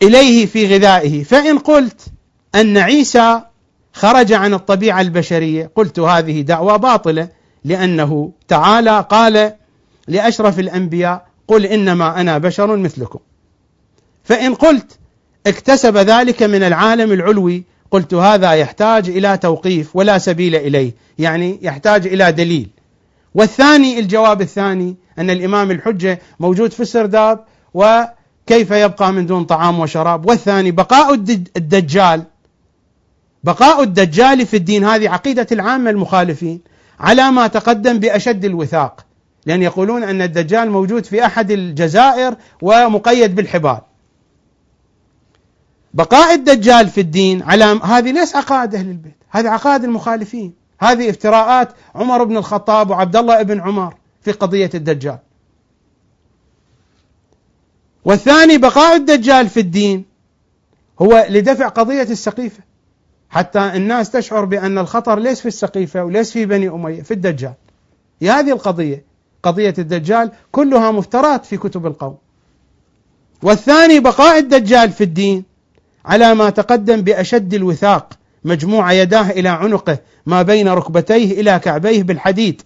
إليه في غذائه. فإن قلت أن عيسى خرج عن الطبيعة البشرية قلت هذه دعوة باطلة لأنه تعالى قال لأشرف الأنبياء قل إنما أنا بشر مثلكم. فإن قلت اكتسب ذلك من العالم العلوي قلت هذا يحتاج إلى توقيف ولا سبيل إليه يعني يحتاج إلى دليل. والثاني الجواب الثاني أن الإمام الحجة موجود في السرداب وكيف يبقى من دون طعام وشراب. والثاني بقاء الدجال. بقاء الدجال في الدين هذه عقيدة العامة المخالفين على ما تقدم بأشد الوثاق لأن يقولون أن الدجال موجود في أحد الجزائر ومقيد بالحبال. بقاء الدجال في الدين على هذه ليس عقائد أهل البيت، هذه عقائد المخالفين، هذه افتراءات عمر بن الخطاب وعبد الله بن عمر في قضية الدجال. والثاني بقاء الدجال في الدين هو لدفع قضية السقيفة حتى الناس تشعر بأن الخطر ليس في السقيفة وليس في بني أمية في الدجال. هذه القضية، قضية الدجال كلها مفترات في كتب القوم. والثاني بقاء الدجال في الدين على ما تقدم بأشد الوثاق مجموع يداه إلى عنقه ما بين ركبتيه إلى كعبيه بالحديد.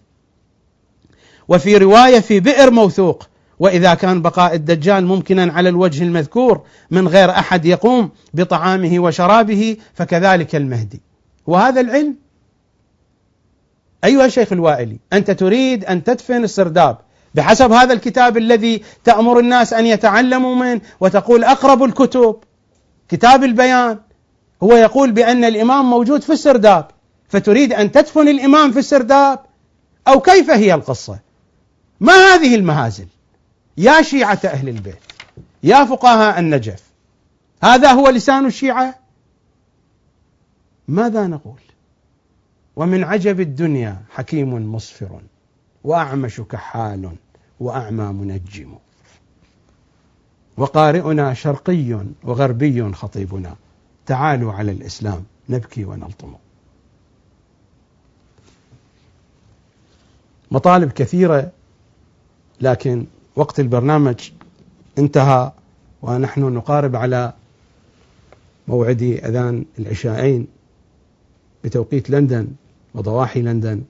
وفي رواية في بئر موثوق وإذا كان بقاء الدجال ممكنا على الوجه المذكور من غير أحد يقوم بطعامه وشرابه فكذلك المهدي. وهذا العلم؟ أيها الشيخ الوائلي أنت تريد أن تدفن السرداب بحسب هذا الكتاب الذي تأمر الناس أن يتعلموا منه وتقول أقرب الكتب. كتاب البيان. هو يقول بأن الإمام موجود في السرداب. فتريد أن تدفن الإمام في السرداب؟ أو كيف هي القصة؟ ما هذه المهازل؟ يا شيعة أهل البيت يا فقهاء النجف هذا هو لسان الشيعة؟ ماذا نقول؟ ومن عجب الدنيا حكيم مصفر وأعمش كحال وأعمى منجم. وقارئنا شرقي وغربي خطيبنا. تعالوا على الإسلام نبكي ونلطم. مطالب كثيرة لكن وقت البرنامج انتهى ونحن نقارب على موعد أذان العشاءين بتوقيت لندن وضواحي لندن.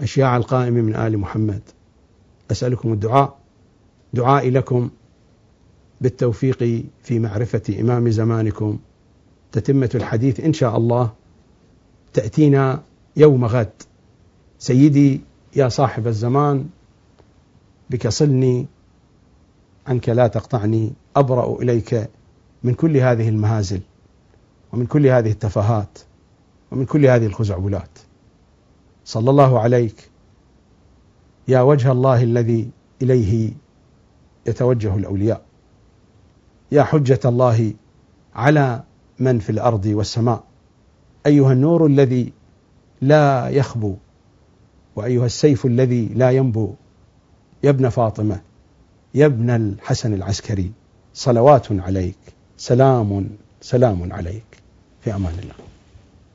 اشياع القائم من آل محمد. أسألكم الدعاء. دعائي لكم بالتوفيق في معرفة إمام زمانكم. تتمة الحديث إن شاء الله. تأتينا يوم غد. سيدي يا صاحب الزمان بك صلني عنك لا تقطعني. أبرأ إليك من كل هذه المهازل ومن كل هذه التفاهات ومن كل هذه الخزعبلات. صلى الله عليك. يا وجه الله الذي إليه يتوجه الأولياء. يا حجة الله على من في الأرض والسماء. أيها النور الذي لا يخبو وأيها السيف الذي لا ينبو. يا ابن فاطمة يا ابن الحسن العسكري صلوات عليك سلام سلام عليك. في أمان الله.